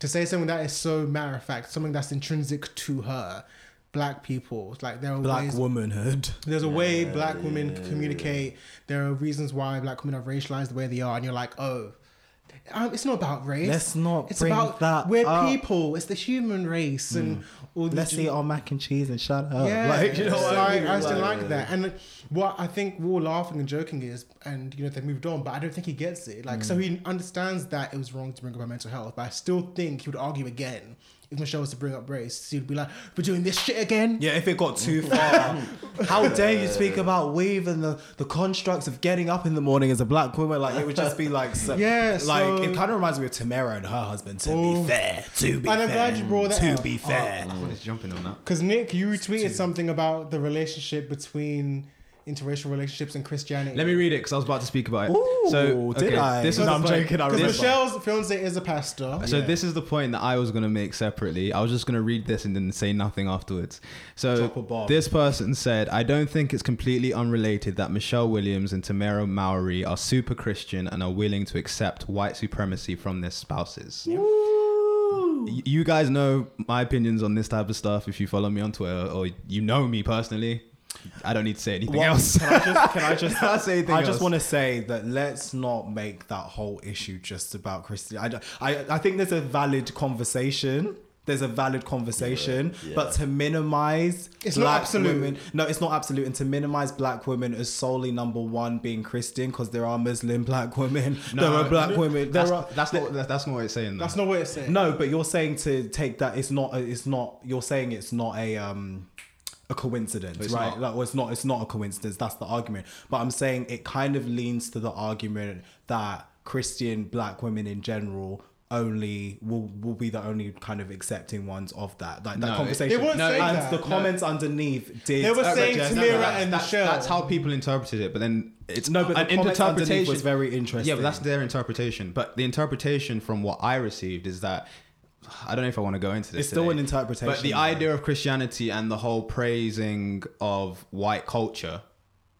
to say something that is so matter of fact, something that's intrinsic to her. Black people, like there are Black ways womanhood. there's a way black women communicate. There are reasons why black women are racialized the way they are, and you're like, oh, um, it's not about race. Let's not It's bring about that we're up. people. It's the human race, and all Let's eat our mac and cheese and shut up. yeah, Like, you know so I, mean? I just didn't Like- like that. And what I think we're all laughing and joking is, and you know they moved on, but I don't think he gets it. Like, so he understands that it was wrong to bring up mental health, but I still think he would argue again if Michelle was to bring up race. He'd be like, "We're doing this shit again." Yeah, if it got too far, how dare you speak about weave and the, the constructs of getting up in the morning as a black woman? Like it would just be like, so, Yeah, like so- it kind of reminds me of Tamera and her husband. To Oh. be fair, to be And I'm fair, glad you brought that to up. be fair. Oh, oh, oh. I was jumping on that. Because Nick, you retweeted something about the relationship between interracial relationships and Christianity. Let me read it because I was about to speak about it. Ooh, so did I? This is No, the I'm point. joking, Because. Michelle's fiance is a pastor. So Yeah. this is the point that I was gonna make separately. I was just gonna read this and then say nothing afterwards. So Drop a bomb. this person said, "I don't think it's completely unrelated that Michelle Williams and Tamera Mowry are super Christian and are willing to accept white supremacy from their spouses." Y- You guys know my opinions on this type of stuff if you follow me on Twitter or you know me personally. I don't need to say anything Well, else. Can I just? Can I just? Can't say anything I just want to say that let's not make that whole issue just about Christian. I, don't- I, I think there's a valid conversation. There's a valid conversation, Yeah, yeah. but to minimize It's not black absolute. women, no, it's not absolute, and to minimize black women as solely number one being Christian because there are Muslim black women, there are black women, there that's, are that's not that's, that's not what it's saying. Though. That's not what it's saying. no, but you're saying to take that. It's not. It's not. You're saying it's not a um a coincidence, right? not. Like, well, it's not. It's not a coincidence. That's the argument. But I'm saying it kind of leans to the argument that Christian black women in general only will will be the only kind of accepting ones of that. Like that it- conversation. They No, and that. the No. comments underneath did. They were saying Tamera that. and that's, how people interpreted it, but then it's No, but the underneath was very interesting. Yeah, but that's their interpretation. But the interpretation from what I received is that I don't know if I want to go into this. It's still today, an interpretation, But the though. idea of Christianity and the whole praising of white culture.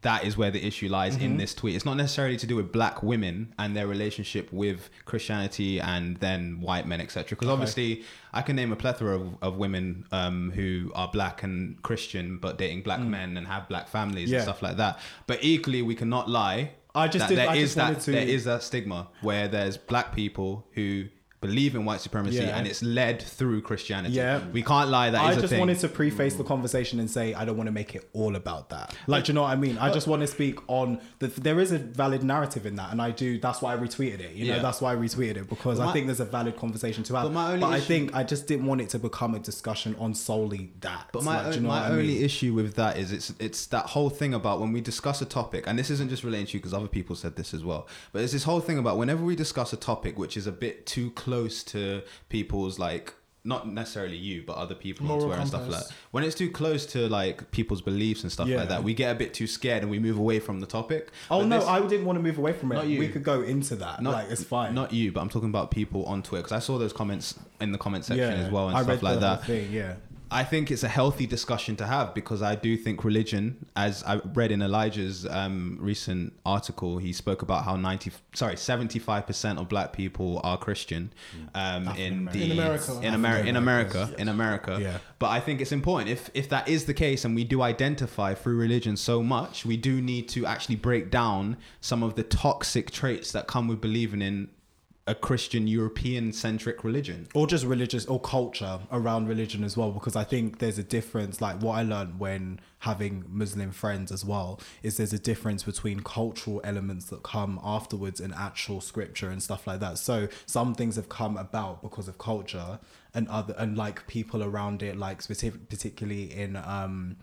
That is where the issue lies Mm-hmm. in this tweet. It's not necessarily to do with black women and their relationship with Christianity and then white men, etc. Because obviously, I can name a plethora of, of women um, who are black and Christian, but dating black men and have black families Mm. Yeah. and stuff like that. But equally, we cannot lie. I just that did- there I is just that to- there is that stigma where there's black people who believe in white supremacy Yeah. and it's led through Christianity. Yeah. we can't lie. That is I just wanted to preface the conversation and say I don't want to make it all about that. Like, do you know what I mean? I just want to speak on the. There is a valid narrative in that, and I do. That's why I retweeted it. You know, Yeah. that's why I retweeted it because But I think there's a valid conversation to have. But my only I issue- think I just didn't want it to become a discussion on solely that. But my, Like, you know my what I only mean? issue with that is it's it's that whole thing about when we discuss a topic, and this isn't just relating to you because other people said this as well. But it's this whole thing about whenever we discuss a topic which is a bit too close to people's like not necessarily you, but other people on Moral Twitter and stuff like that. When it's too close to like people's beliefs and stuff Yeah. like that, we get a bit too scared and we move away from the topic. Oh But no, this- I didn't want to move away from it. Not you. We could go into that. not, like it's fine. Not you, but I'm talking about people on Twitter because I saw those comments in the comment section yeah, as well and I stuff like that. thing. Yeah. I think it's a healthy discussion to have because I do think religion, as I read in Elijah's um, recent article, he spoke about how ninety, sorry, seventy five percent of black people are Christian um, in the In America. in America, in America, African-Americans, in America. Yeah. But I think it's important if if that is the case, and we do identify through religion so much, we do need to actually break down some of the toxic traits that come with believing in a Christian European centric religion. or just religious or culture around religion as well because i think there's a difference like what i learned when having muslim friends as well is there's a difference between cultural elements that come afterwards in actual scripture and stuff like that so some things have come about because of culture and other and like people around it like specific particularly in um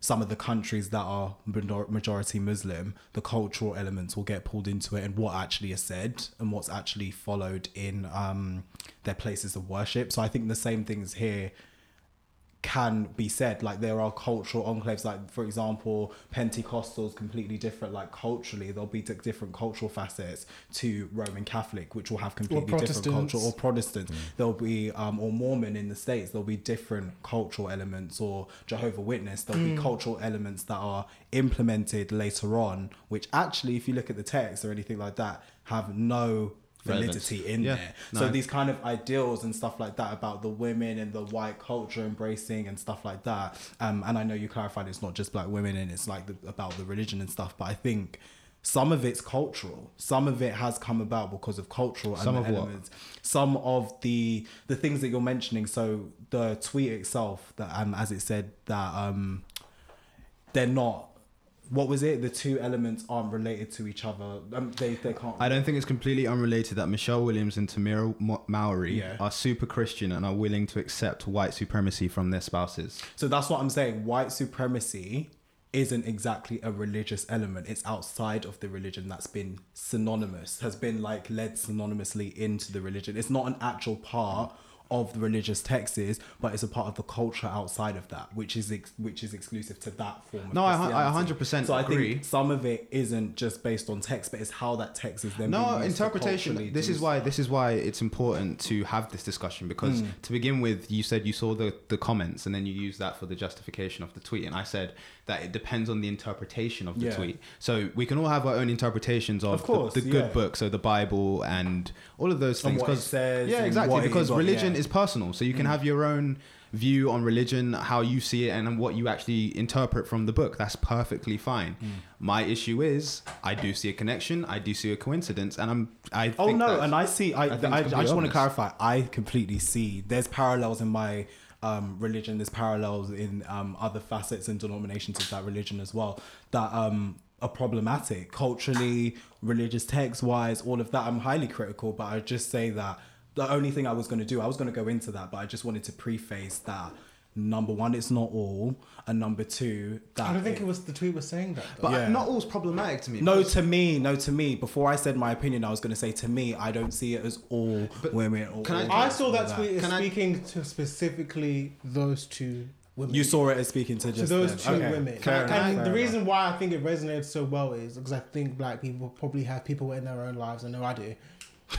some of the countries that are majority Muslim, the cultural elements will get pulled into it and what actually is said and what's actually followed in um, their places of worship. So I think the same things here can be said. Like there are cultural enclaves, like for example, Pentecostals completely different. Like culturally, there'll be di- different cultural facets to Roman Catholic, which will have completely different culture. Or Protestant, there'll be um, or Mormon in the states. There'll be different cultural elements, or Jehovah Witness. There'll be cultural elements that are implemented later on, which actually, if you look at the text or anything like that, have no validity in Yeah, there. no. So these kind of ideals and stuff like that about the women and the white culture embracing and stuff like that. Um, and I know you clarified it's not just black women and it's like the, about the religion and stuff, but I think some of it's cultural. Some of it has come about because of cultural Some of what? elements. Some of the the things that you're mentioning. So the tweet itself, that um, as it said that um, they're not. What was it? The two elements aren't related to each other. Um, they they can't. I don't think it's completely unrelated that Michelle Williams and Tamera Mowry Yeah. are super Christian and are willing to accept white supremacy from their spouses. So that's what I'm saying. White supremacy isn't exactly a religious element. It's outside of the religion that's been synonymous, has been like led synonymously into the religion. It's not an actual part of the religious texts, but it's a part of the culture outside of that, which is ex- which is exclusive to that form. No, I I 100% So I think some of it isn't just based on text, but it's how that text is then. No interpretation. This is why this is why it's important to have this discussion because mm. to begin with, you said you saw the the comments and then you used that for the justification of the tweet, and I said that it depends on the interpretation of the Yeah. tweet. So we can all have our own interpretations of, Of course, the, the good yeah. book, so the Bible and all of those things. what it 'cause- says yeah, exactly. Because got- religion yeah. is personal, so you can have your own view on religion, how you see it, and what you actually interpret from the book. That's perfectly fine. Hmm. My issue is, I do see a connection, I do see a coincidence, and I'm. I Oh no, and I see. I I, I, completely just want to clarify. I completely see. There's parallels in my um, religion. There's parallels in um, other facets and denominations of that religion as well that um, are problematic culturally, religious text wise, all of that. I'm highly critical, but I just say that the only thing I was going to do, I was going to go into that, but I just wanted to preface that. Number one, it's not all, and number two, that I don't think it was the tweet was saying that. Though. But Yeah. not all's problematic to me. No, to me, no, to me. Before I said my opinion, I was going to say to me, I don't see it as all women. Or can I- all I this, saw that tweet as Can I- speaking to specifically those two women. You saw it as speaking to to just those them. two Okay, women. fair enough, and fair the enough. reason why I think it resonated so well is because I think black people probably have people in their own lives. I know I do.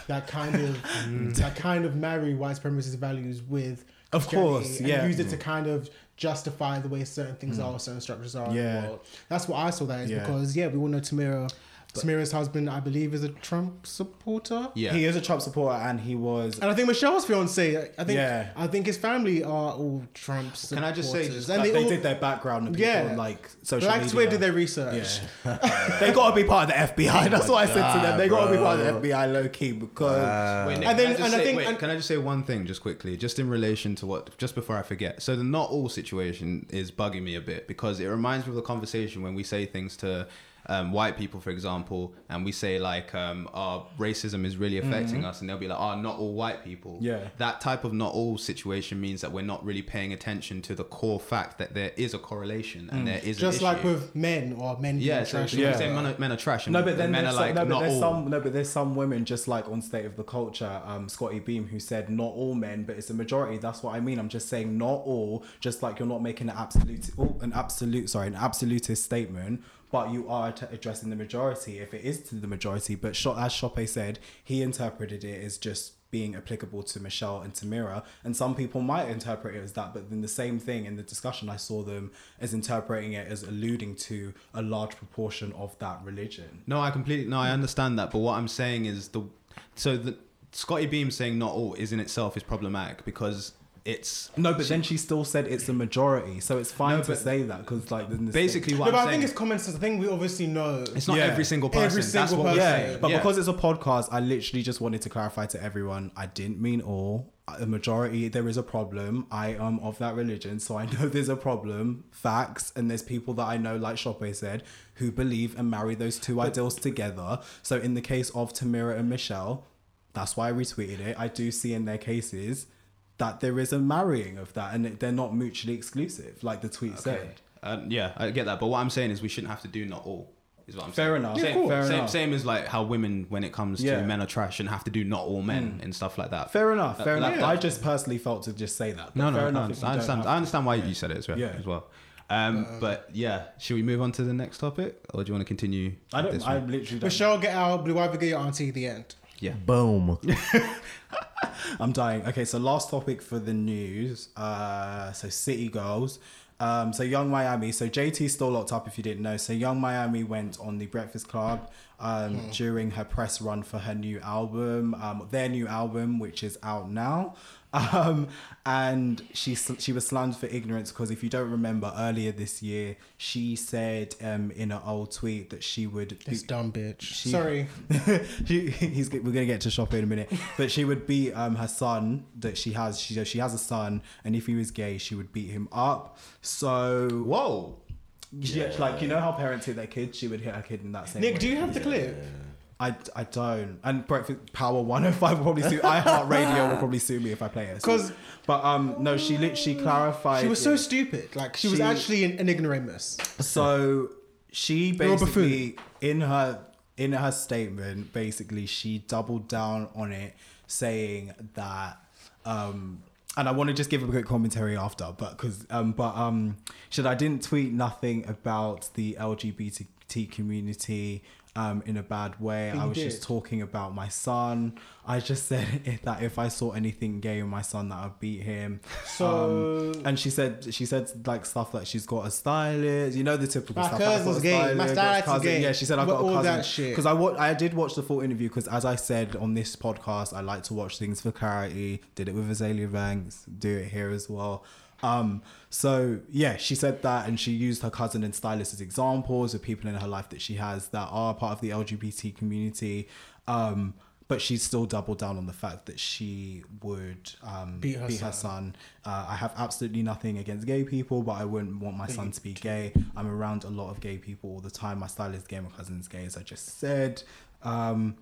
That kind of mm. that kind of marry white supremacist values with Of course, and yeah. use it to mm. kind of justify the way certain things mm. are, certain structures are in Yeah. the world. That's what I saw that is Yeah. because yeah, we all know Tamera. Tamera's husband, I believe, is a Trump supporter. Yeah. He is a Trump supporter, and he was. And I think Michelle's fiance, I think, Yeah. I think his family are all Trump supporters. Can I just say, just and they, they, all, did their background and people Yeah. on, like social Black media. Twitter did their research. Yeah. they got to be part of the FBI. That's what I said to them. They got to be part of the FBI low key because. Uh, Wait, Nick, And then- I just and I think- wait, and- can I just say one thing just quickly, just in relation to what, just before I forget. So the not all situation is bugging me a bit because it reminds me of the conversation when we say things to um, white people, for example, and we say like, um, "Oh, racism is really affecting us," and they'll be like, "Oh, not all white people." Mm-hmm. Yeah. that type of not all situation means that we're not really paying attention to the core fact that there is a correlation and there is Just an like issue. with men or men being yeah, so trash. you Yeah. say men are, men are trash, and No, but then men there's are some, like no, but not there's all. some no, but there's some women just like on State of the Culture, um, Scottie Beam, who said not all men, but it's a majority. That's what I mean. I'm just saying not all. Just like you're not making an absolute, oh, an absolute, sorry, an absolutist statement, but you are addressing the majority if it is to the majority. But as Shope said, he interpreted it as just being applicable to Michelle and Tamera, and some people might interpret it as that. But then the same thing in the discussion, I saw them as interpreting it as alluding to a large proportion of that religion. No, I completely no, I understand that, but what I'm saying is the so the Scottie Beam saying not all is in itself is problematic because it's No, but then she still said it's a majority, so it's fine No, to say that because like then the basically No, what but I'm I saying. think it's common sense. I think we obviously know. it's not Yeah. every single person. Every That's single what person. yeah, but Yeah. because it's a podcast, I literally just wanted to clarify to everyone. I didn't mean all. Uh, a majority, there is a problem. I am of that religion, so I know there's a problem. Facts, and there's people that I know, like Shope said, who believe and marry those two ideals together. So in the case of Tamera and Michelle, that's why I retweeted it. I do see in their cases that there is a marrying of that, and they're not mutually exclusive, like the tweet Okay. said. Uh, yeah, I get that, but what I'm saying is we shouldn't have to do not all. Is what I'm Fair saying. enough. Yeah, Same, cool. Fair same, enough. same as like how women, when it comes Yeah. to men are trash, shouldn't have to do not all men and stuff like that. Fair enough. Fair Uh, enough. like- I just personally felt to just say that. but No, no, fair I enough understand. I understand, I understand why you said it as well. Yeah. As well. Um, but yeah, should we move on to the next topic, or do you want to continue? I with don't. this I one? literally don't. Michelle, get out. Blue Ivy, get your auntie. The end. Yeah. Boom. I'm dying. Okay, so last topic for the news. Uh, so City Girls. Um, so Young Miami. So JT's still locked up if you didn't know. So Young Miami went on the Breakfast Club um, during her press run for her new album, um, their new album, which is out now. Um, and she she was slammed for ignorance because if you don't remember earlier this year, she said um, in an old tweet that she would This dumb bitch. She- Sorry. she, he's we're gonna get to shop in a minute, but she would beat um her son that she has. She she has a son, and if he was gay, she would beat him up. So Whoa. yeah, like you know how parents hit their kids, she would hit her kid in that same. Nick, way. do you have the clip? I, I don't. And Breakfast Power 105 will probably sue. iHeartRadio will probably sue me if I play it. 'Cause- but um no, she literally clarified. She was so it. stupid. Like she, was She- actually an, an ignoramus. So she You're a buffoon. basically in her in her statement, basically she doubled down on it, saying that um and I want to just give a quick commentary after, but because um but um should I didn't tweet nothing about the LGBT community um in a bad way. I was just talking about my son. I just said that if I saw anything gay in my son that I'd beat him. So- Um, and she said she said like stuff like she's got a stylist, you know the typical My stuff. like, cousin's a gay. My stylist, got a stylist cousin. gay. Yeah, she said I've got a all cousin. that shit. Because I wa- I did watch the full interview because as I said on this podcast, I like to watch things for clarity. Did it with Azealia Banks, do it here as well. Um, so yeah, she said that, and she used her cousin and stylist as examples of people in her life that she has that are part of the LGBT community. Um, but she still doubled down on the fact that she would um, Beat her beat her son. son. Uh, I have absolutely nothing against gay people, but I wouldn't want my son to be gay. I'm around a lot of gay people all the time. My stylist gay, my cousin's gay, as I just said. Um,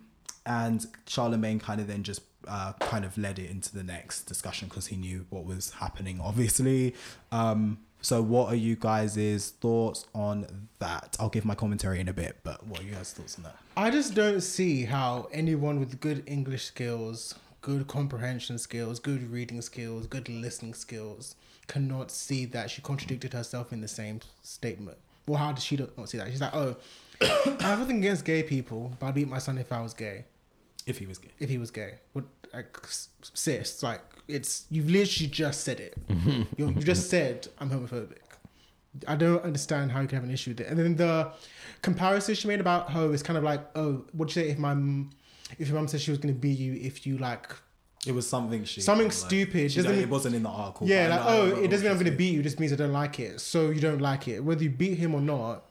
and Charlemagne kind of then just uh, kind of led it into the next discussion because he knew what was happening, obviously. Um, so, what are you guys' thoughts on that? I'll give my commentary in a bit, but what are you guys' thoughts on that? I just don't see how anyone with good English skills, good comprehension skills, good reading skills, good listening skills cannot see that she contradicted herself in the same statement. Well, how does she not see that? She's like, oh, I have nothing against gay people, but I'd beat my son if I was gay. If he was gay. If he was gay, what, like, s- sis, like, it's you've literally just said it. Mm-hmm. you you just said I'm homophobic. I don't understand how you can have an issue with it. And then the comparison she made about her is kind of like, oh, what'd you say if my if your mum said she was going to beat you if you like, It was something she Something like, stupid, she- doesn't it wasn't in the article. yeah, like, oh, it doesn't mean I'm going to beat you. It just means I don't like it. So you don't like it. Whether you beat him or not,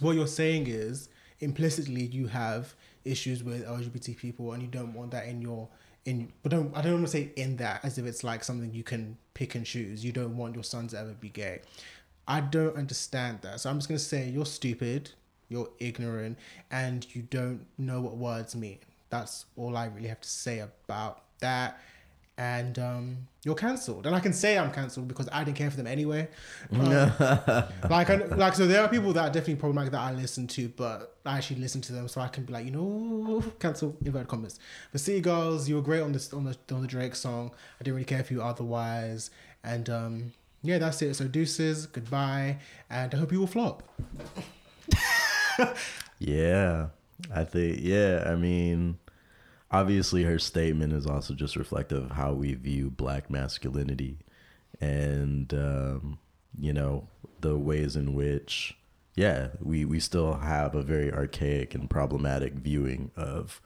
what you're saying is implicitly you have issues with LGBT people and you don't want that in your in but don't I don't want to say in that as if it's like something you can pick and choose. You don't want your son to ever be gay. I don't understand that. So I'm just gonna say you're stupid, you're ignorant, and you don't know what words mean. That's all I really have to say about that. And um, you're cancelled, and I can say I'm cancelled because I didn't care for them anyway. Um, like, I, like so, there are people that are definitely problematic that I listen to, but I actually listen to them, so I can be like, you know, cancel inverted commas. But City Girls, you were great on this on the on the Drake song. I didn't really care for you otherwise, and um, yeah, that's it. So deuces, goodbye, and I hope you will flop. Yeah, I think. Yeah, I mean, obviously, her statement is also just reflective of how we view black masculinity, and um, you know the ways in which, yeah, we we still have a very archaic and problematic viewing of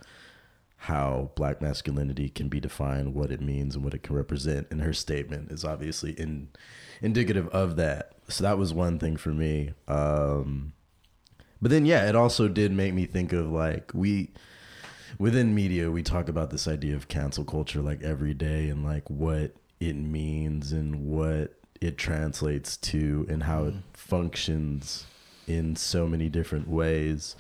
how black masculinity can be defined, what it means, and what it can represent. And her statement is obviously in indicative of that. So that was one thing for me. Um, but then, yeah, it also did make me think of like we within media we talk about this idea of cancel culture like every day and like what it means and what it translates to and how it mm. functions in so many different ways.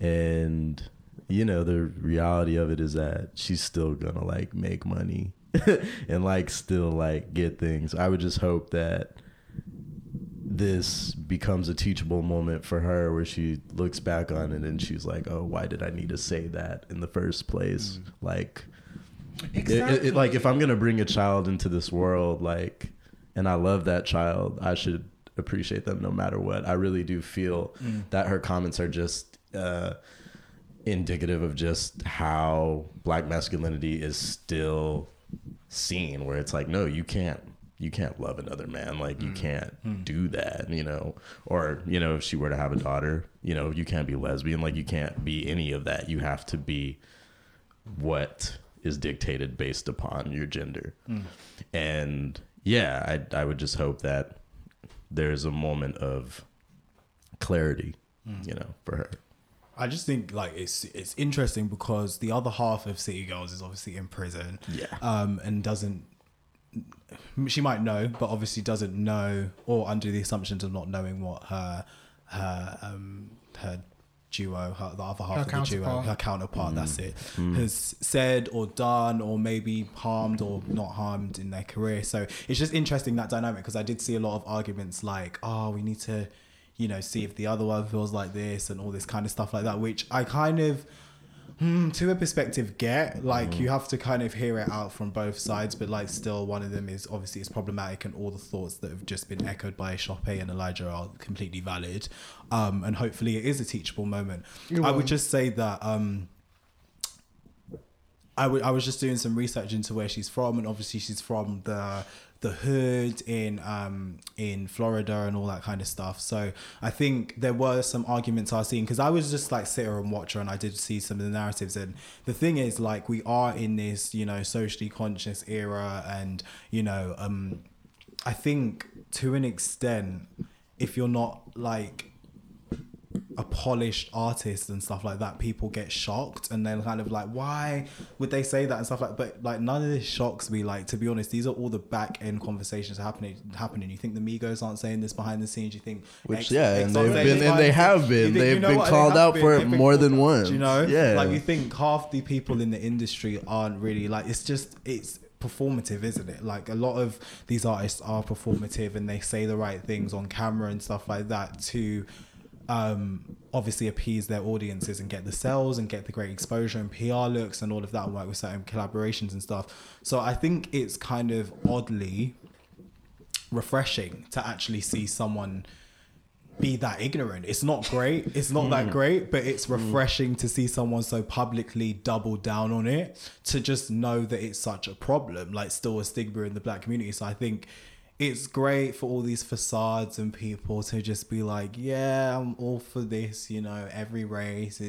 And you know the reality of it is that she's still gonna like make money and like still like get things. I would just hope that this becomes a teachable moment for her where she looks back on it and she's like oh why did i need to say that in the first place? Like it- it- it- like if i'm gonna bring a child into this world like and i love that child i should appreciate them no matter what. I really do feel that her comments are just uh indicative of just how black masculinity is still seen where it's like no you can't you can't love another man like Mm. you can't do that you know or you know if she were to have a daughter you know you can't be lesbian like you can't be any of that you have to be what is dictated based upon your gender and yeah I, I would just hope that there's a moment of clarity you know for her I just think like it's it's interesting because the other half of City Girls is obviously in prison. Yeah. Um, and doesn't she might know, but obviously doesn't know or under the assumptions of not knowing what her her um her duo, her, the other half Her of the duo, her counterpart, that's it, has said or done or maybe harmed or not harmed in their career. So it's just interesting that dynamic because I did see a lot of arguments like, oh, we need to, you know, see if the other one feels like this and all this kind of stuff like that, which I kind of. Hmm, to a perspective get like you have to kind of hear it out from both sides but like still one of them is obviously it's problematic and all the thoughts that have just been echoed by Shoppe and Elijah are completely valid. Um and hopefully it is a teachable moment. I would just say that um I would- I was just doing some research into where she's from, and obviously she's from the the hood in um in Florida and all that kind of stuff. So I think there were some arguments I seeing because I was just like sit her and watch her, and I did see some of the narratives. And the thing is, like, we are in this you know socially conscious era, and you know, um, I think to an extent, if you're not like a polished artist and stuff like that, people get shocked and they're kind of like, why would they say that and stuff like but like none of this shocks me. Like to be honest, these are all the back end conversations happening happening. You think the Migos aren't saying this behind the scenes, you think Which X- yeah, X and they've been and they have been. Think- They've you know been what? Called have out been. for it more than once. You know? Yeah. Like you think half the people in the industry aren't really like it's just it's performative, isn't it? Like a lot of these artists are performative and they say the right things on camera and stuff like that to um obviously appease their audiences and get the sales and get the great exposure and PR looks and all of that work with certain collaborations and stuff. So I think it's kind of oddly refreshing to actually see someone be that ignorant. It's not great. It's not that great, but it's refreshing to see someone so publicly double down on it to just know that it's such a problem, like still a stigma in the black community. So I think it's great for all these facades and people to just be like, yeah, I'm all for this, you know, every race,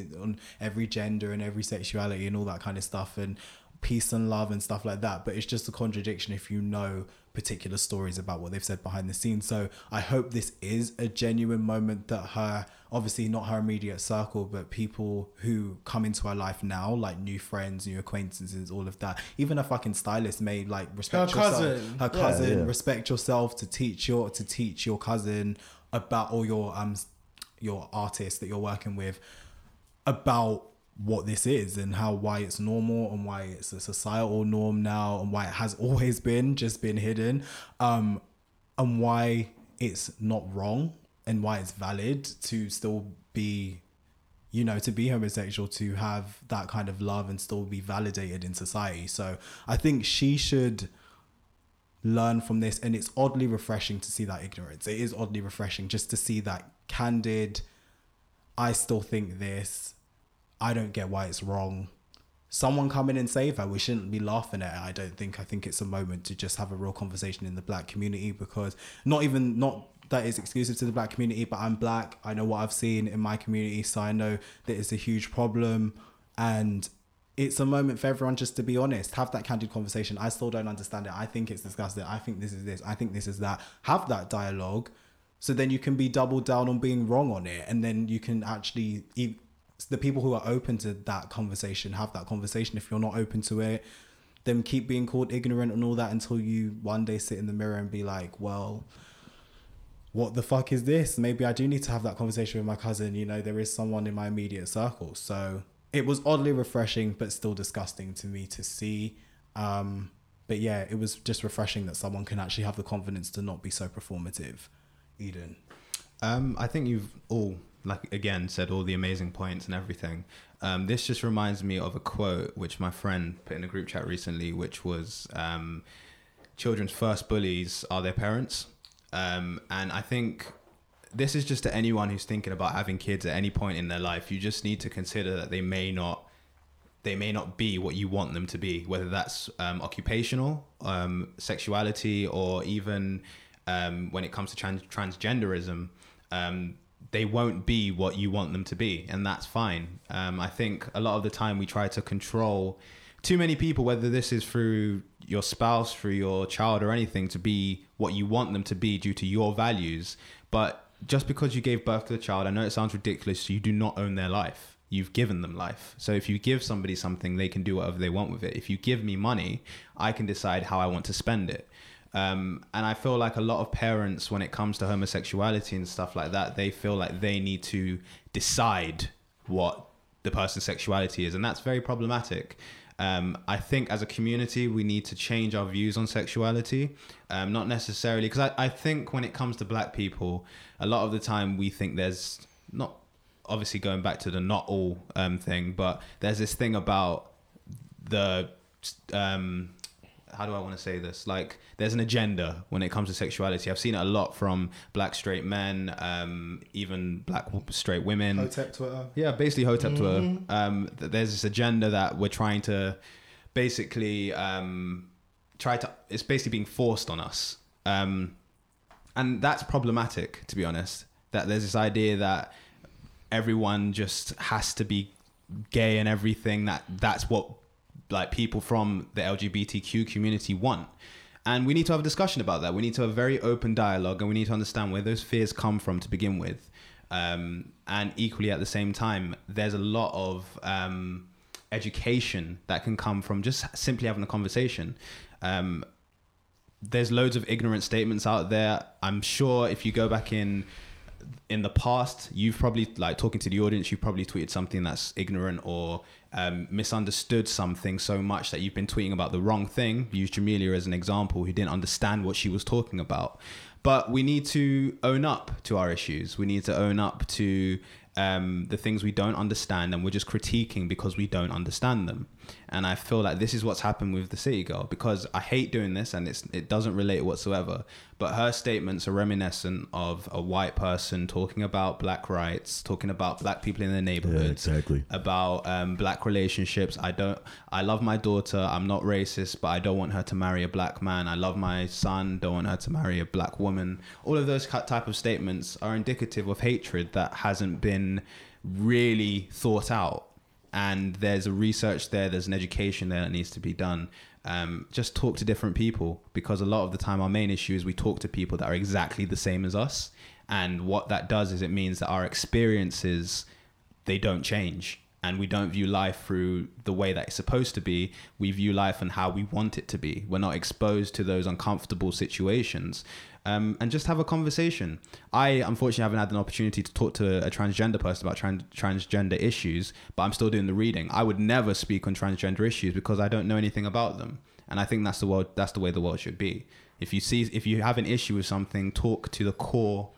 every gender and every sexuality and all that kind of stuff. And peace and love and stuff like that. But it's just a contradiction if you know particular stories about what they've said behind the scenes. So I hope this is a genuine moment that her, obviously not her immediate circle, but people who come into her life now, like new friends, new acquaintances, all of that. Even a fucking stylist may like respect Her yourself. cousin. Her cousin, yeah. respect yourself to teach your to teach your cousin about all your um your artist that you're working with about what this is and how why it's normal and why it's a societal norm now and why it has always been just been hidden um and why it's not wrong and why it's valid to still be you know to be homosexual to have that kind of love and still be validated in society. So i think she should learn from this and it's oddly refreshing to see that ignorance. It is oddly refreshing just to see that candid i still think this i don't get why it's wrong. Someone come in and save her we shouldn't be laughing at it. I don't think i think it's a moment to just have a real conversation in the black community because not even not that is exclusive to the black community but i'm black. I know what i've seen in my community so i know that it's a huge problem. And it's a moment for everyone just to be honest have that candid conversation. I still don't understand it. I think it's disgusting. I think this is this. I think this is that. Have that dialogue. So then you can be doubled down on being wrong on it and then you can actually the people who are open to that conversation have that conversation if you're not open to it then keep being called ignorant and all that until you one day sit in the mirror and be like well what the fuck is this? Maybe I do need to have that conversation with my cousin. You know, there is someone in my immediate circle. So it was oddly refreshing, but still disgusting to me to see. Um, but yeah, it was just refreshing that someone can actually have the confidence to not be so performative. Eden. Um, I think you've all, like again, said all the amazing points and everything. Um, this just reminds me of a quote which my friend put in a group chat recently, which was, um, "Children's first bullies are their parents," um, and I think this is just to anyone who's thinking about having kids at any point in their life. You just need to consider that they may not they may not be what you want them to be, whether that's um, occupational, um, sexuality, or even um, when it comes to trans- transgenderism. Um, they won't be what you want them to be, and that's fine. Um, I think a lot of the time we try to control too many people, whether this is through your spouse, through your child, or anything, to be what you want them to be due to your values. But just because you gave birth to the child, I know it sounds ridiculous, you do not own their life. You've given them life. So if you give somebody something, they can do whatever they want with it. If you give me money, I can decide how I want to spend it. Um, and I feel like a lot of parents, when it comes to homosexuality and stuff like that, they feel like they need to decide what the person's sexuality is, and that's very problematic. Um, I think as a community, we need to change our views on sexuality. Um, not necessarily, because I, I think when it comes to black people, a lot of the time we think there's not, obviously going back to the not all um, thing, but there's this thing about the um how do I want to say this? Like, there's an agenda when it comes to sexuality. I've seen it a lot from black straight men, um, even black straight women. Hotep Twitter. Yeah, basically Hotep Twitter. Um, th- there's this agenda that we're trying to basically um, try to. It's basically being forced on us, um, and that's problematic. To be honest, that there's this idea that everyone just has to be gay and everything. That that's what like people from the LGBTQ community want. And we need to have a discussion about that. We need to have a very open dialogue and we need to understand where those fears come from to begin with. Um, and equally at the same time, there's a lot of um, education that can come from just simply having a conversation. Um, there's loads of ignorant statements out there. I'm sure if you go back in in the past, you've probably like talking to the audience, you've probably tweeted something that's ignorant or um, misunderstood something so much that you've been tweeting about the wrong thing. Use Jamelia as an example, who didn't understand what she was talking about. But we need to own up to our issues. We need to own up to um, the things we don't understand, and we're just critiquing because we don't understand them. And I feel like this is what's happened with the City Girl because I hate doing this, and it's it doesn't relate whatsoever. But her statements are reminiscent of a white person talking about black rights, talking about black people in their neighborhoods, exactly. about um, black relationships. I don't. I love my daughter. I'm not racist, but I don't want her to marry a black man. I love my son. Don't want her to marry a black woman. All of those type of statements are indicative of hatred that hasn't been really thought out. And there's a research there. There's an education there that needs to be done. Um, just talk to different people because a lot of the time our main issue is we talk to people that are exactly the same as us. And what that does is it means that our experiences they don't change and we don't view life through the way that it's supposed to be. We view life and how we want it to be. We're not exposed to those uncomfortable situations. Um, and just have a conversation. I unfortunately haven't had an opportunity to talk to a transgender person about tran- transgender issues but i'm still doing the reading. I would never speak on transgender issues because i don't know anything about them. And i think that's the world that's the way the world should be. If you see if you have an issue with something talk to the core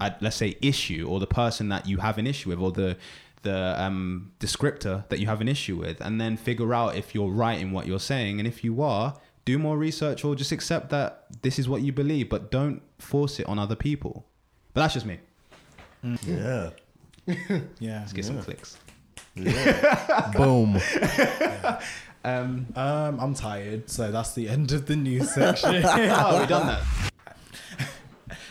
uh, let's say issue or the person that you have an issue with or the the um, descriptor that you have an issue with and then figure out if you're right in what you're saying. And if you are do more research or just accept that this is what you believe but don't force it on other people. But that's just me. Yeah. Yeah. let's get some clicks. Boom. um, Um, I'm tired, so that's the end of the news section. oh we done that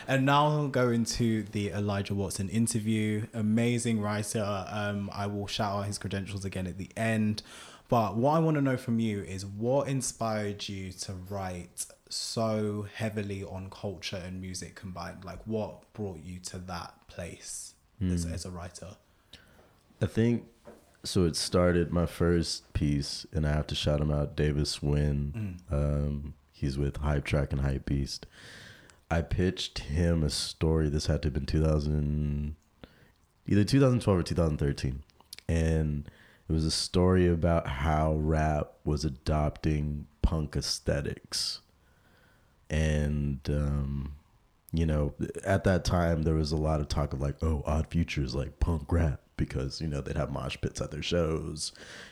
and now I'll go into the Elijah Watson interview. Amazing writer. Um, I will shout out his credentials again at the end. But what I want to know from you is what inspired you to write so heavily on culture and music combined? Like, what brought you to that place as, as a writer? I think so. It started my first piece, and I have to shout him out, Davis Wynn. Um, he's with Hypetrak and Hypebeast. I pitched him a story. This had to have been 2000, either 2012 or 2013, and it was a story about how rap was adopting punk aesthetics, and um, you know, at that time there was a lot of talk of like, oh, Odd Future is like punk rap because you know they'd have mosh pits at their shows.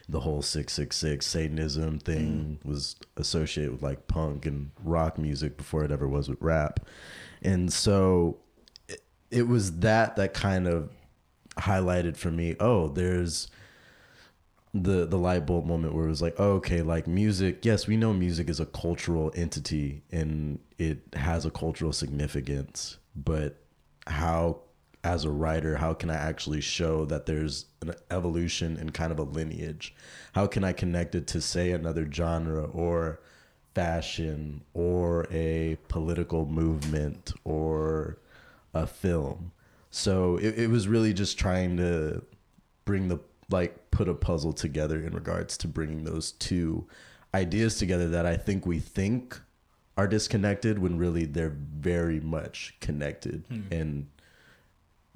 The whole six six six Satanism thing mm. was associated with like punk and rock music before it ever was with rap, and so it, it was that that kind of highlighted for me. Oh, there's the the light bulb moment where it was like, oh, okay, like music. Yes, we know music is a cultural entity and it has a cultural significance, but how as a writer, how can I actually show that there's an evolution and kind of a lineage? How can I connect it to say another genre or fashion or a political movement or a film? So it, it was really just trying to bring the like put a puzzle together in regards to bringing those two ideas together that I think we think are disconnected when really they're very much connected hmm. and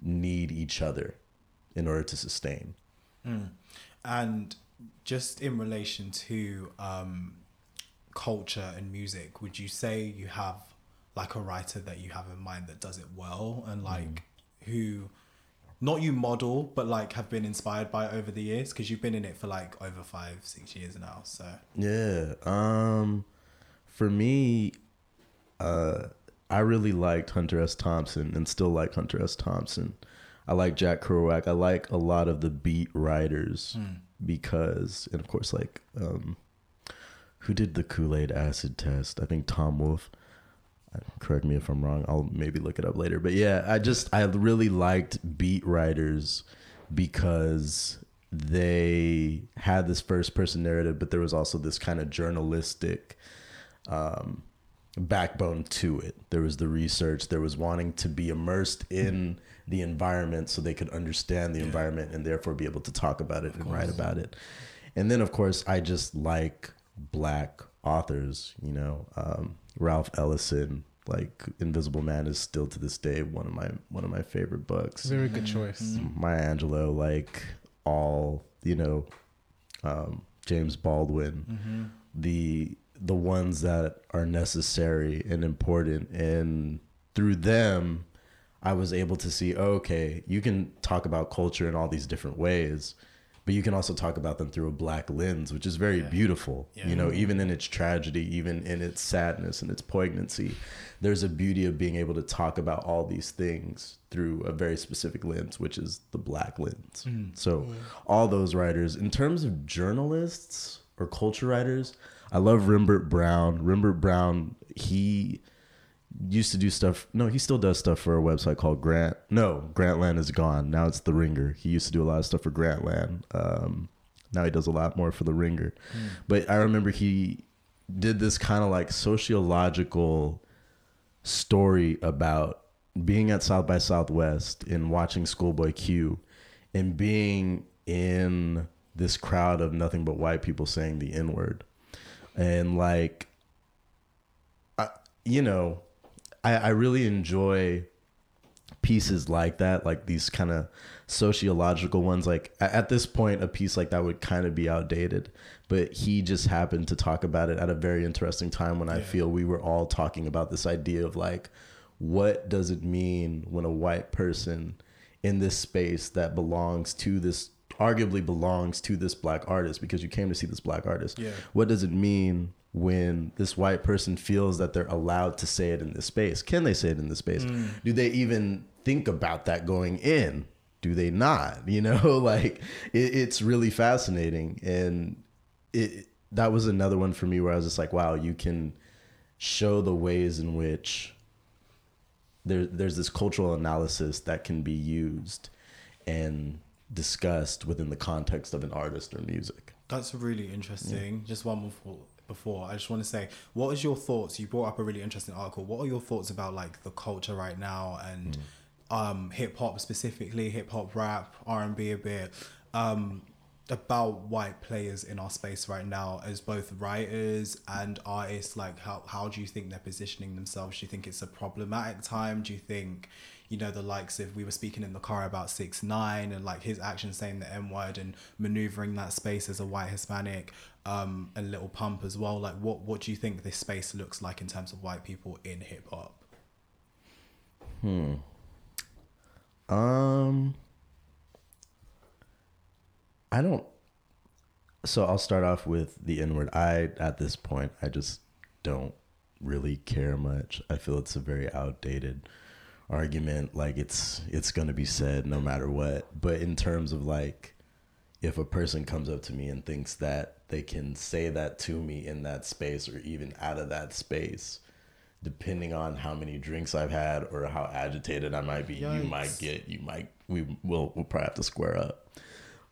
need each other in order to sustain. And just in relation to um, culture and music, would you say you have like a writer that you have in mind that does it well and like who, not you model, but like have been inspired by over the years? Because you've been in it for like over five, six years now. So Yeah. Um for me uh I really liked Hunter S. Thompson and still like Hunter S. Thompson. I like Jack Kerouac. I like a lot of the beat writers because and of course like um who did the Kool-Aid acid test? I think Tom Wolfe. Uh, Correct me if I'm wrong. I'll maybe look it up later. But yeah, I just I really liked beat writers because they had this first person narrative, but there was also this kind of journalistic um, backbone to it. There was the research, there was wanting to be immersed in the environment so they could understand the environment and therefore be able to talk about it and write about it. And then, of course, I just like black authors, you know, um, Ralph Ellison. Like Invisible Man is still to this day one of my one of my favorite books. Very good choice. Maya Angelou, like all you know, um, James Baldwin, the the ones that are necessary and important, and through them, I was able to see, oh, okay, you can talk about culture in all these different ways, but you can also talk about them through a black lens, which is very beautiful. You know, even in its tragedy, even in its sadness and its poignancy, there's a beauty of being able to talk about all these things through a very specific lens, which is the black lens. Mm. So, mm. all those writers, in terms of journalists or culture writers, I love Rembert Browne. Rembert Browne, he used to do stuff. No, he still does stuff for a website called Grant. No, Grantland is gone. Now it's The Ringer. He used to do a lot of stuff for Grantland. Um, now he does a lot more for The Ringer. But I remember he did this kind of like sociological story about being at South by Southwest and watching Schoolboy Q and being in this crowd of nothing but white people saying the N word. And like, I, you know, I, I really enjoy pieces like that, like these kind of sociological ones. Like at this point, a piece like that would kind of be outdated, but he just happened to talk about it at a very interesting time when I feel we were all talking about this idea of like, what does it mean when a white person in this space that belongs to this arguably belongs to this black artist because you came to see this black artist Yeah. what does it mean when this white person feels that they're allowed to say it in this space? Can they say it in this space? Mm. Do they even think about that going in? Do they not? You know, like it, it's really fascinating, and it that was another one for me where I was just like, wow, you can show the ways in which there there's this cultural analysis that can be used and discussed within the context of an artist or music. That's really interesting. Just one more thought before. I just want to say, what is your thoughts? You brought up a really interesting article. What are your thoughts about like the culture right now and um, hip hop specifically, hip hop, rap, R and B a bit, um, about white players in our space right now as both writers and artists? Like, how how do you think they're positioning themselves? Do you think it's a problematic time? Do you think you know the likes of we were speaking in the car about six nine and like his actions saying the n word and maneuvering that space as a white hispanic um and Lil Pump as well like what what do you think this space looks like in terms of white people in hip-hop Hmm. Um, I don't. So I'll start off with the N word. I at this point I just don't really care much. I feel it's a very outdated argument. Like it's it's gonna be said no matter what. But in terms of like if a person comes up to me and thinks that they can say that to me in that space or even out of that space, depending on how many drinks I've had or how agitated I might be, you might get, you might, we will, we'll probably have to square up.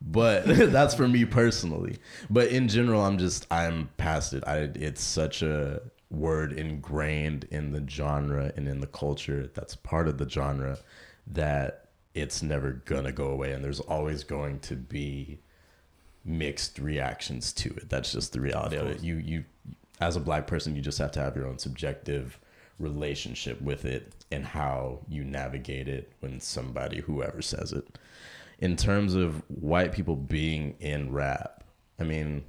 But that's for me personally. But in general, I'm just, I'm past it. I, it's such a word ingrained in the genre and in the culture that's part of the genre that it's never gonna go away. And there's always going to be mixed reactions to it. That's just the reality of, it. You you as a black person, you just have to have your own subjective relationship with it and how you navigate it when somebody whoever says it. In terms of white people being in rap, I mean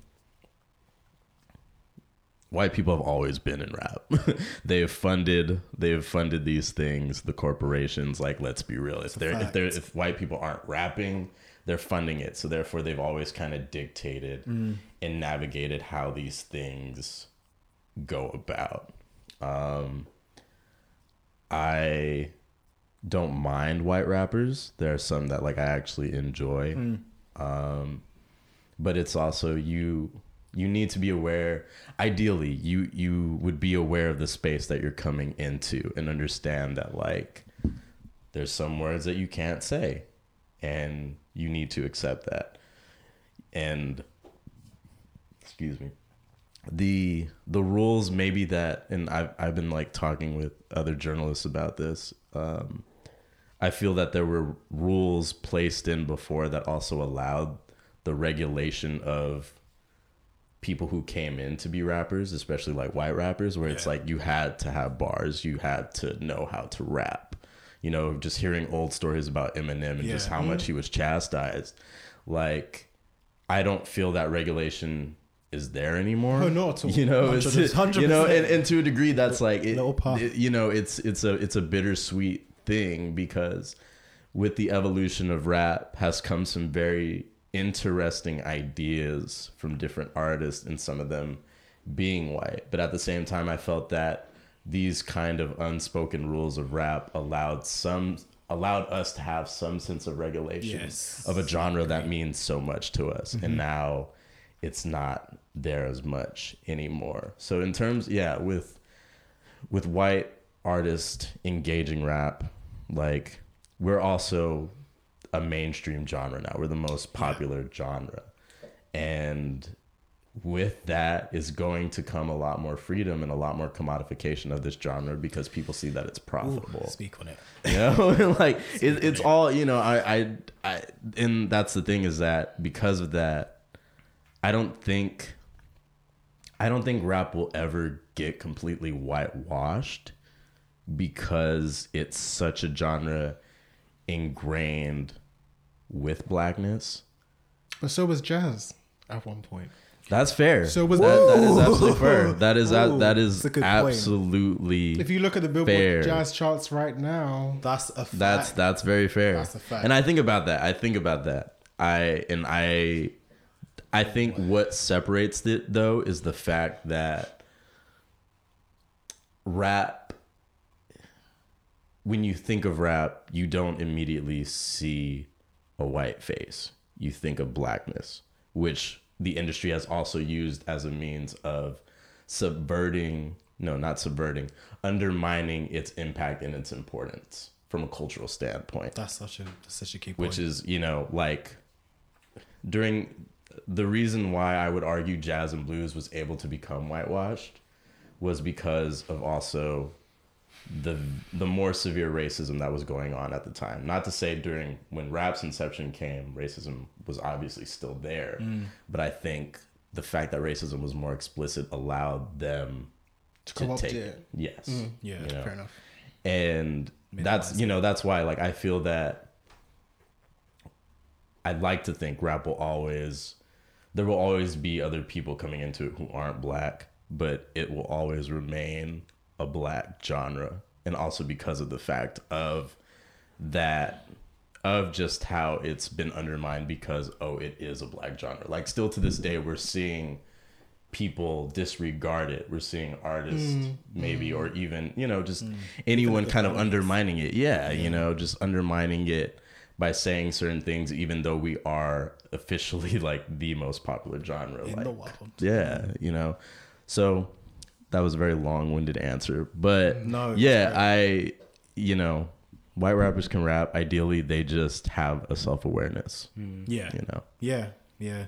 white people have always been in rap. they've funded they've funded these things, the corporations like let's be real. If they're if they're if white people aren't rapping, they're funding it. So therefore they've always kind of dictated Mm. and navigated how these things go about. Um I don't mind white rappers. There are some that like I actually enjoy. Mm. Um but it's also you you need to be aware ideally you you would be aware of the space that you're coming into and understand that like there's some words that you can't say and you need to accept that. And excuse me the the rules maybe that and I've I've been like talking with other journalists about this um I feel that there were rules placed in before that also allowed the regulation of people who came in to be rappers, especially like white rappers, where it's Yeah. like you had to have bars, you had to know how to rap. You know, just hearing old stories about Eminem and just Yeah. how mm-hmm. much he was chastised. Like, I don't feel that regulation is there anymore. Oh, not at all. You know, it's, 100%. you know, and, and to a degree, that's like it, it- you know, it's it's a it's a bittersweet thing because with the evolution of rap has come some very interesting ideas from different artists and some of them being white. But at the same time i felt that these kind of unspoken rules of rap allowed some allowed us to have some sense of regulation Yes. of a genre that means so much to us. And mm-hmm. now it's not there as much anymore. So in terms yeah with with white artists engaging rap like we're also a mainstream genre now. We're the most popular genre. And with that is going to come a lot more freedom and a lot more commodification of this genre because people see that it's profitable. Speak on it. you know like it, it's all you know I, I i and that's the thing is that because of that i don't think i don't think rap will ever get completely whitewashed because it's such a genre ingrained with blackness But so was jazz at one point. that's fair So was- that, that is absolutely fair that is Ooh, that is that's a good point. absolutely If you look at the Billboard Fair. jazz charts right now, That's a fact. That's that's very fair. That's a fact. And I think about that. I think about that. I and I I think what separates it though is the fact that rap when you think of rap, you don't immediately see a white face. You think of blackness, which the industry has also used as a means of subverting, no, not subverting, undermining its impact and its importance from a cultural standpoint That's such a that's such a key point. which is you know like during the reason why I would argue jazz and blues was able to become whitewashed was because of also the the more severe racism that was going on at the time. Not to say during when rap's inception came, racism was obviously still there, mm. but I think the fact that racism was more explicit allowed them to Co-opt take it. Yes, mm. Yeah, you know? fair enough. and that's you know that's why like i feel that i'd like to think rap will always there will always be other people coming into it who aren't black but it will always remain a black genre and also because of the fact of that of just how it's been undermined because oh it is a black genre. Like still to this day we're seeing people disregard it. We're seeing artists mm. maybe or mm. even you know just mm. anyone kind of undermining it. Yeah, you know just undermining it by saying certain things, even though we are officially like the most popular genre In like, the world. Yeah, you know. So that was a very long-winded answer, but mm, No, yeah. I, you know, white rappers can rap. Ideally, they just have a self-awareness. Mm. Yeah. You know. Yeah, yeah.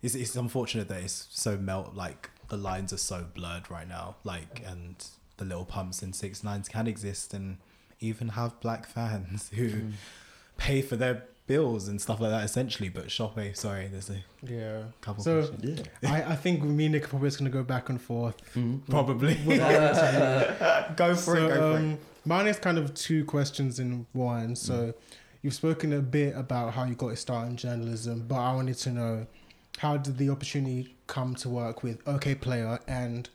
It's it's unfortunate that it's so melt like the lines are so blurred right now. Like and the Lil Pumps and six nines can exist and even have black fans who mm. pay for their bills and stuff like that essentially. But Shoppe, sorry, there's a Yeah. couple So. Yeah. I, I think me and Nick are probably just gonna go back and forth. Probably. with our interview. go for so, it, go for it. um, mine is kind of two questions in one. So, you've spoken a bit about how you got your start in journalism, but I wanted to know how did the opportunity come to work with Okayplayer and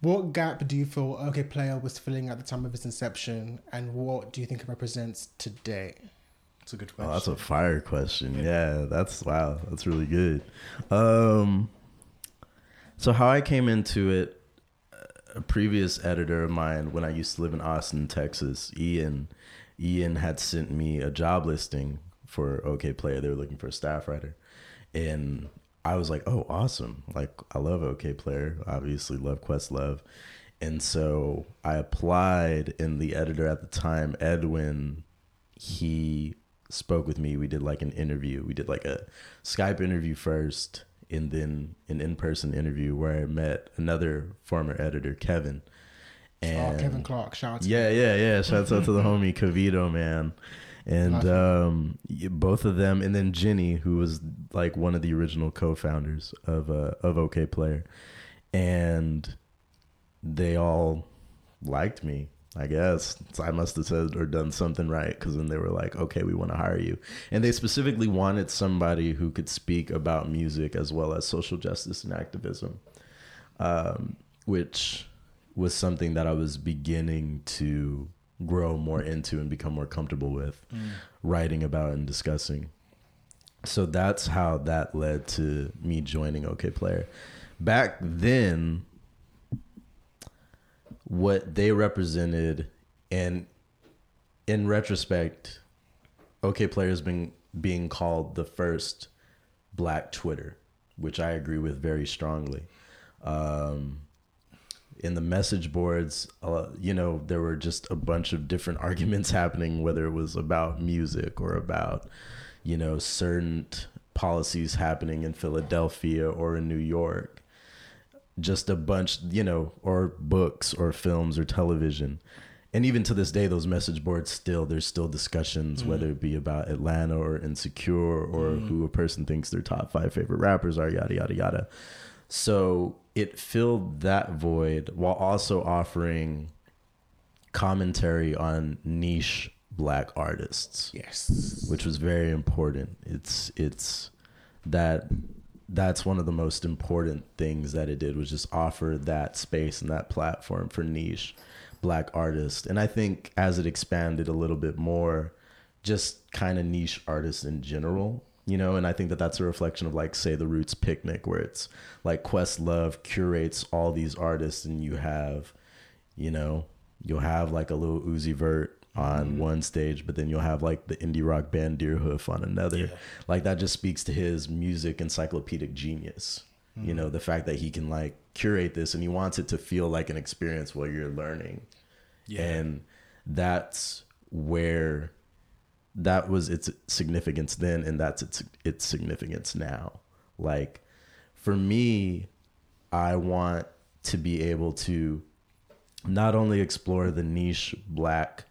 what gap do you feel Okayplayer was filling at the time of its inception, and what do you think it represents today? It's a good Oh, that's a fire question. Yeah, that's wow. That's really good. Um, so how I came into it, a previous editor of mine when I used to live in Austin, Texas, Ian, Ian had sent me a job listing for Okayplayer. They were looking for a staff writer, and I was like, "Oh, awesome! Like I love Okayplayer. Obviously, love Questlove." And so I applied, and the editor at the time, Edwin, he spoke with me. We did like an interview. We did like a Skype interview first, and then an in-person interview where I met another former editor, Kevin. And oh, Kevin Clark, shout out to yeah, yeah, yeah. Shouts out to the homie Cavito, man. And um, both of them, and then Jenny, who was like one of the original co-founders of uh, of Okayplayer, and they all liked me. I guess I must have said or done something right because then they were like, "Okay, we want to hire you," and they specifically wanted somebody who could speak about music as well as social justice and activism, um, which was something that I was beginning to grow more into and become more comfortable with writing about and discussing. So that's how that led to me joining Okayplayer. Back then, what they represented, and in retrospect, Okayplayer has been being called the first black Twitter, which I agree with very strongly. Um, in the message boards, uh, you know, there were just a bunch of different arguments happening, whether it was about music or about, you know, certain policies happening in Philadelphia or in New York. Just a bunch, you know, or books or films or television. And even to this day, those message boards still, there's still discussions, mm. whether it be about Atlanta or Insecure or mm. who a person thinks their top five favorite rappers are, yada, yada, yada. So it filled that void while also offering commentary on niche black artists Yes. which was very important. It's it's that that's one of the most important things that it did was just offer that space and that platform for niche black artists. And I think as it expanded a little bit more, just kind of niche artists in general, you know, and I think that that's a reflection of like say the Roots Picnic where it's like Questlove curates all these artists and you have, you know, you'll have like a Lil Uzi Vert on mm-hmm. one stage, but then you'll have like the indie rock band Deerhoof on another. Like that just speaks to his music encyclopedic genius. You mm-hmm. know, the fact that he can like curate this and he wants it to feel like an experience while you're learning. Yeah. And that's where that was its significance then and that's its its significance now. Like for me, I want to be able to not only explore the niche black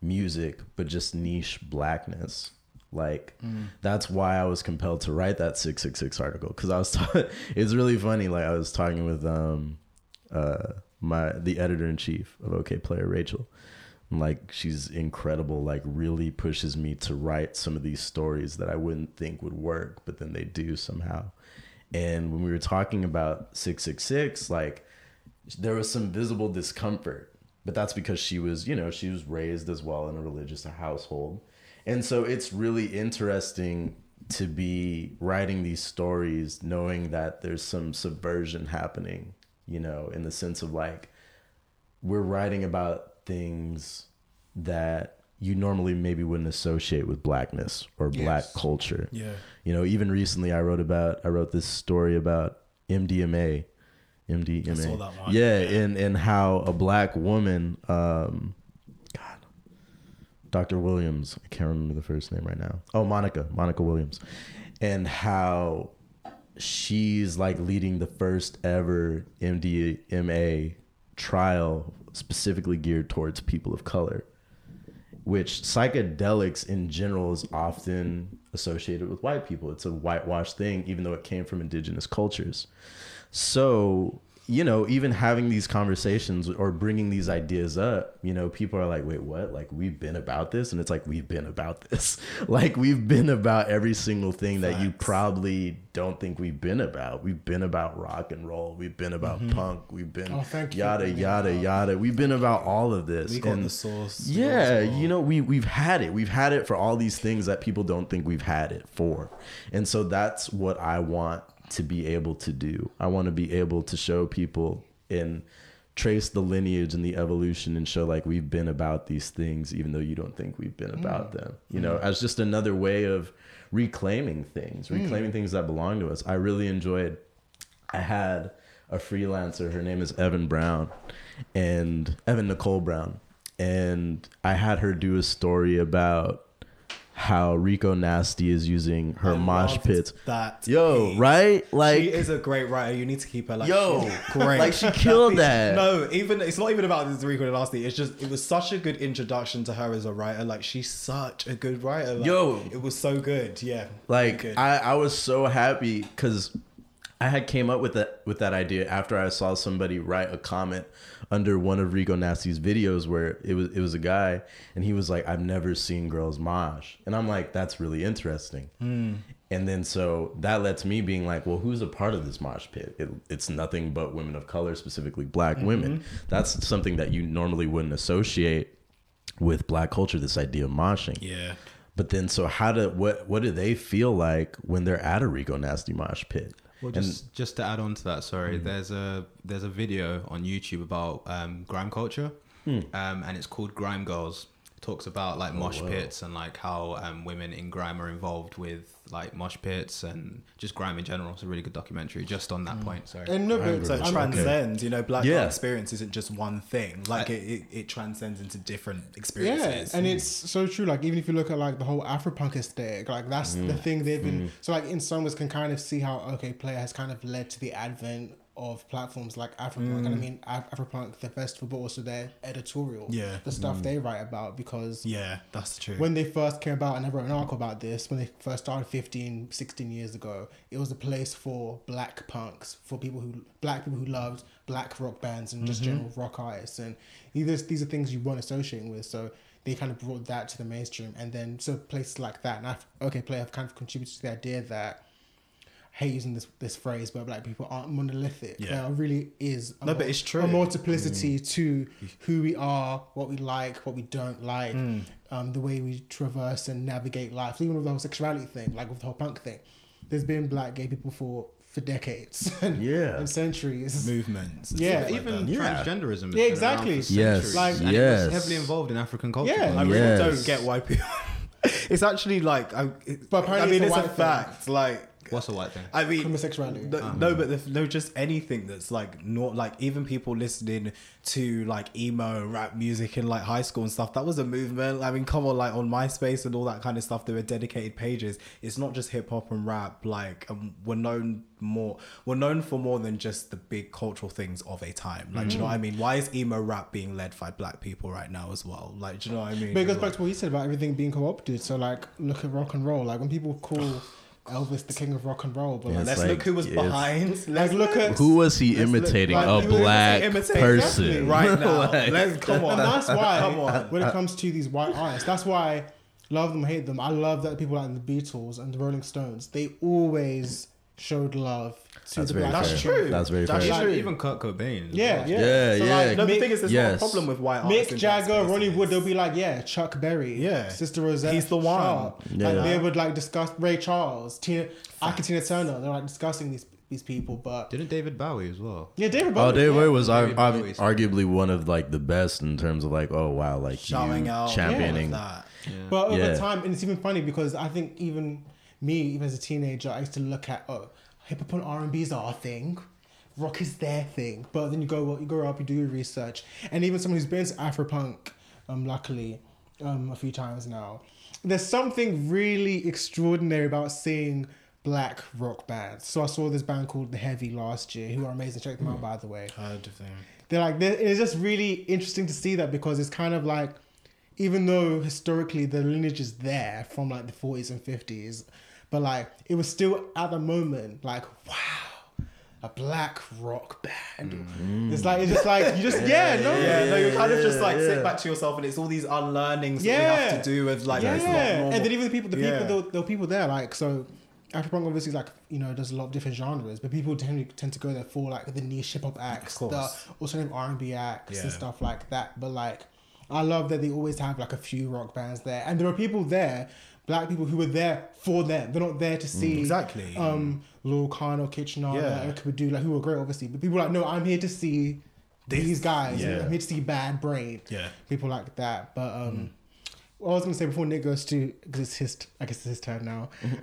music, but just niche blackness. Like that's why I was compelled to write that 666 article because I was ta- it's really funny like I was talking with um uh my the editor in chief of Okayplayer Rachel and, like she's incredible like really pushes me to write some of these stories that I wouldn't think would work but then they do somehow. And when we were talking about 666 like there was some visible discomfort but that's because she was you know she was raised as well in a religious household and so it's really interesting to be writing these stories knowing that there's some subversion happening you know in the sense of like we're writing about things that you normally maybe wouldn't associate with blackness or black Yes. culture. Yeah. You know, even recently I wrote about I wrote this story about MDMA. MDMA. I saw that one. Yeah, and and how a black woman um God Dr. Williams, I can't remember the first name right now. Oh, Monica, Monica Williams. And how she's like leading the first ever MDMA trial specifically geared towards people of color which psychedelics in general is often associated with white people. It's a whitewashed thing, even though it came from indigenous cultures. So, you know, even having these conversations or bringing these ideas up, you know, people are like, wait, what? Like, we've been about this? And it's like, we've been about this. like, we've been about every single thing that you probably don't think we've been about. We've been about rock and roll. We've been about punk. We've been Oh, yada, yada, yada. We've been about all of this. We got And- the source. yeah, you know, we we've had it. We've had it for all these things that people don't think we've had it for. And so that's what I want to be able to do. I want to be able to show people and trace the lineage and the evolution and show like we've been about these things even though you don't think we've been mm. about them. You mm. know, as just another way of reclaiming things, mm. reclaiming things that belong to us. I really enjoyed I had a freelancer. Her name is Evan Brown, and Evan Nicole Brown, and I had her do a story about how Rico Nasty is using her mosh pits. That Yo, piece. right? Like, she is a great writer. You need to keep her like Yo, great. like, she killed piece- that. No, even it's not even about this Rico Nasty. It's just it was such a good introduction to her as a writer. Like she's such a good writer. Like, Yo. it was so good. Yeah, like good. I, I was so happy because I had came up with that with that idea after I saw somebody write a comment under one of Rico Nasty's videos where it was it was a guy and he was like I've never seen girls mosh. And I'm like that's really interesting. Hmm. And then so that led to me being like well who's a part of this mosh pit? It, it's nothing but women of color specifically black mm-hmm. women. That's something that you normally wouldn't associate with black culture this idea of moshing. Yeah. but then, so how do what what do they feel like when they're at a Rico Nasty mosh pit? Well, And- just just to add on to that, sorry, there's a there's a video on YouTube about um, grime culture, um, and it's called Grime Girls. It talks about like oh, mosh pits and like how um, women in grime are involved with like mosh pits and just grime in general. It's a really good documentary just on that mm. point. Sorry. And no, Grime but So it Okay. transcends. You know, black Yeah. experience isn't just one thing. Like it, it, it transcends into different experiences. Yeah, experiences. and mm. it's so true. Like even if you look at like the whole Afropunk aesthetic, like that's the mm. thing they've been. So like in some ways, can kind of see how Okayplayer has kind of led to the advent of platforms like Afropunk. And I mm. mean Af- Afropunk, the festival, but also their editorial. Yeah. the stuff mm. they write about because yeah, that's true. when they first came about, and I wrote an article about this, when they first started 15, 16 years ago, it was a place for black punks, for people who, black people who loved black rock bands and just mm-hmm. general rock artists. And these, these are things you weren't associating with. So they kind of brought that to the mainstream. And then, so places like that, and I've, Okayplayer have kind of contributed to the idea that, hate using this this phrase, but black people aren't monolithic. Yeah. There really is a No, but it's true. a multiplicity to who we are, what we like, what we don't like, um, the way we traverse and navigate life. Even with the whole sexuality thing, like with the whole punk thing, there's been black gay people for for decades and, Yeah. and centuries. movements. and Yeah, stuff like Even that. Yeah. transgenderism. has Yeah, exactly. for Yes, centuries, Like- and it yes. was heavily involved in African culture. Yeah. I really Yes. don't get why people. it's actually like, I, it, But apparently I mean, it's it's a a thing. fact. Like, What's a white thing? I mean, Homosexuality. No, no, but the, no, just anything that's like not like even people listening to like emo rap music in like high school and stuff. That was a movement. I mean, come on, like on MySpace and all that kind of stuff. There were dedicated pages. It's not just hip hop and rap. Like, um, we're known more. We're known for more than just the big cultural things of a time. Like, do you know what I mean? Why is emo rap being led by black people right now as well? Like, do you know what I mean? But it goes Like- back to what you said about everything being co-opted. So like, look at rock and roll. Like when people call Elvis the king of rock and roll, but Yeah, like, Let's like- look who was behind. Let's look at Who was he Let's look- imitating? like, a who was he black imitating? person. right now. Like- Let's come on. And that's why, Come on. when it comes to these white artists, that's why love them, hate them. I love that people like the Beatles and the Rolling Stones, they always showed love to That's the very black. That's community. true. That's very That's fair. Like, true. even Kurt Cobain. Yeah, yeah. Yeah, So, yeah. like, No, the Mick- thing is, there's yes. not a problem with white artists. Mick Jagger, Ronnie. Wood, they'll be like, yeah, Chuck Berry, Yeah. Sister Rosetta, He's the one. Sharp. Yeah. Like they would like discuss Ray Charles, Tina, Ike Tina Turner. They're like discussing these these people. But Didn't David Bowie as well? yeah, David Bowie. Oh, Bowie. David yeah. Bowie was David ar- Bowie. arguably one of like the best in terms of like, oh wow, like Shouting you out, championing. that. But over Yeah. time, and it's even funny because I think even me, even as a teenager, I used to look at oh, hip hop and R and B is our thing, rock is their thing. But then you go you grow up, you do your research, and even someone who's been to Afropunk, um, luckily, um, a few times now, there's something really extraordinary about seeing black rock bands. So I saw this band called The Heavy last year, who are amazing. Check them out, by the way Heard of them. they're like they're, it's just really interesting to see that because it's kind of like even though historically the lineage is there from like the 40s and 50s but like it was still at the moment like wow a black rock band mm-hmm. it's like it's just like you just yeah, no Yeah, no, you kind of just like yeah. sit back to yourself, and it's all these unlearnings that we have to do with like yeah, it's not and then even the people, the people, Yeah. there, were- people there, like so. Afropunk obviously like you know there's a lot of different genres, but people tend to tend to go there for like the niche hip hop acts, Of the course. alternative R and B acts Yeah. and stuff like that. But like, I love that they always have like a few rock bands there, and there are people there, black people who are there for them. They're not there to see Mm, exactly. um Lil Khan or Kitchener, Yeah. Erykah Badu, like who are great obviously, but people are like no, I'm here to see This- these guys. yeah. I'm here to see Bad Brain Yeah. people like that. But Mm. um, what I was gonna say before Nick goes to because it's his, I guess it's his turn now.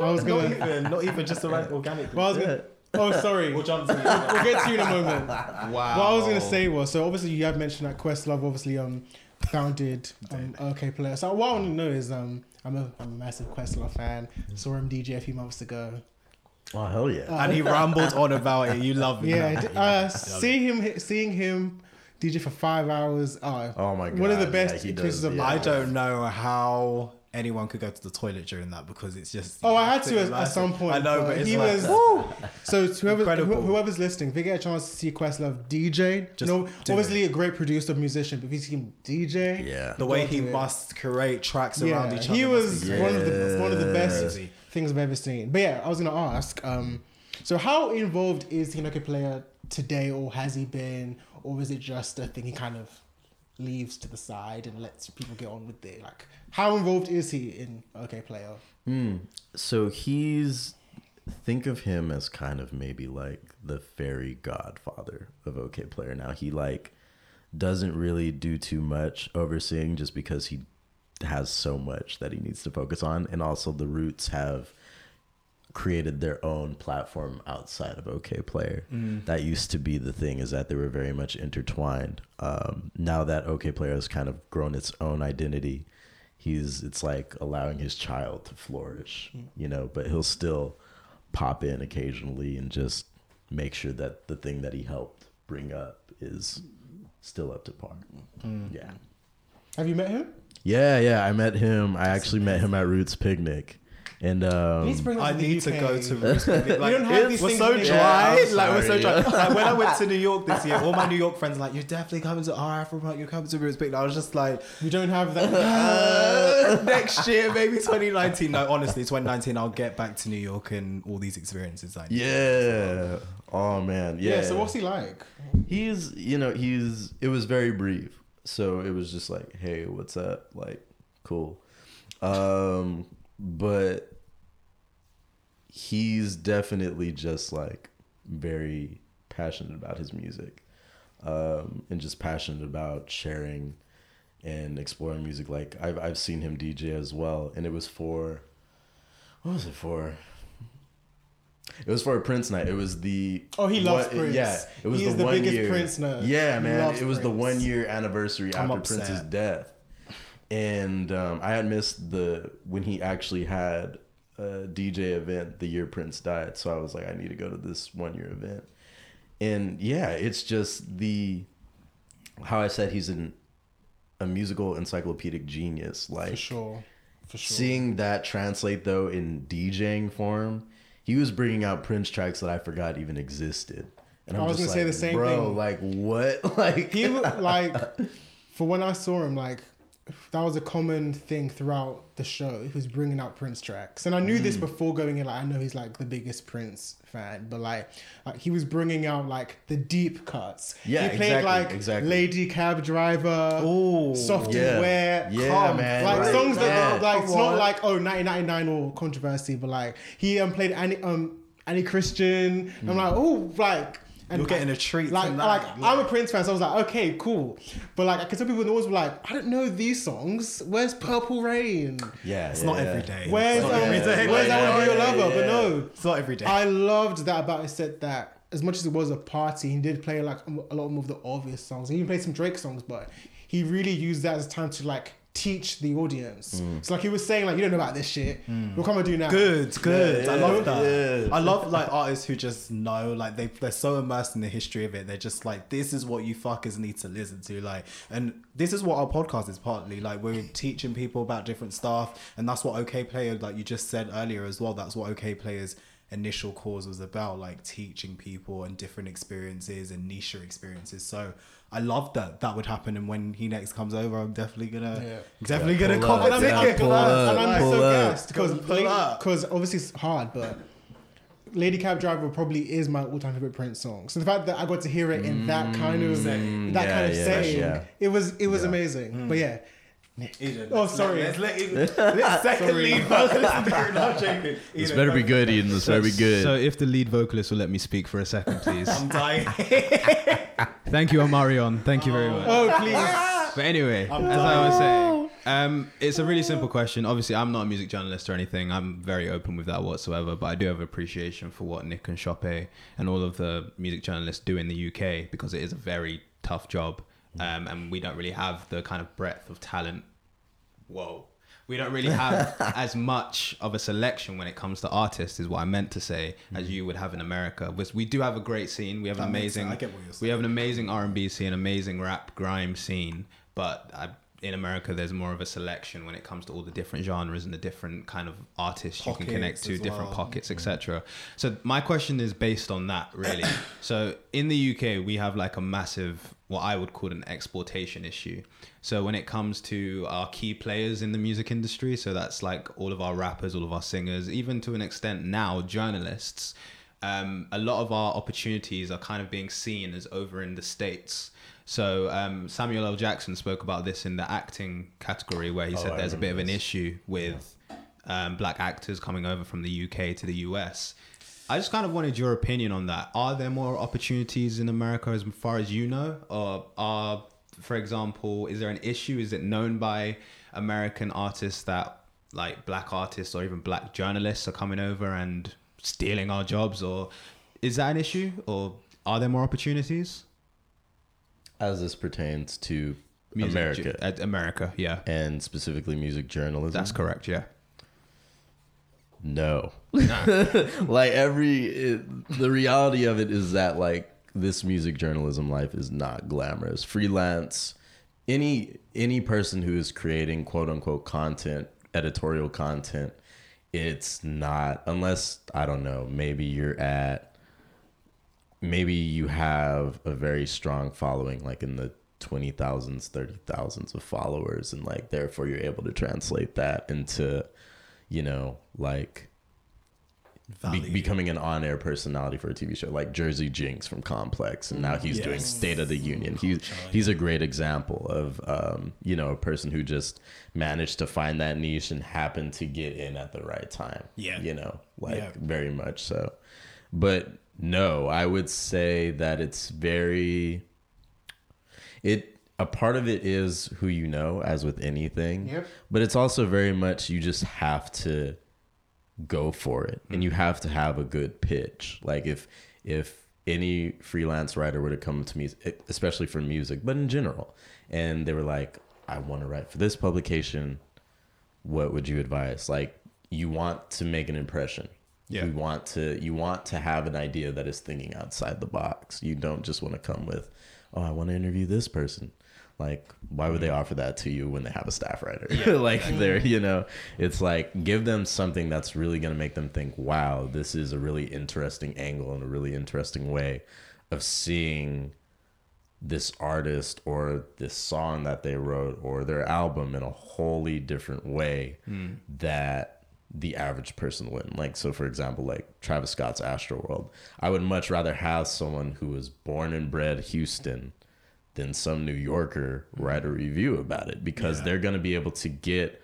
I was gonna. even, not even just around organically. Well, I was gonna oh, sorry. We'll jump to We'll get to you in a moment. Wow. What I was gonna say was so obviously you have mentioned that Questlove obviously um founded um Okayplayer. So what I want to know is um I'm a I'm a massive Questlove fan. Saw him DJ a few months ago. Oh hell yeah! and he rambled on about it. You love me. Yeah, man. d- uh, seeing him seeing him DJ for five hours. Oh, Oh my One of the best yeah, pieces does, of yeah. I don't know how anyone could go to the toilet during that because it's just. Oh, I had to at, at some point. I know, but it's he like, was. So to whoever, Incredible. who- whoever's listening, if you get a chance to see Questlove DJ, Just no, do obviously a great producer, musician, but if you see him DJ, yeah. the way he it. must create tracks yeah, around each other. he was be one of the one of the best Crazy. things I've ever seen. But yeah, I was gonna ask. Um, so how involved is Hinoki player today, or has he been, or is it just a thing he kind of leaves to the side and lets people get on with their Like, how involved is he in Okayplayer? Hmm. So he's think of him as kind of maybe like the fairy godfather of Okayplayer. Now he like doesn't really do too much overseeing just because he has so much that he needs to focus on, and also the Roots have created their own platform outside of Okayplayer. That used to be the thing is that they were very much intertwined. Um, now that Okayplayer has kind of grown its own identity, he's it's like allowing his child to flourish, hmm. you know, but he'll still pop in occasionally and just make sure that the thing that he helped bring up is still up to par. Hmm. Yeah. Have you met him? Yeah, yeah. I met him. I actually met him at Roots Picnic. And um, He bring I to the need to UK. go to. Roots Picnic. Like, don't have these we're things so dry. Yeah, I'm like we're so sorry, dry. Like when I went to New York this year, all my New York friends were like, "You're definitely coming to our Afropunk. You're coming to Roots Picnic." I was just like, We don't have that. uh, next year, maybe 2019. No, honestly, 2019. I'll get back to New York and all these experiences. I need. yeah. Oh man. Yeah. yeah. So what's he like? He's, you know, he's. It was very brief, so it was just like, "Hey, what's up?" Like, cool. Um, but he's definitely just like very passionate about his music, um, and just passionate about sharing and exploring music. Like I've I've seen him DJ as well, and it was for what was it for? It was for a Prince night. It was the Oh, he loves one- Prince. Yeah, it was He the, the one biggest year. Prince nerd. Yeah, man, it was the one year anniversary I'm after upset. Prince's death, and um, I had missed the when he actually had a DJ event the year Prince died. So I was like, I need to go to this one year event, and yeah, it's just the how I said he's an a musical encyclopedic genius. Like For sure. For sure. Seeing that translate though in DJing form, he was bringing out Prince tracks that I forgot even existed. And I was gonna say the same bro, thing. Like what? Like he like for when I saw him, like that was a common thing throughout the show. He was bringing out Prince tracks, and I knew Mm. this before going in. Like I know he's like the biggest Prince fan, but like, like he was bringing out like the deep cuts. Yeah, he played exactly, like exactly. Lady Cab Driver, Ooh, Soft yeah. and Wet, Yeah, Calm. man, like right, songs that yeah. like it's not like oh 1999 or controversy, but like he um played any um any Christian. I'm like, oh, like. And You're getting a treat Like, tonight. like I'm a Prince fan, so I was like, okay, cool. But like, I can tell people in the always were like, I don't know these songs. Where's Purple Rain? Yeah, It's yeah, not yeah. every day. Where's It's um, not every day. Where's I Want to Be Your Yeah, Lover? But no, It's not every day. I loved that about it. Said that as much as it was a party, he did play like a lot of the obvious songs. He even played some Drake songs, but he really used that as time to like teach the audience. Mm. So like he was saying, like you don't know about this shit. What can I do now? Good, good. I Yeah, love that. yeah. I love like artists who just know, like they they're so immersed in the history of it. They're just like, this is what you fuckers need to listen to. Like, and this is what our podcast is partly like. We're teaching people about different stuff, and that's what Okayplayer, like you just said earlier as well. That's what Okayplayer's initial cause was about, like teaching people and different experiences and niche experiences. So. I love that that would happen, and when he next comes over, I'm definitely gonna Yeah. definitely Yeah, gonna cop up, a And yeah, ticket. pull up. and I'm Pull so gassed because because obviously it's hard, but Lady Cab Driver probably is my all-time favorite Prince song. So the fact that I got to hear it in that kind of that Mm, kind of yeah, setting, yeah. it was it was Yeah. amazing. But yeah, Eden, Oh, sorry. Let's let Eden. Let's second Sorry. lead vocalist. No, I'm joking. This better be good, for it. Eden. This better be good. So if the lead vocalist will let me speak for a second, please. I'm dying. Thank you, Omarion. Thank you very much. oh please, But anyway, I'm as I was saying, um, it's a really simple question. Obviously, I'm not a music journalist or anything. I'm very open with that whatsoever. But I do have appreciation for what Nick and Chope and all of the music journalists do in the UK because it is a very tough job, um, and we don't really have the kind of breadth of talent. Whoa. We don't really have as much of a selection when it comes to artists, is what I meant to say, as mm. you would have in America. Because we do have a great scene. We have an That makes amazing. I get what you're we have an amazing R and B scene, amazing rap grime scene. But I, in America, there's more of a selection when it comes to all the different genres and the different kind of artists you can connect to, different well. pockets, etc. So my question is based on that, really. so in the UK, we have like a massive, what I would call an exportation issue. So when it comes to our key players in the music industry, so that's like all of our rappers, all of our singers, even to an extent now journalists, um, a lot of our opportunities are kind of being seen as over in the states. So um, Samuel L. Jackson spoke about this in the acting category, where he Oh, said I there's a bit of an this. issue with um, black actors coming over from the UK to the US. I just kind of wanted your opinion on that. Are there more opportunities in America as far as you know? Or are, for example, is there an issue? Is it known by American artists that like black artists or even black journalists are coming over and stealing our jobs? Or is that an issue? Or are there more opportunities? As this pertains to Music America ju- uh, America, yeah. and specifically music journalism, That's correct, yeah. No. like every it, the reality of it is that like this music journalism life is not glamorous. Freelance any any person who is creating quote unquote content, editorial content, it's not unless I don't know, maybe you're at maybe you have a very strong following like in the 20,000s, 30,000s of followers and like therefore you're able to translate that into you know, like be- becoming an on-air personality for a TV show, like Jersey Jinx from Complex, and now he's doing State of the Union. He's he's a great example of um, you know a person who just managed to find that niche and happened to get in at the right time. Yeah. you know, like Yeah. very much so. But no, I would say that it's very it a part of it is who you know as with anything Yep. but it's also very much you just have to go for it. And you have to have a good pitch. Like if if any freelance writer were to come to me especially for music but in general and they were like i want to write for this publication what would you advise? Like you want to make an impression. Yeah. you want to you want to have an idea that is thinking outside the box. You don't just want to come with oh i want to interview this person like why would they mm-hmm. offer that to you when they have a staff writer? Like they're you know it's like give them something that's really going to make them think wow this is a really interesting angle and a really interesting way of seeing this artist or this song that they wrote or their album in a wholly different way mm. that the average person wouldn't. Like, so for example, like Travis Scott's Astroworld, I would much rather have someone who was born and bred Houston than some New Yorker write a review about it because they're going to be able to get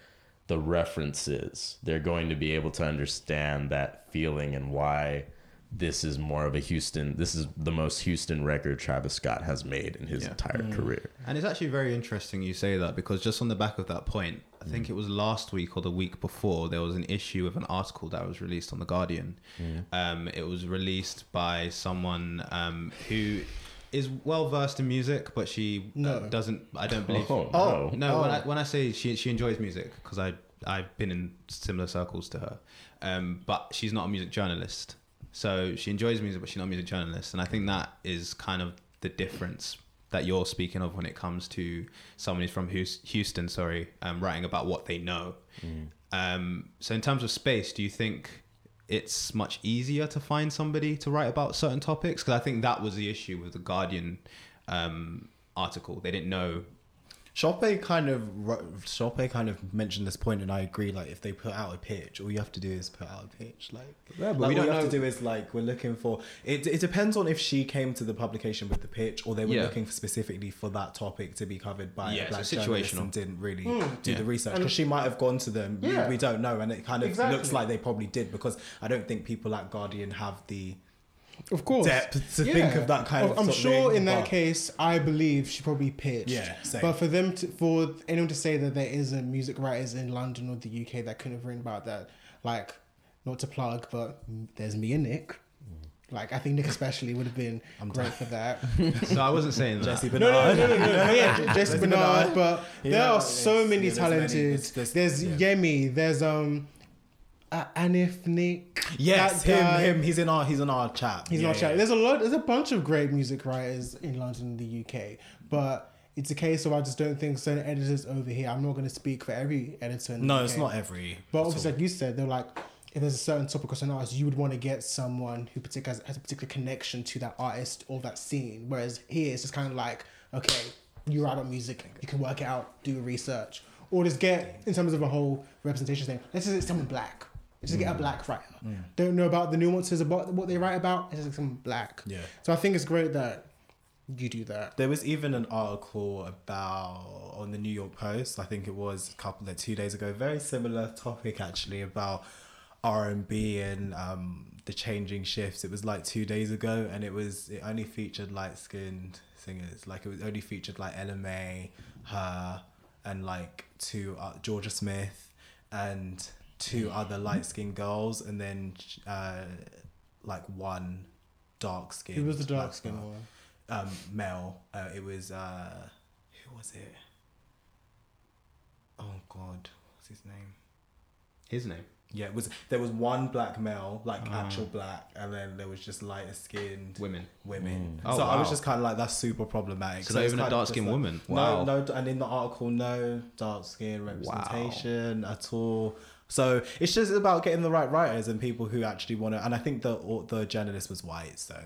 the references. They're going to be able to understand that feeling and why this is more of a Houston. This is the most Houston record Travis Scott has made in his Yeah. entire career. And it's actually very interesting you say that because just on the back of that point, I Mm. think it was last week or the week before, there was an issue of an article that was released on The Guardian. Mm. Um, it was released by someone um, who is well versed in music, but she uh, doesn't, I don't believe. Oh, Oh. no. No, when I when I say she she enjoys music because I I've been in similar circles to her, um, but she's not a music journalist. So she enjoys music, but she's not a music journalist, and I think that is kind of the difference that you're speaking of when it comes to someone who's from Houston, sorry, um, writing about what they know. Um, so in terms of space, do you think it's much easier to find somebody to write about certain topics? Because I think that was the issue with the Guardian um, article. They didn't know Shoppe kind of ro- Shoppe kind of mentioned this point, and I agree. Like, if they put out a pitch, all you have to do is put out a pitch. Like, Yeah, but like, we don't all you have know- to do is like we're looking for. It, it depends on if she came to the publication with the pitch, or they were Yeah. looking for specifically for that topic to be covered by Yeah, a black it's journalist and didn't really Hmm. do Yeah. the research because she might have gone to them. We- Yeah. We, don't know, and it kind of Exactly. looks like they probably did because I don't think people at Guardian have the Of course. depth to think of that kind of I'm sure in that case, I believe she probably pitched. Yeah, same. But for them to, for anyone to say that there is a music writers in London or the UK that couldn't have written about that, like, not to plug, but there's me and Nick. Like, I think Nick especially would have been I'm great for that. So I wasn't saying that. Jesse No, no, Bernard. no, no, no, no, yeah, Jesse Jesse Bernard, Bernard. but there are so many yeah, many. talented. There's- There's, yeah. Yemi. There's um, uh, Anif Nick. Yes, him, guy. him. He's in our, he's in our chat. He's Yeah, not yeah. chatting. There's a lot. There's a bunch of great music writers in London the UK, but it's a case of I just don't think certain editors over here. I'm not going to speak for every editor. In the No, UK, it's not every. But obviously, all. like you said, they're like, if there's a certain topic or something else, you would want to get someone who particular has, has a particular connection to that artist or that scene. Whereas here, it's just kind of like, okay, you write about music, you can work it out, do research, or just get in terms of a whole representation thing. Let's just get someone black. Just get a Mm. black writer. Don't know about the nuances about what they write about. Let's just someone black. Yeah. So I think it's great that you do that. There was even an article about on the New York Post. I think it was a couple of two days ago. Very similar topic actually about R and B and um, the changing shifts. It was like two days ago, and it was it only featured light skinned singers. Like it was only featured like Ella Mai, her, and like two uh, Jorja Smith, and two other light skinned girls, and then uh, like one dark skinned. Who was the dark skinned one? um Mel. Uh, it was uh who was it? Oh God, what's his name? His name. Yeah, it was there was one black male, like Ah. actual black, and then there was just lighter skinned Women. women. Oh, so I was just kind of like that's super problematic. So not it's even a dark-skinned just like- woman? Wow. No, no, and in the article, no dark skin representation at all. So it's just about getting the right writers and people who actually want to. And I think the the journalist was white, so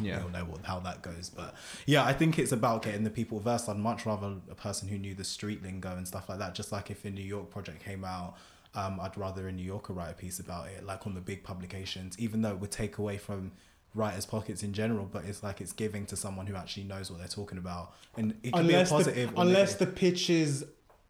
Yeah. we all know what, how that goes. But yeah, I think it's about getting the people versed. I'd much rather a person who knew the street lingo and stuff like that. Just like if a New York project came out, um, I'd rather a New Yorker write a piece about it, like on the big publications, even though it would take away from writers' pockets in general. But it's like it's giving to someone who actually knows what they're talking about, and it can Unless be a positive. the, unless the pitch's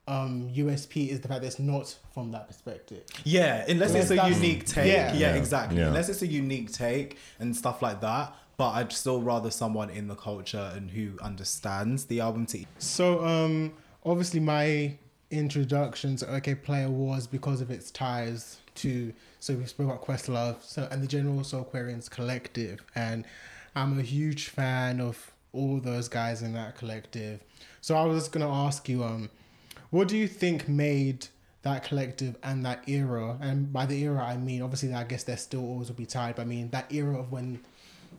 um, USP is the fact that it's not from that perspective. Yeah, unless Unless it's a that's- unique take. Yeah. Yeah, Yeah. exactly. Yeah. Unless it's a unique take and stuff like that. But I'd still rather someone in the culture and who understands the album to. So um, obviously my introduction to Okayplayer was because of its ties to so we spoke about Questlove so and the General Soul Soulquarians collective and I'm a huge fan of all those guys in that collective. So I was just gonna ask you um what do you think made that collective and that era and by the era I mean obviously I guess there still always will be tied but I mean that era of when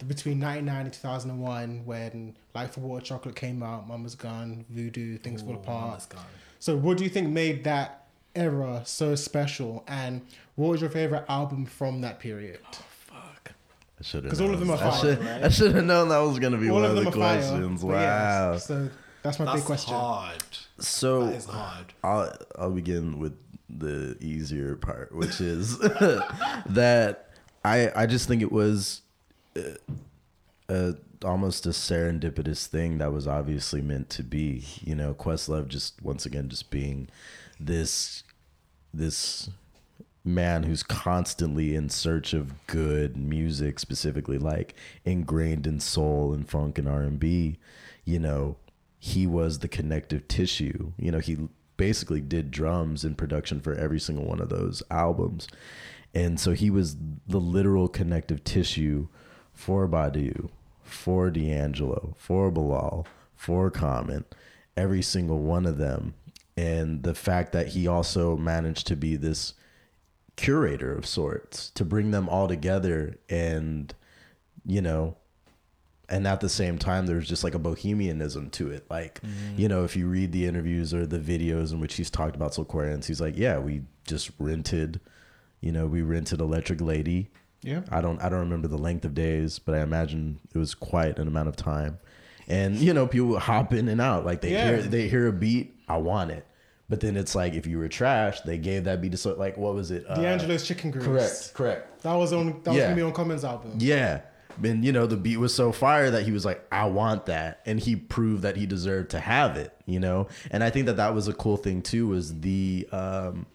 between 99 and 2001 when Life for water chocolate came out Mama's Gun voodoo things fall apart Mama's Gun. so what do you think made that era so special and what was your favorite album from that period oh, I should have 'Cause all of them are I should, right? I should have known that was gonna be all one of of, them the are fire questions. but yes, Wow. so that's my That's big question hard. So That is hard. I'll I'll begin with the easier part, which is that I I just think it was uh, a almost a serendipitous thing that was obviously meant to be. You know, Questlove just once again just being this this man who's constantly in search of good music specifically like ingrained in soul and funk and R&B you know he was the connective tissue. You know he basically did drums in production for every single one of those albums. And so he was the literal connective tissue for Badu for D'Angelo for Bilal for Common every single one of them. And the fact that he also managed to be this curator of sorts to bring them all together and you know and at the same time there's just like a bohemianism to it like you know if you read the interviews or the videos in which he's talked about Soulquarians he's like yeah we just rented you know we rented Electric Lady Yeah. I don't I don't remember the length of days but I imagine it was quite an amount of time and you know people would hop in and out like they Yeah. hear they hear a beat I want it but then it's like if you were trash they gave that beat to so like what was it Uh, D'Angelo's Chicken Grease. correct correct That was on. That was Yeah. gonna be on Commons album. yeah. And you know, the beat was so fire that he was like, I want that. And he proved that he deserved to have it, you know? And I think that that was a cool thing too, was the, um,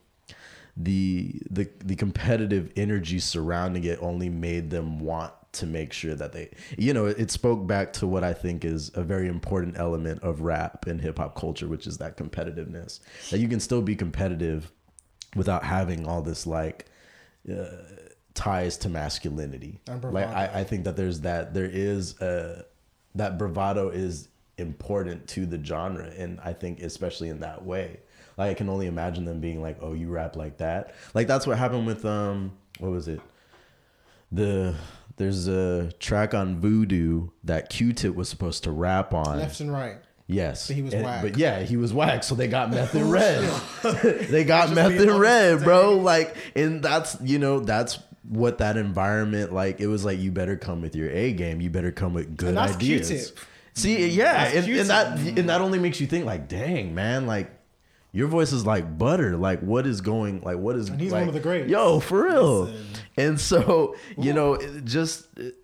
the, the, the competitive energy surrounding it only made them want to make sure that they, you know, it spoke back to what I think is a very important element of rap and hip hop culture, which is that competitiveness. That you can still be competitive without having all this like, ties to masculinity. And Like. I, I think that there's that there is a that bravado is important to the genre, and I think especially in that way. Like I can only imagine them being like, "Oh, you rap like that." Like that's what happened with um, what was it? The there's a track on Voodoo that Q-Tip was supposed to rap on. Left and right. Yes, But he was And- whack. But yeah, he was whack. So they got meth and red. they got meth and red, bro. Like, and that's you know that's what that environment like. It was like you better come with your A game. You better come with good ideas. Q-Tip. See, yeah, and, and that and that only makes you think like, dang, man, like. Your voice is like butter. Like what is going? Like what is? And he's like, one of the greats. Yo, for real. And so you know, it just it.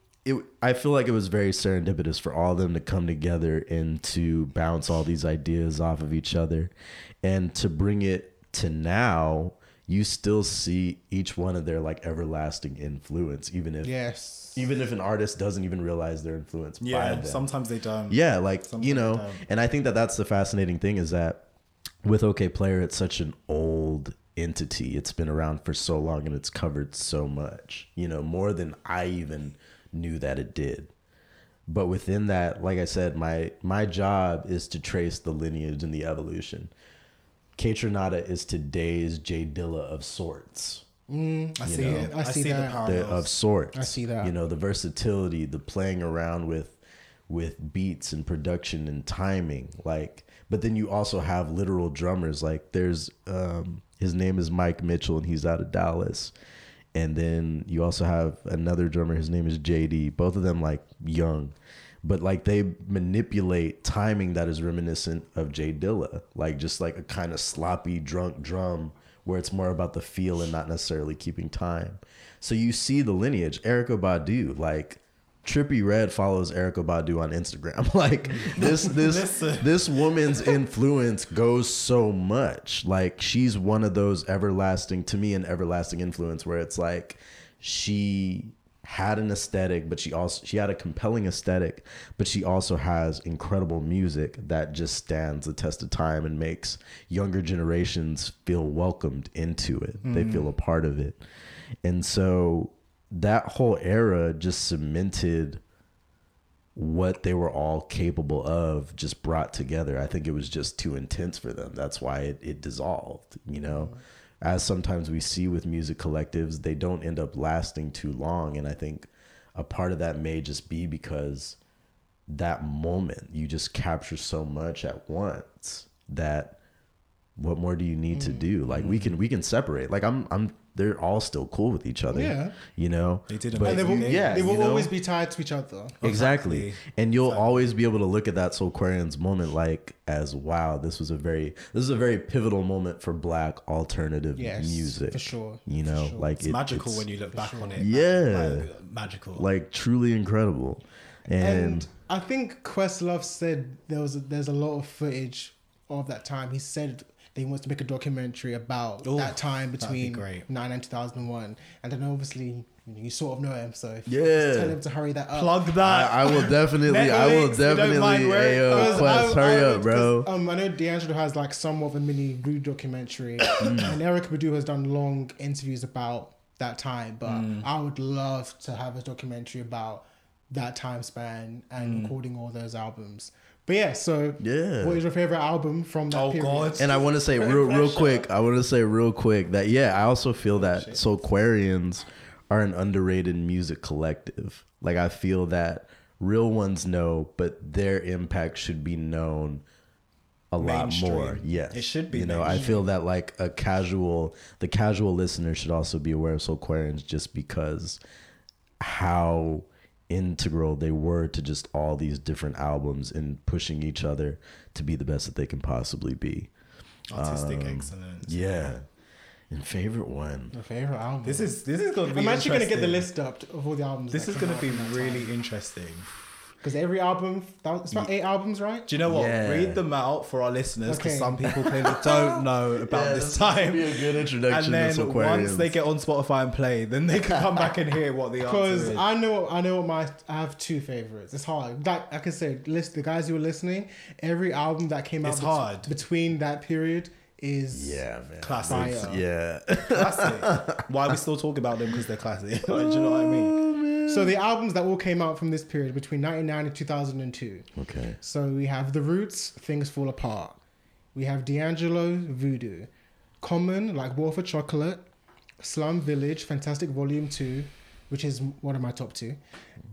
I feel like it was very serendipitous for all of them to come together and to bounce all these ideas off of each other, and to bring it to now. You still see each one of their like everlasting influence, even if Yes. even if an artist doesn't even realize their influence by Yeah, sometimes they don't. Yeah, like Something you know, and I think that that's the fascinating thing is that with Okayplayer, it's such an old entity. It's been around for so long and it's covered so much. You know, more than I even knew that it did. But within that, like I said, my my job is to trace the lineage and the evolution. Kaytranada is today's J Dilla of sorts I You see know, it. I I see see, the that. the, parallels. of sorts. I see that. You know, the versatility, the playing around with with beats and production and timing. Like, but then you also have literal drummers. Like, there's um, his name is Mike Mitchell, and he's out of Dallas. And then you also have another drummer. His name is JD. Both of them like young, but like they manipulate timing that is reminiscent of J Dilla, like just like a kind of sloppy drunk drum where it's more about the feel and not necessarily keeping time. So you see the lineage. Erykah Badu, like Trippie Redd follows Erykah Badu on Instagram. Like this this this woman's influence goes so much. Like she's one of those everlasting to me an everlasting influence where it's like she had an aesthetic but she also she had a compelling aesthetic but she also has incredible music that just stands the test of time and makes younger generations feel welcomed into it they mm. feel a part of it and so that whole era just cemented what they were all capable of just brought together. I think it was just too intense for them. That's why it, it dissolved, you know? Mm. As sometimes we see with music collectives, they don't end up lasting too long. And I think a part of that may just be because that moment you just capture so much at once that what more do you need to mm-hmm. do? Like we can we can separate. Like I'm I'm they're all still cool with each other. Yeah. You know? They did But And they will, yeah, they will you know? always be tied to each other. Exactly. Exactly. And you'll always be able to look at that Soulquarians moment like as wow, this was a very this is a very pivotal moment for black alternative Yes, music. for sure, You know, sure. like It's it- magical it's, when you look back on it. Yeah. Like, magical. like truly incredible. And, And I think Questlove said there was a, there's a lot of footage of that time. He said that he wants to make a documentary about Ooh, that time that'd be between great. 99 and 2001. And then obviously you sort of know him, so if you Yeah. just tell him to hurry that up. Plug that. I, I will definitely, I will Netflix, you don't definitely, mind where ayo, Because Quest, I- hurry I- up, bro. Um, I know D'Angelo has like somewhat of a mini Rude documentary, Mm. and Erykah Badu has done long interviews about that time. But Mm. I would love to have a documentary about that time span and Mm. recording all those albums. But yeah, so Yeah. what is your favorite album from that Oh, period? God. And I want to say real, real quick. I want to say real quick that yeah, I also feel oh, that Soulquarians are an underrated music collective. Like I feel that real ones know, but their impact should be known a lot more. Yes, It should be You know, I feel that like a casual, the casual listener should also be aware of Soulquarians just because how integral they were to just all these different albums and pushing each other to be the best that they can possibly be. Artistic Um, excellence. Yeah. And favorite one. Your favorite album? This is this is gonna be. I'm actually gonna get the list up of all the albums. This is gonna be really time. interesting. Because every album that was, it's about eight albums, right? Do you know what? Yeah. Read them out for our listeners because Okay. some people clearly don't know about this time. be a good And then once they get on Spotify and play, then they can come back and hear what the answer Because. I know, I know my, I have two favorites. It's hard. Like I can say, list the guys who are listening. Every album that came out It's bet- hard. between that period is yeah, man. Classic. Fire. Yeah. classic. Why we still talk about them because they're classic. Do you know what I mean? So the albums that all came out from this period between 99 and 2002. okay. So we have The Roots, Things Fall Apart. We have D'Angelo, Voodoo. Common, like Water for Chocolate. Slum Village, Fantastic Volume 2, which is one of my top two.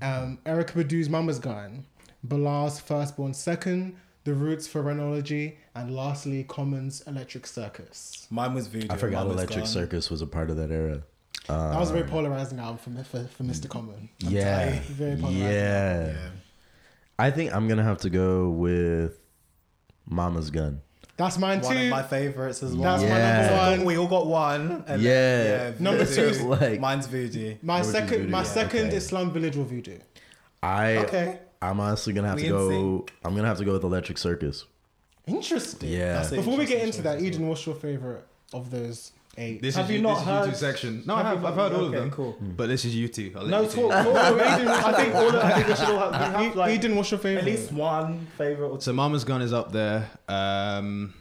Um, Erykah Badu's Mama's Gun. Bilal's Firstborn Second. The Roots for Phrenology. And lastly, Common's Electric Circus. Mine was Voodoo. I forgot Mine Electric Gone. Circus was a part of that era. That was a Um, very polarizing album for, for, for Mr. Common. Yeah. Very polarizing. Yeah. Yeah. I think I'm gonna have to go with Mama's Gun. That's mine One too. of my favorites as well. That's my my number number one. We all got one. and Yeah. Number two is like- mine's Voodoo. My Which second, Voodoo, my yeah, second okay. is Slum Village or Voodoo. I Okay. I'm honestly gonna have We to go. sync. I'm gonna have to go with Electric Circus. Interesting. Yeah. That's it. Before we get into that, Eden, what's your favorite of those eight? This Have is you you, not this is heard- YouTube section. No, I have have. I've not- heard all okay, of them. cool. But this is you two. I'll let No, you talk. talk. I think all. Of, I think we should all have, we have like Eden, what's your favorite? at least one favorite. Or two. So Mama's Gun is up there. Um,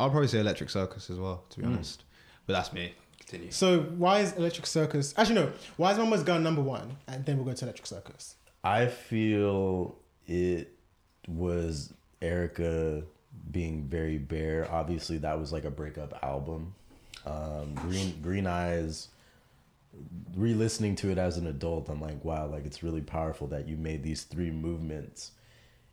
I'll probably say Electric Circus as well, to be honest. But that's me. Continue. So why is Electric Circus? Actually, no. Why is Mama's Gun number one? And then we'll go to Electric Circus. I feel it was Erykah being very bare. Obviously, that was like a breakup album. Um, Green Green Eyes. Re-listening to it as an adult, I'm like, wow, like it's really powerful that you made these three movements,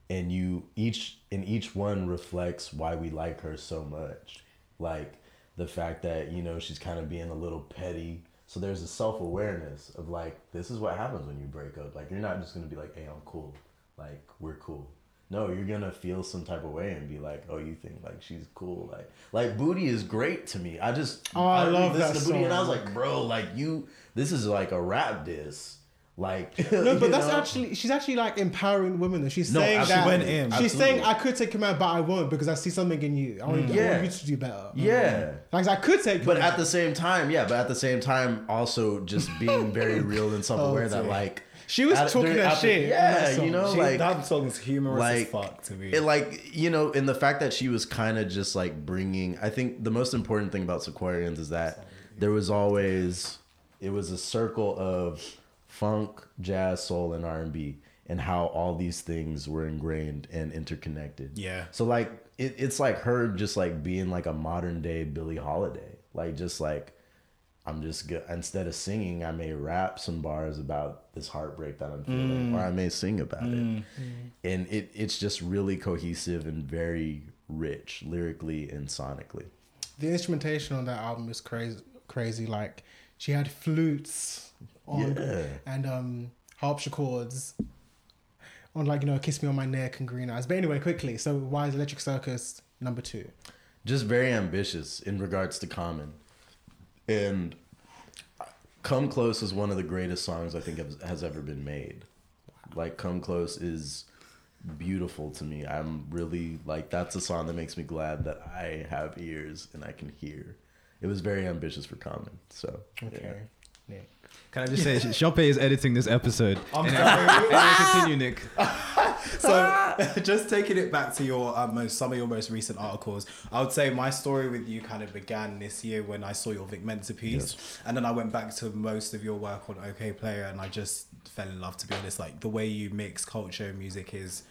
and you each and each one reflects why we like her so much. Like the fact that you know she's kind of being a little petty. So there's a self awareness of like this is what happens when you break up. Like you're not just gonna be like, hey, I'm cool, like we're cool. No, you're gonna feel some type of way and be like, oh, you think like she's cool, like like Booty is great to me. I just Oh, I love listened that Booty and I was like, bro, like you, this is like a rap diss. Like No, but that's know? actually she's actually like empowering women. Though she's No, saying absolutely. that She went in. she's saying I could take him out, but I won't because I see something in you. I want, mm. I Yeah. want you to do better. yeah. Like I could take, But at out. the same time, yeah, but at the same time, also just being very real and self aware that like She was at- talking during- that shit in Yeah, that you know, She, like that song's humorous like as fuck to me. it like you know, and the fact that she was kind of just like bringing. I think the most important thing about Soulquarians is that there was always it was a circle of funk, jazz, soul, and R and B, and how all these things were ingrained and interconnected. Yeah. So like it, it's like her just like being like a modern day Billie Holiday, like just like. I'm just good. Instead of singing, I may rap some bars about this heartbreak that I'm feeling, or I may sing about it. And it it's just really cohesive and very rich lyrically and sonically. the instrumentation on that album is crazy. Crazy. Like she had flutes on Yeah. and um harpsichords on like you know kiss me on my neck and green eyes. But anyway, quickly. So why is Electric Circus number two? Just very ambitious in regards to Common. And Come Close is one of the greatest songs I think has, has ever been made. Like Come Close is beautiful to me. I'm really like that's a song that makes me glad that I have ears and I can hear. It was very ambitious for Common. So Okay. Can I just say, Shoppe is editing this episode. I'm And- sorry. Continue, Nick. so just taking it back to your uh, most some of your most recent articles i would say my story with you kind of began this year when i saw your vic mensa piece and then i went back to most of your work on Okayplayer and i just fell in love to be honest like the way you mix culture and music is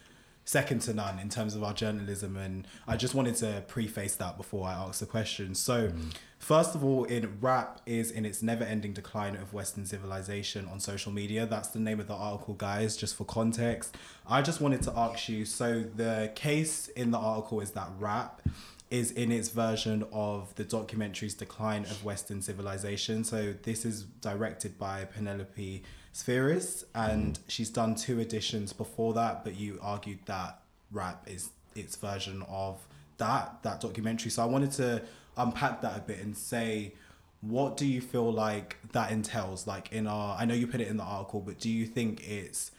second to none in terms of our journalism and i just wanted to preface that before i ask the question. So first of all in rap is in its never-ending decline of western civilization on social media. That's the name of the article guys just for context. I just wanted to ask you so the case in the article is that rap is in its version of the documentary's decline of western civilization. So this is directed by penelope Spheeris and she's done two editions before that but you argued that rap is its version of that that documentary. So i wanted to unpack that a bit and say what do you feel like that entails? Like in our i know you put it in the article but do you think it's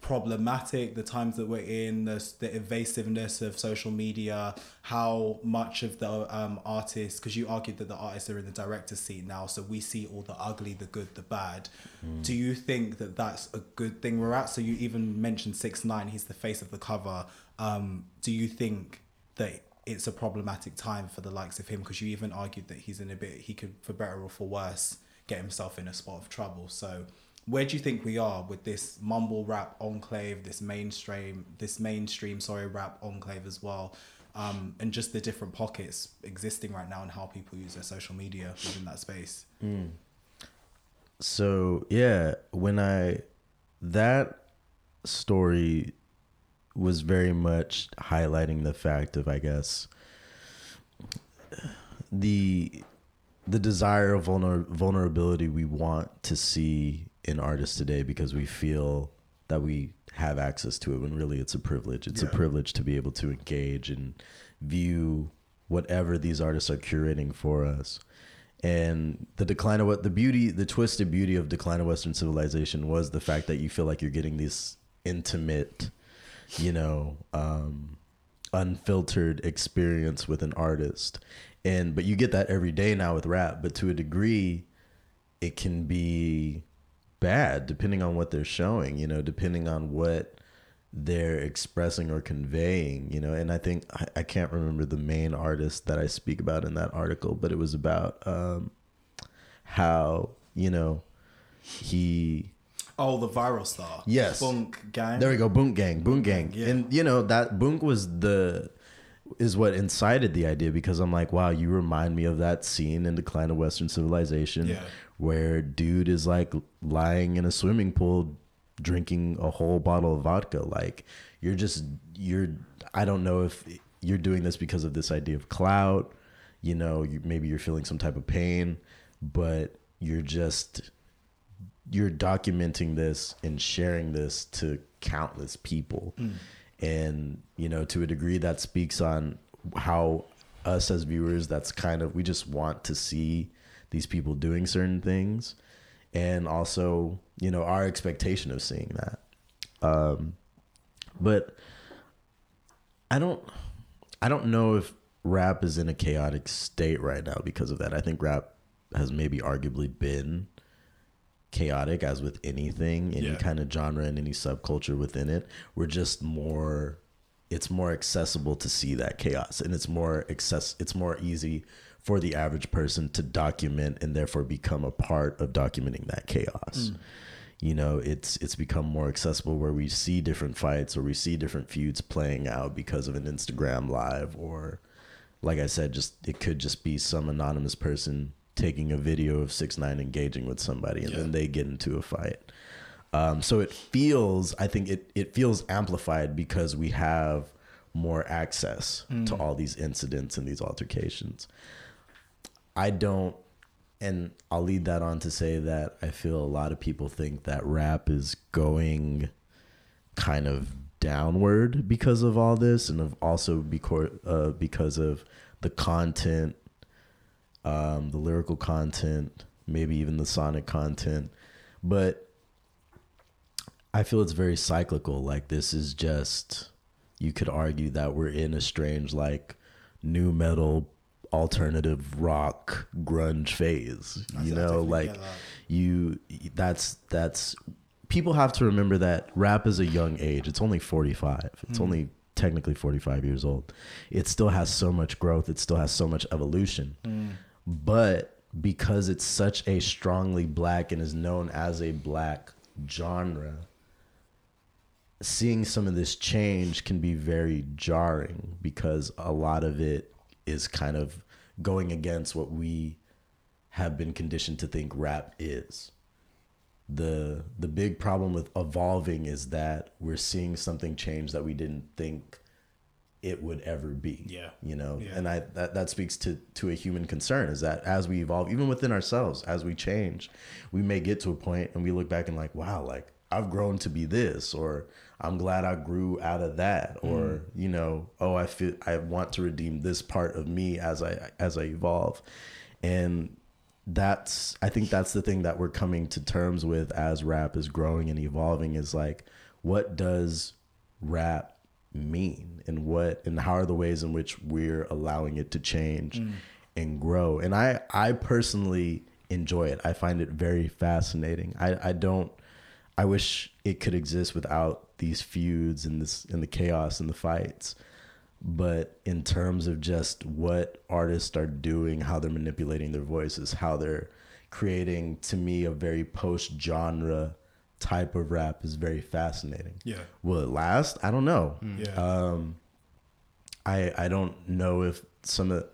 problematic the times that we're in the, the evasiveness of social media how much of the um, artists because you argued that the artists are in the director's seat now so we see all the ugly the good the bad. Do you think that that's a good thing we're at so you even mentioned six nine he's the face of the cover. Um, do you think that it's a problematic time for the likes of him? Because you even argued that he's in a bit he could for better or for worse get himself in a spot of trouble. So where do you think we are with this mumble rap enclave this mainstream this mainstream sorry rap enclave as well um, and just the different pockets existing right now and how people use their social media within that space? So yeah, when I that story was very much highlighting the fact of I guess the the desire of vulner, vulnerability we want to see in artists today because we feel that we have access to it when really it's a privilege. It's a privilege to be able to engage and view whatever these artists are curating for us. And the decline of what the beauty, the twisted beauty of decline of Western civilization was the fact that you feel like you're getting this intimate, you know, um, unfiltered experience with an artist. And but you get that every day now with rap, but to a degree, it can be bad depending on what they're showing, you know, depending on what they're expressing or conveying, you know. And I think I, I can't remember the main artist that I speak about in that article, but it was about um, how you know he oh the viral star Yes. Funk gang there we go, Boonk Gang, Boonk Gang, yeah. and you know that Boonk was the is what incited the idea because I'm like, wow, you remind me of that scene in Decline of Western Civilization, Yeah. where dude is like lying in a swimming pool, drinking a whole bottle of vodka. Like you're just you're. I don't know if you're doing this because of this idea of clout. You know, you, maybe you're feeling some type of pain, but you're just you're documenting this and sharing this to countless people hmm. And you know to a degree that speaks on how us as viewers that's kind of we just want to see these people doing certain things. And also you know our expectation of seeing that. Um but i don't i don't know if rap is in a chaotic state right now because of that. I think rap has maybe arguably been chaotic as with anything any Yeah. kind of genre and any subculture within it we're just more it's more accessible to see that chaos and it's more access it's more easy for the average person to document and therefore become a part of documenting that chaos mm. you know it's it's become more accessible where we see different fights or we see different feuds playing out because of an Instagram live or like I said just it could just be some anonymous person taking a video of 6 9 engaging with somebody and then they get into a fight. Um, so it feels I think it it feels amplified because we have more access to all these incidents and these altercations. I don't and I'll lead that on to say that I feel a lot of people think that rap is going kind of downward because of all this and of also because uh, because of the content um, the lyrical content maybe even the sonic content. But I feel it's very cyclical. Like this is just you could argue that we're in a strange like new metal alternative rock grunge phase you know? like you that's that's people have to remember that rap is a young age. It's only 45 it's Hmm. only technically 45 years old. It still has so much growth. It still has so much evolution. Hmm. But because it's such a strongly black and is known as a black genre seeing some of this change can be very jarring because a lot of it is kind of going against what we have been conditioned to think rap is. The the big problem with evolving is that we're seeing something change that we didn't think it would ever be. Yeah. You know, Yeah. and I that, that speaks to to a human concern is that as we evolve, even within ourselves, as we change, we may get to a point and we look back and like, wow, like I've grown to be this, or I'm glad I grew out of that, or mm. you know, oh, I feel I want to redeem this part of me as I as I evolve, and that's I think that's the thing that we're coming to terms with as rap is growing and evolving is like what does rap mean and what and how are the ways in which we're allowing it to change mm. and grow. And I I personally enjoy it. I find it very fascinating. I I don't I wish it could exist without these feuds and this and the chaos and the fights. But in terms of just what artists are doing, how they're manipulating their voices, how they're creating to me a very post genre type of rap is very fascinating. Yeah. Will it last? I don't know. Yeah. Um, I I don't know if some of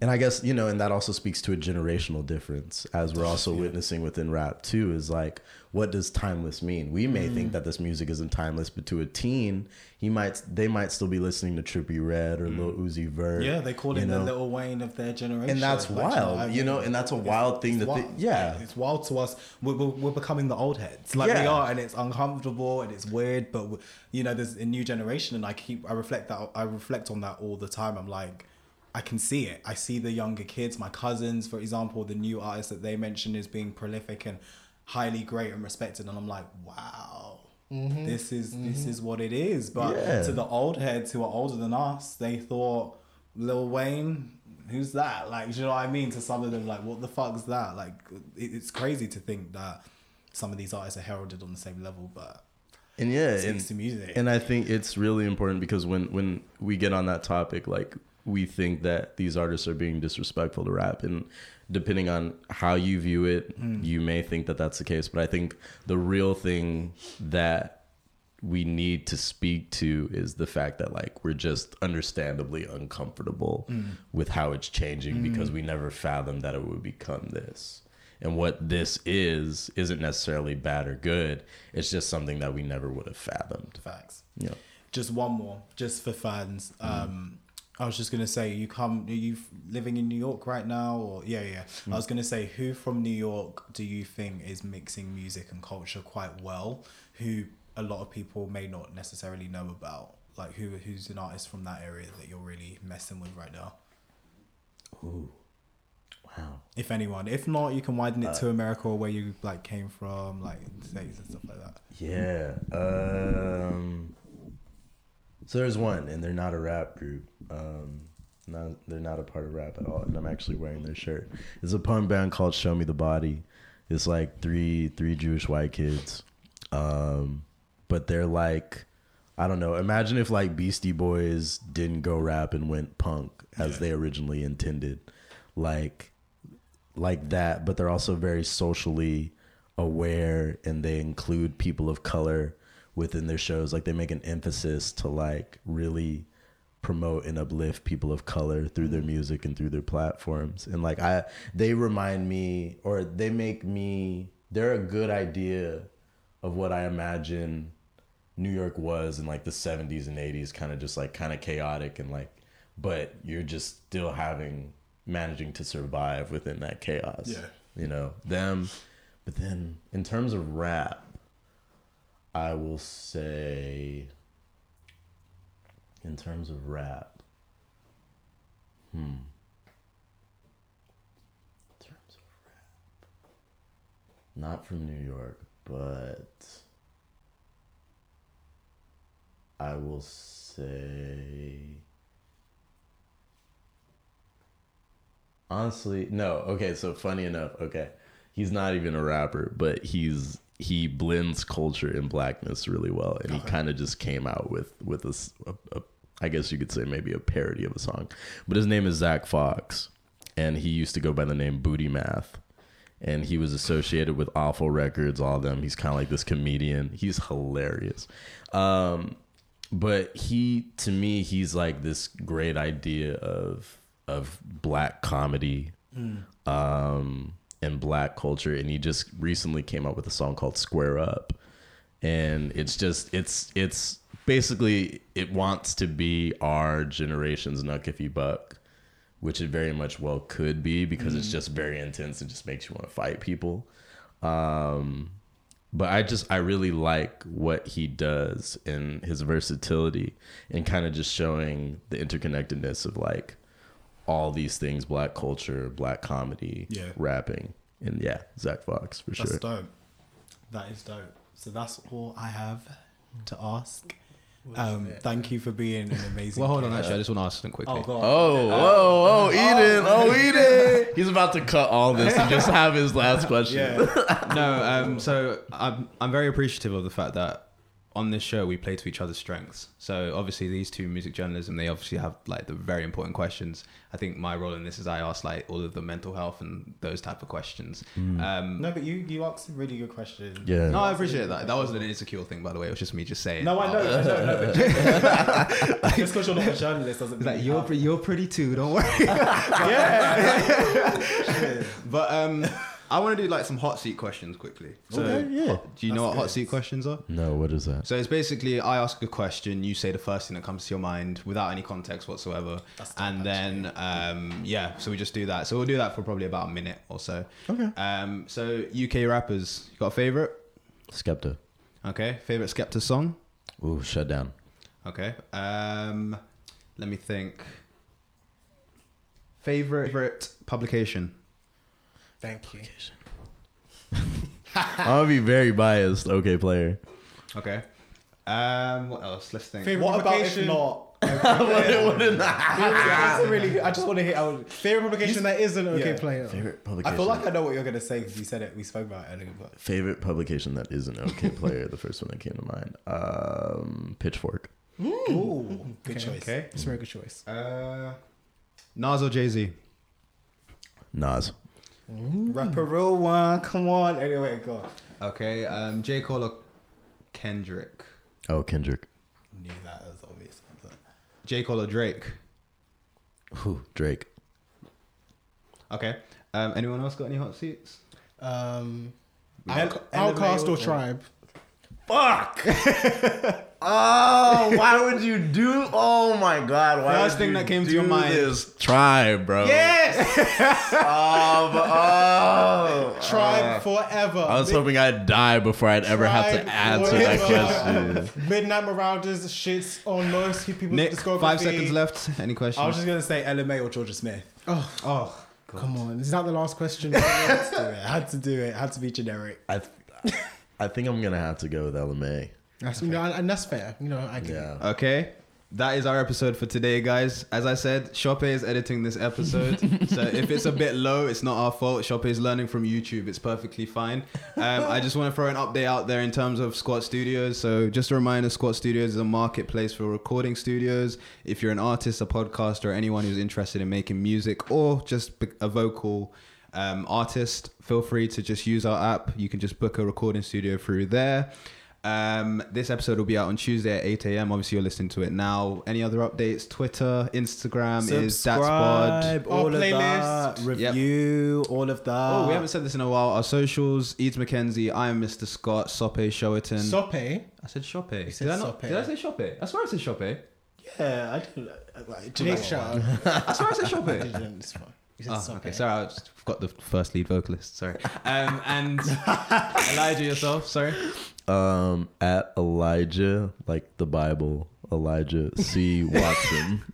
and I guess you know, and that also speaks to a generational difference, as we're also witnessing within rap too. Is like, what does timeless mean? We may Mm. think that this music isn't timeless, but to a teen, he might they might still be listening to Trippie Redd or Lil Uzi Vert. Mm. yeah, they call you him the know? Lil Wayne of their generation, And that's Like, wild, what I you know, and that's a It's- wild thing it's to thi- wild. yeah. it's wild to us. We're, we're, we're becoming the old heads, like we are, and it's uncomfortable and it's weird. But you know, there's a new generation, and I keep I reflect that I reflect on that all the time. I'm like. I can see it. I see the younger kids, my cousins, for example, the new artist that they mentioned is being prolific and highly great and respected, and I'm like, wow, mm-hmm. this is mm-hmm. this is what it is. But Yeah. to the old heads who are older than us, they thought Lil Wayne, who's that? Like, do you know what I mean? To some of them, like, what the fuck's that? Like, it, it's crazy to think that some of these artists are heralded on the same level, but and yeah, and, to music. and I think it's really important because when when we get on that topic, like we think that these artists are being disrespectful to rap, and depending on how you view it, you may think that that's the case. But I think the real thing that we need to speak to is the fact that like we're just understandably uncomfortable with how it's changing because we never fathomed that it would become this. And what this is isn't necessarily bad or good. It's just something that we never would have fathomed. Facts. Yeah. Just one more, just for fans. Mm. Um, I was just gonna say, you come, are you living in New York right now, or yeah, yeah. Mm. I was gonna say, who from New York do you think is mixing music and culture quite well? Who a lot of people may not necessarily know about. Like, who who's an artist from that area that you're really messing with right now? Ooh. Wow. If anyone, if not, you can widen it Uh, to America or where you like came from, like states and stuff like that. Yeah. Um so there's one and they're not a rap group. Um not they're not a part of rap at all. And I'm actually wearing their shirt. It's a punk band called Show Me the Body. It's like three three Jewish white kids. Um but they're like I don't know. Imagine if like Beastie Boys didn't go rap and went punk as Yeah. they originally intended. Like like that, but they're also very socially aware and they include people of color within their shows. Like they make an emphasis to like really promote and uplift people of color through their mm-hmm. music and through their platforms. And like I they remind me or they make me they're a good idea of what I imagine New York was in like the 70s and 80s kind of just like kind of chaotic and like but you're just still having managing to survive within that chaos. Yeah. You know, them but then in terms of rap I will say in terms of rap hmm in terms of rap not from New York but I will say. Honestly, no. Okay, so funny enough, okay. He's not even a rapper, but he's he blends culture and blackness really well and he kind of just came out with with a, a- a- I guess you could say maybe a parody of a song. But his name is Zack Fox and he used to go by the name Booty Math and he was associated with awful records all of them. He's kind of like this comedian. He's hilarious. Um but he to me he's like this great idea of of black comedy. Um and black culture and he just recently came out with a song called square up. And it's just it's it's basically it wants to be our generation's knuck if you buck which it very much well could be because it's just very intense and just makes you want to fight people. Um but i just i really like what he does and his versatility and kind of just showing the interconnectedness of like all these things black culture black comedy Yeah. rapping and yeah Zack Fox for That's sure dope. That is dope. So that's all I have to ask. Um, thank you for being an amazing. Well, hold on. Actually, I just want to ask something quickly. Oh, go on. Oh, whoa, oh, Eden, oh, Eden. He's about to cut all this and just have his last question. Yeah. no, um, so I'm I'm very appreciative of the fact that on this show we play to each other's strengths. So obviously these two music journalism, they obviously have like the very important questions. I think my role in this is I ask like all of the mental health and those type of questions. Um, No, but you you asked really good question. Yeah. no, I appreciate that. That wasn't an insecure thing, by the way. It was just me just saying. No, I know. I know, no, but just because you're not a journalist doesn't mean like you you're have- pre- you're pretty too. Don't worry. yeah. But um, I want to do like some hot seat questions quickly. So, Okay, yeah. Do you know That's what hot seat questions are? No, what is that? So it's basically I ask a question, you say the first thing that comes to your mind without any context whatsoever, That's and then um, yeah, so we just do that. So we'll do that for probably about a minute or so. Okay. Um, so UK rappers, you got a favorite? Skepta. Okay, favorite Skepta song? Ooh, shut down. Okay. Um, let me think. Favorite, favorite publication? Thank you. I'm gonna be very biased. Okay, player. Okay. Um, what else? Let's think. Favorite What about if publication? not? That's a really. I just want to hear. I, would, Favorite publication that isn't okay Yeah. player. Favorite publication. I feel like I know what you're gonna say because you said it. We spoke about it earlier. But favorite publication that isn't Okayplayer. the first one that came to mind. Um, Pitchfork. ooh, good Okay. choice. Okay. It's a very good choice. Uh, Nas or Jay Z? Nas. Rap a real one. Come on. Anyway, go. Okay. Um, J Cole or Kendrick? Oh, Kendrick. Knew that as obvious. but- J Cole or Drake? Ooh, Drake. Okay. Um, anyone else got any hot seats? Um, El- OutKast or Tribe? Fuck. oh, why would you do? Oh my God! Why First would thing you that came to your mind. is tribe, bro. Yes. Oh, but- oh. Tribe uh, forever. I was Mid- hoping I'd die before I'd ever have to answer that question. Midnight Marauders shits on most people's Nick, five seconds left. Any questions? I was just gonna say Ella Mai or Jorja Smith. Oh, oh, come on. Is that the last question? I had to do it. I had to do it. Had to be generic. I, th- I think I'm gonna have to go with Ella Mai. That's, you know, and, and that's fair. You know, I get it. Yeah. Okay. That is our episode for today, guys. As I said, Shoppe is editing this episode. so if it's a bit low, it's not our fault. Shoppe is learning from YouTube. It's perfectly fine. Um, I just want to throw an update out there in terms of Squat Studios. So just a reminder, Squat Studios is a marketplace for recording studios. If you're an artist, a podcaster, or anyone who's interested in making music or just a vocal um, artist, feel free to just use our app. You can just book a recording studio through there. Um, this episode will be out on Tuesday at 8 a.m. Obviously, you're listening to it now. Any other updates? Twitter, Instagram is Subscribe, Datspod. all of playlist. that. Review, all of that. Oh, we haven't said this in a while. Our socials: Eads McKenzie, I am Mr. Scott, Sope Showerton. Sope. I said Shoppe. said did I not? Sope. Did I say Shoppe? I swear I said Shoppe. Yeah, I didn't. Like, do you Nick know shout what? out. I swear I said Shoppe. It's fine. You said Oh, Sope. okay. Sorry, I just forgot the first lead vocalist. Sorry. Um, and Elijah yourself. Sorry. Um, at Elijah, like the Bible, Elijah C. Watson.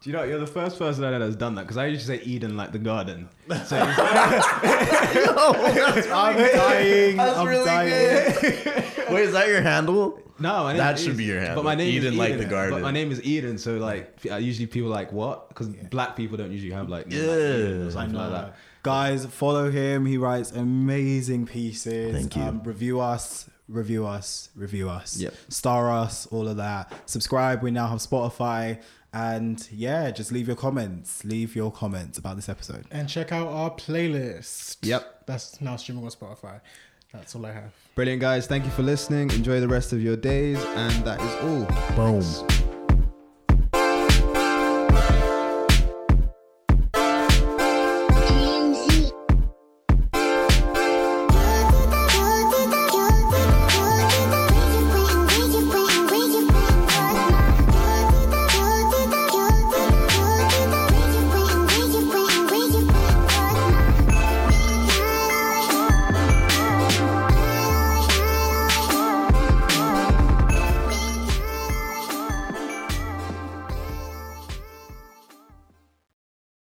Do you know you're the first person I know that's done that? Because I usually say Eden like the garden. So I'm dying. That's I'm really dying. good. Wait, is that your handle? No, my name That is- should be your handle. But my name Eden is like Eden. the garden. But my name is Eden, so like usually people are like what? Because black people don't usually have like name like Yeah. Eden or I know. like that. Guys, follow him. He writes amazing pieces. Thank you. Um, review us, review us, review us. Yep. Star us, all of that. Subscribe. We now have Spotify. And yeah, just leave your comments. Leave your comments about this episode. And check out our playlist. Yep. That's now streaming on Spotify. That's all I have. Brilliant, guys. Thank you for listening. Enjoy the rest of your days, and that is all. Boom.